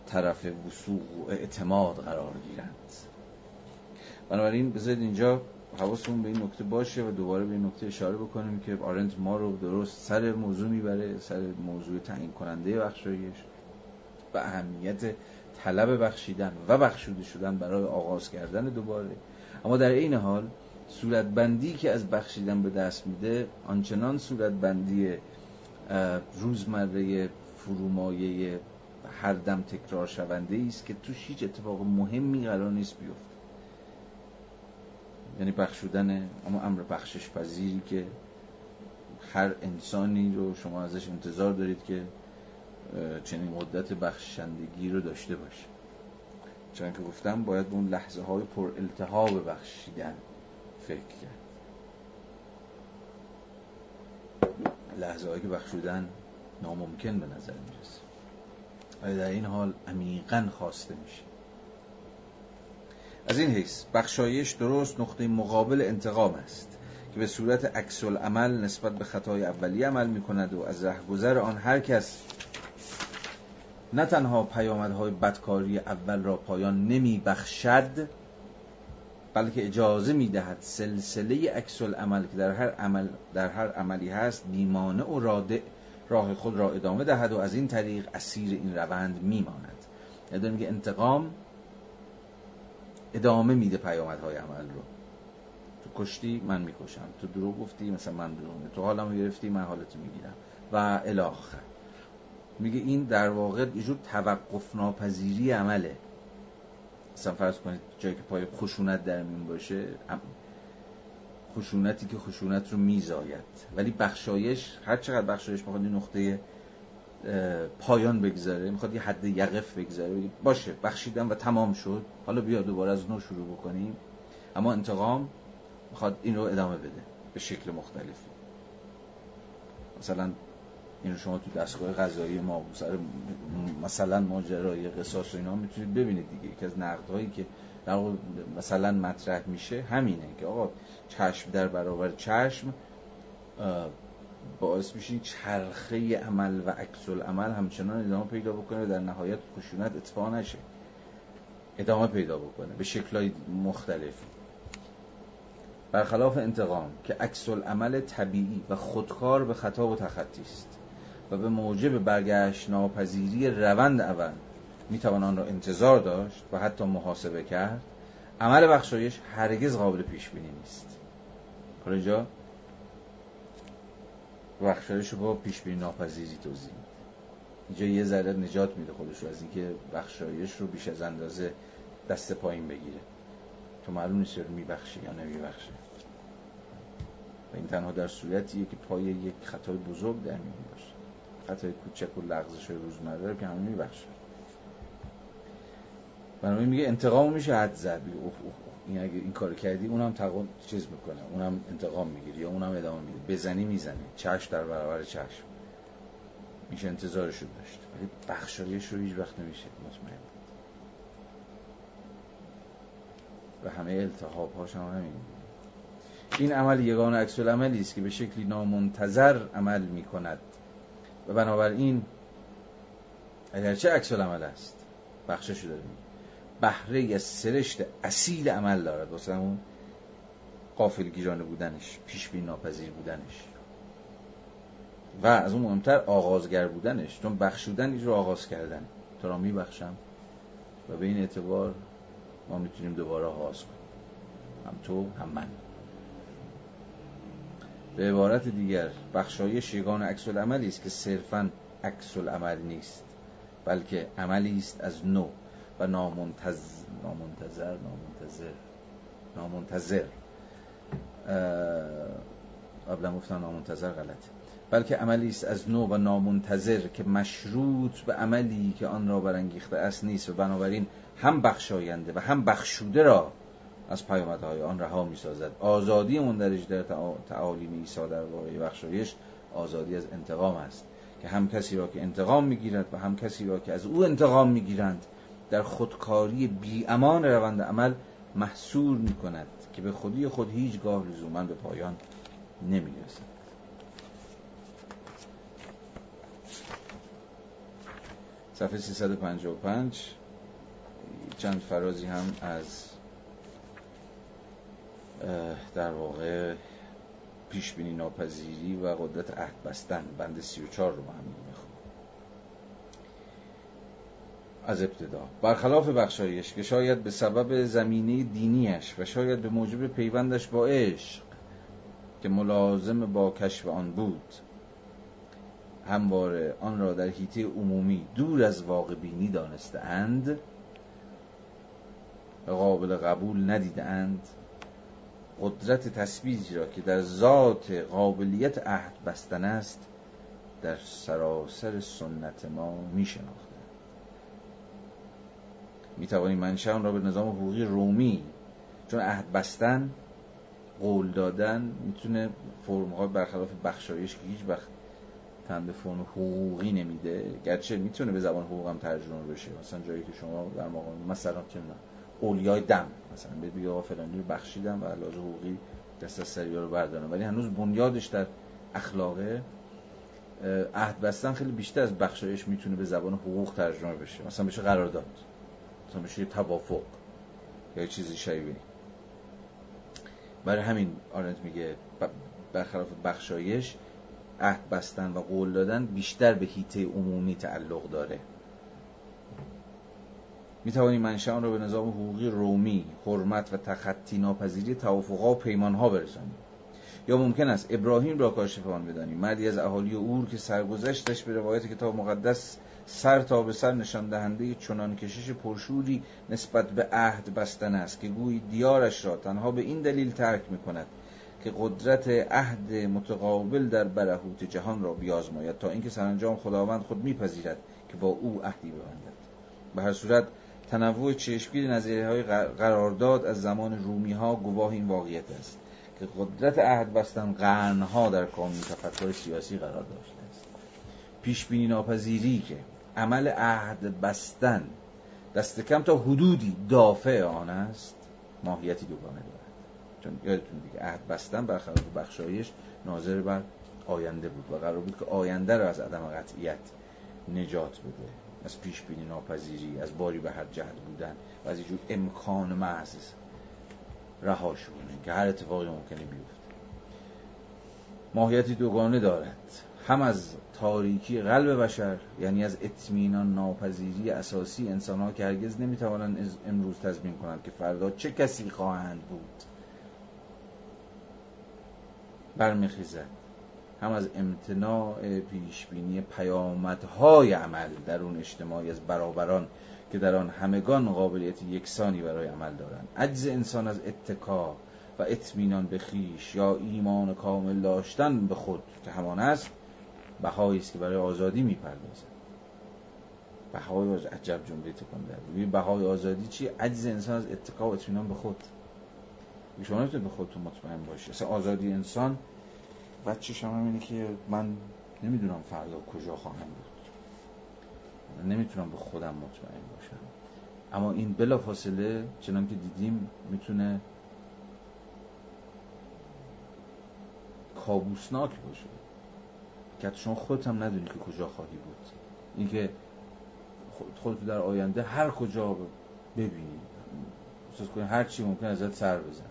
طرف وسوق و اعتماد قرار گیرند. بنابراین بذارید اینجا حواسمون به این نکته باشه و دوباره به این نکته اشاره بکنیم که آرنت ما رو درست سر موضوع می‌بره سر موضوع تعیین کننده بخشایش به اهمیت طلب بخشیدن و بخشوده شدن برای آغاز کردن دوباره. اما در این حال صورتبندی که از بخشیدن به دست میده آنچنان صورتبندی روزمره فرومایه هر دم تکرار شونده است که توش هیچ اتفاق مهمی قرار نیست بیفته. یعنی بخشودن اما امر بخشش پذیری که هر انسانی رو شما ازش انتظار دارید که چنین مدت بخشندگی رو داشته باشه. چون که گفتم باید به اون لحظه های پر التهاب بخشیدن فکر کرد. لحظه هایی که بخشودن ناممکن به نظر می‌رسه. ولی در این حال عمیقا خواسته میشه. از این حیث بخشایش درست نقطه مقابل انتقام است که به صورت عکس عمل نسبت به خطای اولی عمل می کند و از رهگذر آن هر کس نه تنها پیامدهای بدکاری اول را پایان نمی بخشد بلکه اجازه می دهد سلسله عکس عمل که در هر عمل در هر عملی هست بیمانه و رادع راه خود را ادامه دهد و از این طریق اسیر این روند میماند. یعنی که انتقام ادامه میده پیامدهای عمل رو. تو کشتی من می‌کشم تو دروغ گفتی مثلا من دروغ تو حالم گرفتی من حالت می‌گیرم و الاخر میگه این در واقع یه جور توقف ناپذیری عمله. مثلا فرض کنید جایی که پای خشونت در میون باشه خشونتی که خشونت رو میزاید. ولی بخشایش هر چقدر بخشایش می‌خواد این نقطه پایان بگذاره می‌خواد یه حد یقف بگذاره باشه بخشیدم و تمام شد. حالا بیا دوباره از نو شروع بکنیم. اما انتقام می‌خواد این رو ادامه بده به شکل مختلفی مثلا این شما تو دستگاه غذایی ما سر مثلا ماجرای قصاص و اینا می‌تونید ببینید دیگه. یکی از نقدهایی که مثلا مطرح میشه همینه که آقا چشم در برابر چشم باعث میشه چرخه عمل و عکس عمل همچنان ادامه پیدا بکنه و در نهایت خشونت اتفاق نشه. ادامه پیدا بکنه به شکلهای مختلفی برخلاف انتقام که عکس عمل طبیعی و خودکار به خطا و تخطی است و به موجب برگشت ناپذیری روند اول می‌توان آن را انتظار داشت و حتی محاسبه کرد عمل بخشایش هرگز قابل پیش بینی نیست اینجا بخشایش رو با پیش بینی ناپذیری توضیح اینجا یه ذره نجات میده خودش رو از اینکه بخشایش رو بیش از اندازه دست پایین بگیره. تو معلوم نیست رو میبخشه یا نمیبخشه. و این تنها در صورتیه که پای یک خطای بزرگ در میون باشه. خطای کوچک و لغزش روزمره رو که همه میبخشه بنابراین میگه انتقام میشه حد زد این اگه این کار کردی اونم تقام چیز می‌کنه. اونم انتقام می‌گیری یا اونم ادامه میده بزنی می‌زنه چشم در برابر چشم. میشه انتظارش رو داشت. ولی بخشایش رو هیچ وقت نمیشه. مطمئن و همه التحاب هاش هم همین. این عمل یگان عکس عملی است که به شکلی نامنتظر عمل می‌کند. و بنابراین اگرچه عکس عمل است بخشش رو داره بهره سرشت اصیل عمل دارد. واسه اون قافل گیرانه بودنش پیش بین ناپذیر بودنش. و از اون مهمتر آغازگر بودنش. چون بخشودن رو آغاز کردن. تو را میبخشم و به این اعتبار ما می‌تونیم دوباره آغاز کنیم. هم تو هم من. به عبارت دیگر بخشایش یگان عکس عملی است که صرفا عکس العمل نیست بلکه عملی است از نو و نامنتظر نامنتظر نامنتظر. نامنتظر قبلا گفتم نامنتظر غلطه. بلکه عملی است از نو و نامنتظر که مشروط به عملی که آن را برانگیخته است نیست و بنابراین هم بخشاینده و هم بخشوده را از پیامدهای آن رها می سازد آزادی مندرج در تعالیم عیسی در واقع بخشایش آزادی از انتقام است. که هم کسی را که انتقام می‌گیرد و هم کسی را که از او انتقام می‌گیرند در خودکاری بی امان روند عمل محصول می کند که به خودی خود هیچگاه لزوما به پایان نمی رسد صفحه 355 چند فرازی هم از در واقع پیشبینی ناپذیری و قدرت عهد بستن بند 34 رو هم از ابتدا. برخلاف بخشایش که شاید به سبب زمینه دینیش و شاید به موجب پیوندش با عشق که ملازم با کشف آن بود همواره آن را در حیطه عمومی دور از واقع بینی دانسته اند قابل قبول ندیده اند قدرت تثبیتی را که در ذات قابلیت عهد بستن است در سراسر سنت ما می شناخته می توانیم منشه را به نظام حقوقی رومی چون عهد بستن قول دادن می‌تونه فرم برخلاف بخشایش که هیچ وقت تن به فرم حقوقی نمیده. گرچه می‌تونه به زبان حقوق هم ترجمه بشه. مثلا جایی که شما در مقام مثلا که اولیای دم مثلا به بگی آقا فلانی رو بخشیدم و علاوه حقوقی دست از سریا رو بردارم. ولی هنوز بنیادش در اخلاقه عهد بستن خیلی بیشتر از بخشایش می‌تونه به زبان حقوق ترجمه بشه. مثلا بشه قرارداد. مثلا بشه توافق یا چیزی شبیه برای همین آرنت میگه برخلاف بخشایش عهد بستن و قول دادن بیشتر به هیته عمومی تعلق داره. می توانیم منشأ آن را به نظام حقوقی رومی حرمت و تخطی ناپذیری توافقها و پیمانها برسانیم یا ممکن است ابراهیم را کاشف آن بدانیم مردی از اهالی اور که سرگذشتش به روایت کتاب مقدس سر تا به سر نشان دهنده چنان کشش پرشوری نسبت به عهد بستن است که گویی دیارش را تنها به این دلیل ترک می کند که قدرت عهد متقابل در برهوت جهان را بیازماید تا اینکه سرانجام خداوند خود میپذیرد که با او عهدی ببندد. به هر صورت تنوع چشمگیر نظریه های قرارداد از زمان رومی ها گواه این واقعیت است که قدرت عهد بستن قرنها در کانون تفکر سیاسی قرار داشته است. پیش بینی ناپذیری که عمل عهد بستن. دست کم تا حدودی دافع آن است ماهیتی دوگانه دارد. چون یادتون دیگه عهد بستن برخلاف بخشایش ناظر بر آینده بود و قرار بود که آینده را از عدم قطعیت نجات بده. از پیش بینی ناپذیری از باری به هر جهت بودن و از اینجور امکان محض رها شونه که هر اتفاقی ممکنه بیفته. ماهیتی دوگانه دارد. هم از تاریکی قلب بشر یعنی از اطمینان ناپذیری اساسی انسان ها که هرگز نمی‌توانند امروز تضمین کنند که فردا چه کسی خواهند بود. برمیخیزد. هم از امتناع پیشبینی پیامدهای عمل در اون اجتماعی از برابران که در آن همگان قابلیت یکسانی برای عمل دارند. عجز انسان از اتکا و اطمینان به خیش یا ایمان کامل داشتن به خود که همان است. بهایی است که برای آزادی می‌پردازد. بهای عجب جمله تکان در بهای آزادی چی؟ عجز انسان از اتکا و اطمینان به خود. شما نمی‌تونید به خودتون مطمئن باشی اصلا آزادی انسان بچه شما اینه که من نمی‌دونم فردا کجا خواهم بود. من نمی‌تونم به خودم مطمئن باشم. اما این بلا فاصله چنان که دیدیم می‌تونه کابوسناک باشه. که شما خودت هم ندونی که کجا خواهی بود. اینکه خودت در آینده هر کجا ببینی. احساس کنی هر چی ممکن ازت سر بزن.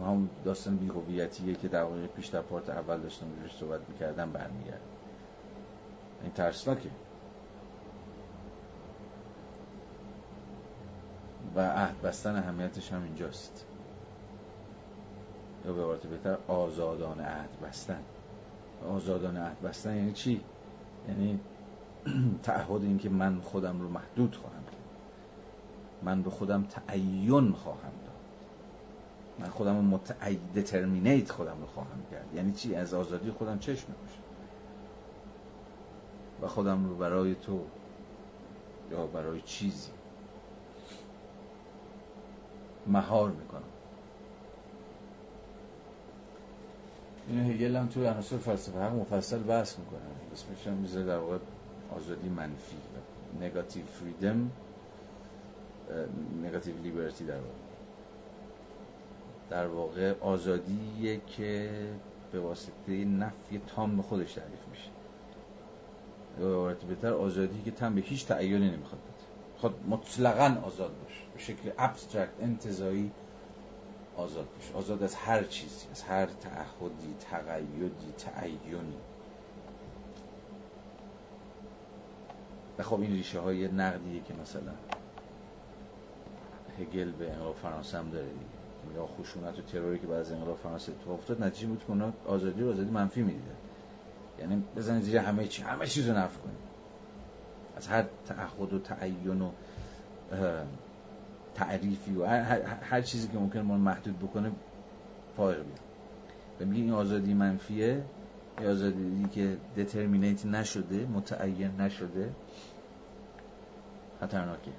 و هم داستان بیهویتیه که در واقع پیش در پارت اول داشتم روش صحبت می‌کردم برمیگرد این ترسناکه. و عهد بستن اهمیتش هم اینجاست. یا به بهتر آزادان عهد بستن. آزادان عهد بستن یعنی چی؟ یعنی تعهد این که من خودم رو محدود خواهم کرد. من به خودم تعین خواهم من خودم رو متعید خودم رو خواهم کرد. یعنی چی؟ از آزادی خودم چشم میپوشم و خودم رو برای تو یا برای چیزی مهار می‌کنم. اینو هگل هم توی عناصر فلسفه حق مفصل بحث می‌کنه. اسمش هم می‌ذاره در واقع آزادی منفی نگاتیو فریدم نگاتیو لیبرتی در واقع. در واقع آزادیه که به واسطه نفی تام به خودش تعریف میشه. یا بهتر آزادی که تم به هیچ تعیینی نمی‌خواد بده. خود مطلقا آزاد باشه به شکل ابسترکت انتظایی آزاد باشه آزاد از هر چیزی از هر تعهدی تقیدی تعیینی و خب این ریشه های نقدیه که مثلا هگل به انقلاب فرانسه هم داره یا خشونت و تروری که بعد از انقلاب فرانسه اتفاق افتاد نتیجه بود که آزادی و آزادی منفی می‌دیدن. یعنی بزنید زیر همه چی همه چیز رو نفع کنید. از هر تعهد و تعین و تعریفی و هر, چیزی که ممکن ما محدود بکنه فارغ بیاد و میگه این آزادی منفیه. یا آزادی که دترمینیت نشده متعین نشده خطرناکه.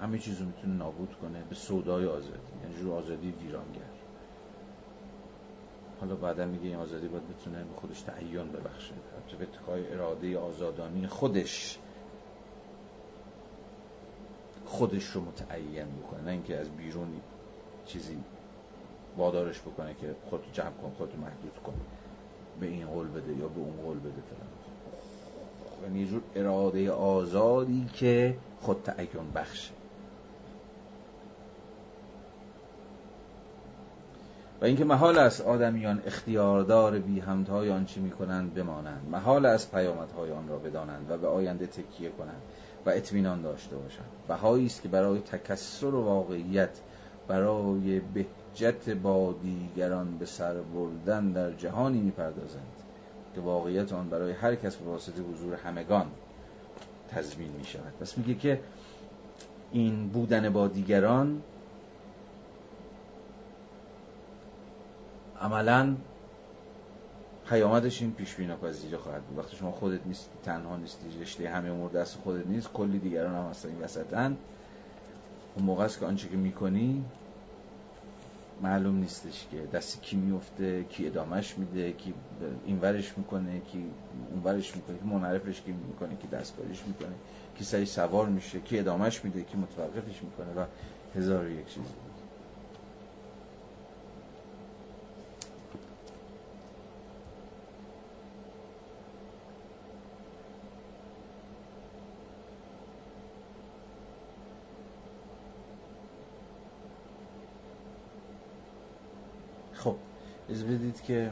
همه چیز رو می‌تونه نابود کنه به سودای آزادی یعنی جور آزادی ویرانگر. حالا بعدا میگه این آزادی باید بتونه به خودش تعین ببخشه. به اتقای اراده آزادانی خودش خودش رو متعین بکنه نه اینکه از بیرون چیزی وادارش بکنه که خودتو جمع کن خودتو محدود کن به این قول بده یا به اون قول بده فلان. یعنی جور اراده آزادی که خود تعین بخشه. و اینکه محال است آدمیان اختیاردار بی همتای آنچه می‌کنند بمانند. محال است پیامدهای آن را بدانند و به آینده تکیه کنند. و اطمینان داشته باشند بهایی است که برای تکسر و واقعیت برای بهجت با دیگران به سر بردن در جهانی می‌پردازند که واقعیت آن برای هر کس به واسطه حضور همگان تضمین می شود پس میگه که این بودن با دیگران عملا پیامدش این پیش بینا پذیری خواهد بود. وقتی شما خودت نیستی تنها نیستی رشته همه امور دست خودت نیست کلی دیگران هم هستن این وسطن اون موقع است که آنچه که می‌کنی معلوم نیستش که دست کی میفته کی ادامش میده کی اینورش می‌کنه کی اونورش می‌کنه کی منعرفش کی می‌کنه کی دستکاریش می‌کنه کی سری سوار میشه کی ادامش میده کی متوقفش می‌کنه و هزار و یک چیز خب از بدید که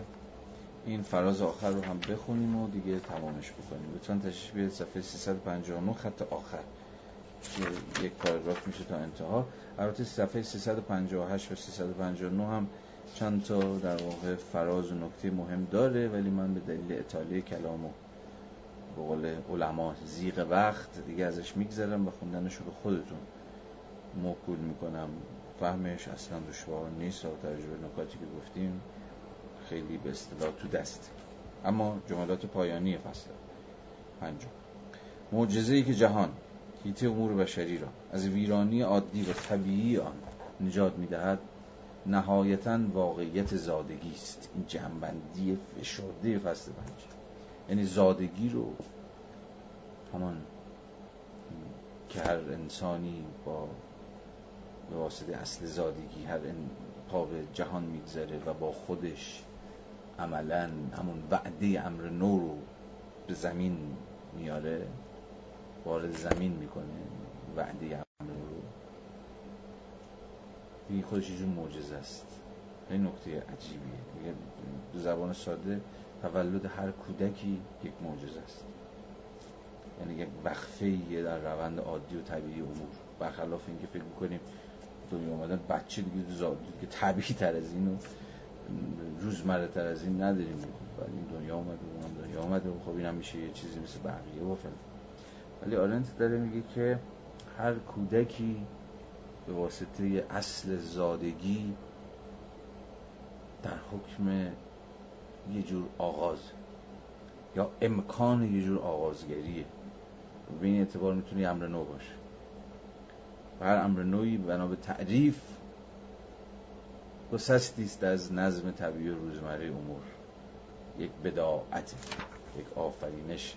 این فراز آخر رو هم بخونیم و دیگه تمامش بکنیم. لطفا تشریف بیارید صفحه 359 خط آخر. که یک پاراگراف میشه تا انتها. البته صفحه 358 و 359 هم چند تا در واقع فراز و نکته مهم داره ولی من به دلیل اطاله کلام و به قول علما زیغ وقت دیگه ازش میگذرم و خوندنش رو به خودتون موکول می‌کنم. فهمش اصلا دشوار نیست. و تجربه نکاتی که گفتیم خیلی به اصطلاح تو دست. اما جملات پایانی فصل پنجم. معجزه که جهان هیته امور بشری را از ویرانی عادی و طبیعی آن نجات می‌دهد. نهایتا واقعیت زادگی است. این جنبندی فشرده فصل پنج. یعنی زادگی رو همان که هر انسانی با به واسطه اصل زادگی هر پا به جهان میگذره و با خودش عملا همون وعده امر نو رو به زمین میاره وارد زمین می‌کنه وعده امر رو. این خودش یه معجزه است. خیلی نکته عجیبیه. میگه زبان ساده تولد هر کودکی یک معجزه است. یعنی یک وقفه در روند عادی و طبیعی امور. برخلاف اینکه فکر می‌کنیم دنیا اومدن بچه دیگه که طبیعی تر از این و روزمره تر از این نداریم. ولی این دنیا اومده اونم دنیا اومده. و خب اینم میشه یه چیزی مثل بقیه و ولی آرنت داره میگه که هر کودکی به واسطه اصل زادگی در حکم یه جور آغاز یا امکان یه جور آغازگریه. به این اعتبار می‌تونه امر نو باشه هر امر نوعی بنا به تعریف گسستی است از نظم طبیعی روزمره امور. یک بداعت یک آفرینش.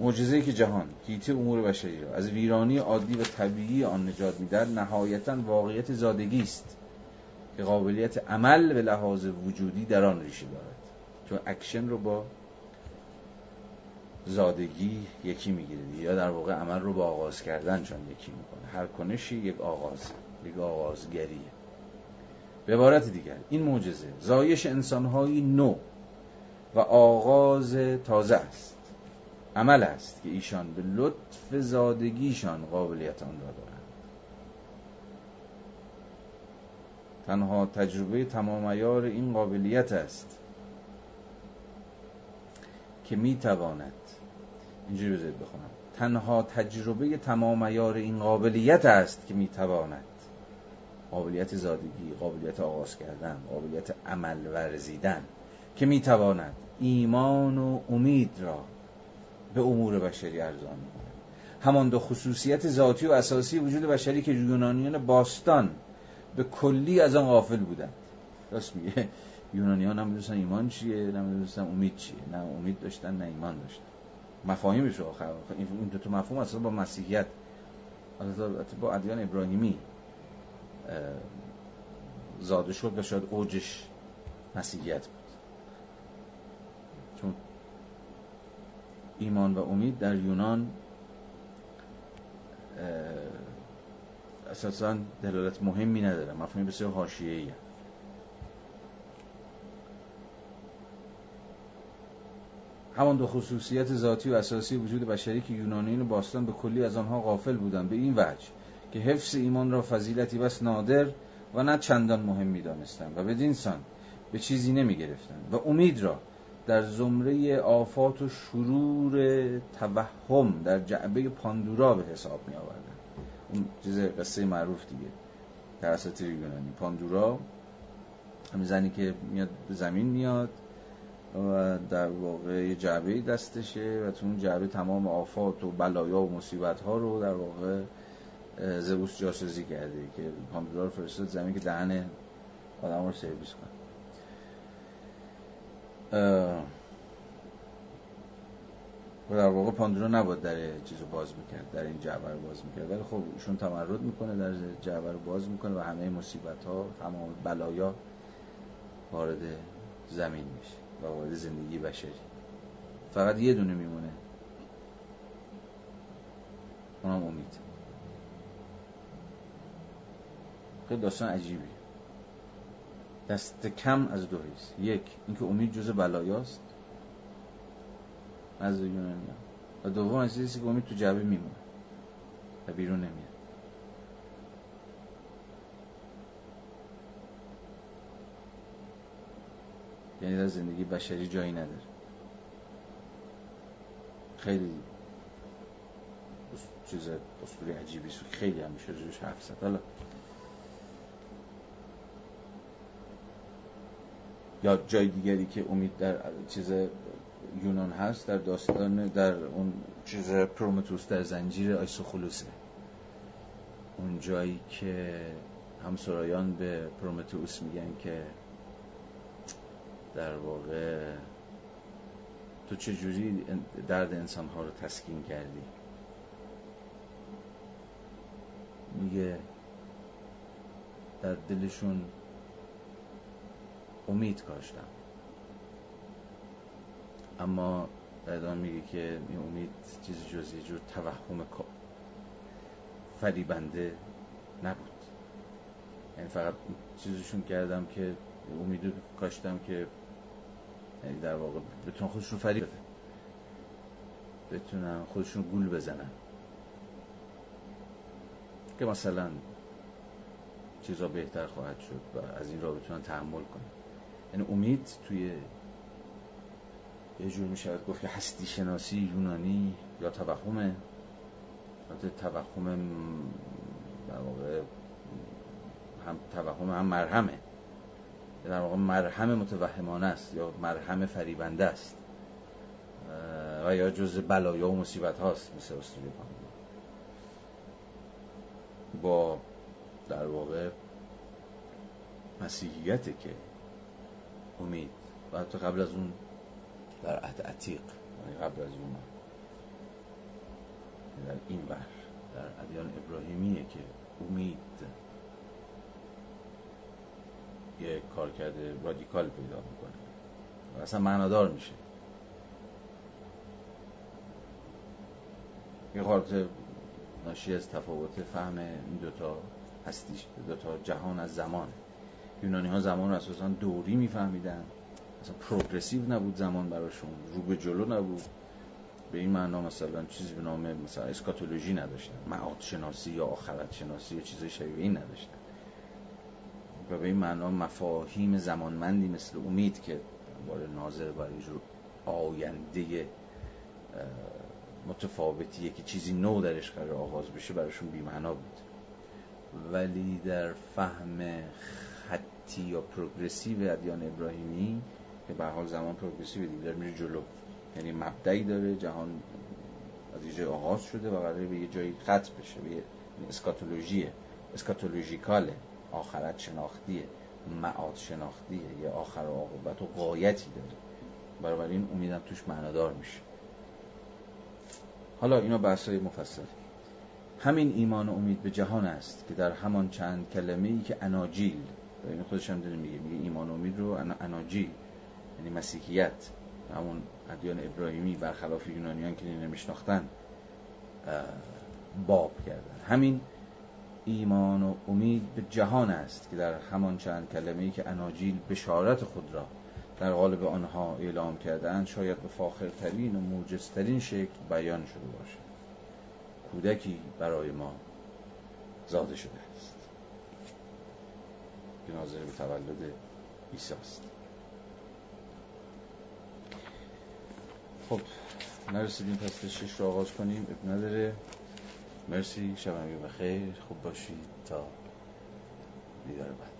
معجزه‌ای که جهان کیتی امور بشری را. از ویرانی عادی و طبیعی آن نجات می‌دهد نهایتا واقعیت زادگی است که قابلیت عمل به لحاظ وجودی در آن ریشه دارد. چون اکشن رو با زادگی یکی می‌گیره یا در واقع عمل رو با آغاز کردن چون یکی می‌کنه. هر کنشی یک آغاز یک آغازگریه. به عبارت دیگر این معجزه زایش انسانهایی نو و آغاز تازه است. عمل است که ایشان به لطف زادگیشان قابلیت آن را دارند. تنها تجربه تمام این قابلیت است که می‌تواند اینجوری بذارید بخونم تنها تجربه تمام این قابلیت است که می‌تواند قابلیت زادگی قابلیت آغاز کردن قابلیت عمل ورزیدن که می‌تواند ایمان و امید را به امور بشری ارزان کند همان دو خصوصیت ذاتی و اساسی وجود بشری که یونانیان باستان به کلی از آن غافل بودند. راست میگه؟ یونانیان هم می‌دونستن ایمان چیه نمی‌دونستن امید چیه. نه امید داشتن نه ایمان داشتن. مفاهیمش آخر این دو تا مفهوم اصلا با مسیحیت با ادیان ابراهیمی زاده شد و شاید اوجش مسیحیت بود. چون ایمان و امید در یونان اساسا دلالت مهمی نداره. مفهوم بسیار حاشیه‌ای همان دو خصوصیت ذاتی و اساسی وجود بشری که یونانیان باستان به کلی از آنها غافل بودند. به این وجه که حفظ ایمان را فضیلتی بس نادر و نه چندان مهم می‌دانستند و بدین سان به چیزی نمی گرفتند و امید را در زمره آفات و شرور توهم در جعبه پاندورا به حساب می آوردن اون چیز قصه معروف دیگه. در اساطیر یونانی. پاندورا همین زنی که میاد به زمین میاد و در واقع یه جعبه دستشه و تو اون جعبه تمام آفات و بلایا و مصیبت ها رو در واقع زبوس جاسوزی کرده که پاندورا رو فرستاد زمین که دهن آدم رو سرویس کنه. و در واقع پاندورا نباید در چیز رو باز می‌کرد در این جعبه رو باز می‌کرد. ولی خب ایشون تمرد می‌کنه در جعبه رو باز می‌کنه و همه مصیبت ها تمام بلایا وارد زمین میشه و وارد زندگی بشری. فقط یه دونه میمونه. اونم امید. خیلی داستان عجیبی. دست کم از دو حیث. یک اینکه امید جز بلایاست. از یونانی و دوم از چیزی که امید تو جعبه میمونه. و بیرون نمیاد. یعنی در زندگی بشری جایی نداره. خیلی چیز اسطوره عجیبی است. خیلی هم میشه روش حرف زد. حالا یا جای دیگری که امید در چیز یونان هست در داستان در اون چیز پرومتوس در زنجیر آیسوخلوسه. اون جایی که همسرایان به پرومتوس میگن که در واقع تو چجوری درد انسان ها رو تسکین کردی؟ میگه در دلشون امید کاشتم. اما ادامه میگه که این امید چیزی جز یه جور توهم فریبنده نبود. یعنی فقط چیزشون کردم که امید کاشتم که یعنی در واقع بتونن خودشون فریب بتونن خودشون گول بزنن. که مثلا چیزا بهتر خواهد شد و از این را بتونن تحمل کنن. یعنی امید توی یه جور میشه گفت که هستی شناسی یونانی یا توهمه. توهم در واقع هم توهم هم مرهمه. در واقع مرهم متوهمانه است یا مرهم فریبنده است. و یا جز بلایا و مصیبت هاست مثل استوری با در واقع مسیحیت که امید. و حتی قبل از اون در عهد عتیق. یعنی قبل از اون. در این بر در ادیان ابراهیمیه که امید یه کار کرده رادیکال پیدا می‌کنه. و اصلا معنادار میشه. یه خارط ناشی از تفاوت فهم این دوتا هستیش دوتا جهان از زمان. یونانی ها زمان رو اساسا دوری میفهمیدن. اصلا پروگرسیو نبود زمان براشون رو به جلو نبود. به این معنا مثلا چیزی به نام مثلا اسکاتولوژی نداشتن. معاد شناسی یا آخرت شناسی یا چیزای شبیه این نداشتن. و به این معنا مفاهیم زمانمندی مثل امید که بار ناظر برای جور آینده متفاوتیه که چیزی نو درش قرار آغاز بشه براشون بیمعنا بود. ولی در فهم خطی یا پروگرسیو ادیان ابراهیمی که به حال زمان پروگرسیو دیگه داره میره جلو. یعنی مبدعی داره جهان از یه آغاز شده و قراره به یه جایی خط بشه به یه اسکاتولوژیه اسکاتولوژیکاله آخرت شناختیه معاد شناختیه یه آخر و عاقبت و قایتی داره. این امیدم توش معنادار میشه. حالا اینا بحثای مفصل. همین ایمان و امید به جهان است که در همان چند کلمه ای که اناجیل این خودش هم داره میگه میگه ایمان و امید رو اناجیل یعنی مسیحیت. همون ادیان ابراهیمی برخلاف یونانیان که نمیشناختن باب کردن. همین ایمان و امید به جهان است که در همان چند کلمه ای که اناجیل بشارت خود را در قالب آنها اعلام کردن شاید به فاخرترین و موجزترین شکل بیان شده باشد. کودکی برای ما زاده شده. که ناظر به تولد عیسی است. خب نرسیدیم پس شش رو آغاز کنیم. اب نداره. مرسی شب بخیر. خوب باشید. تا دیدار بعد.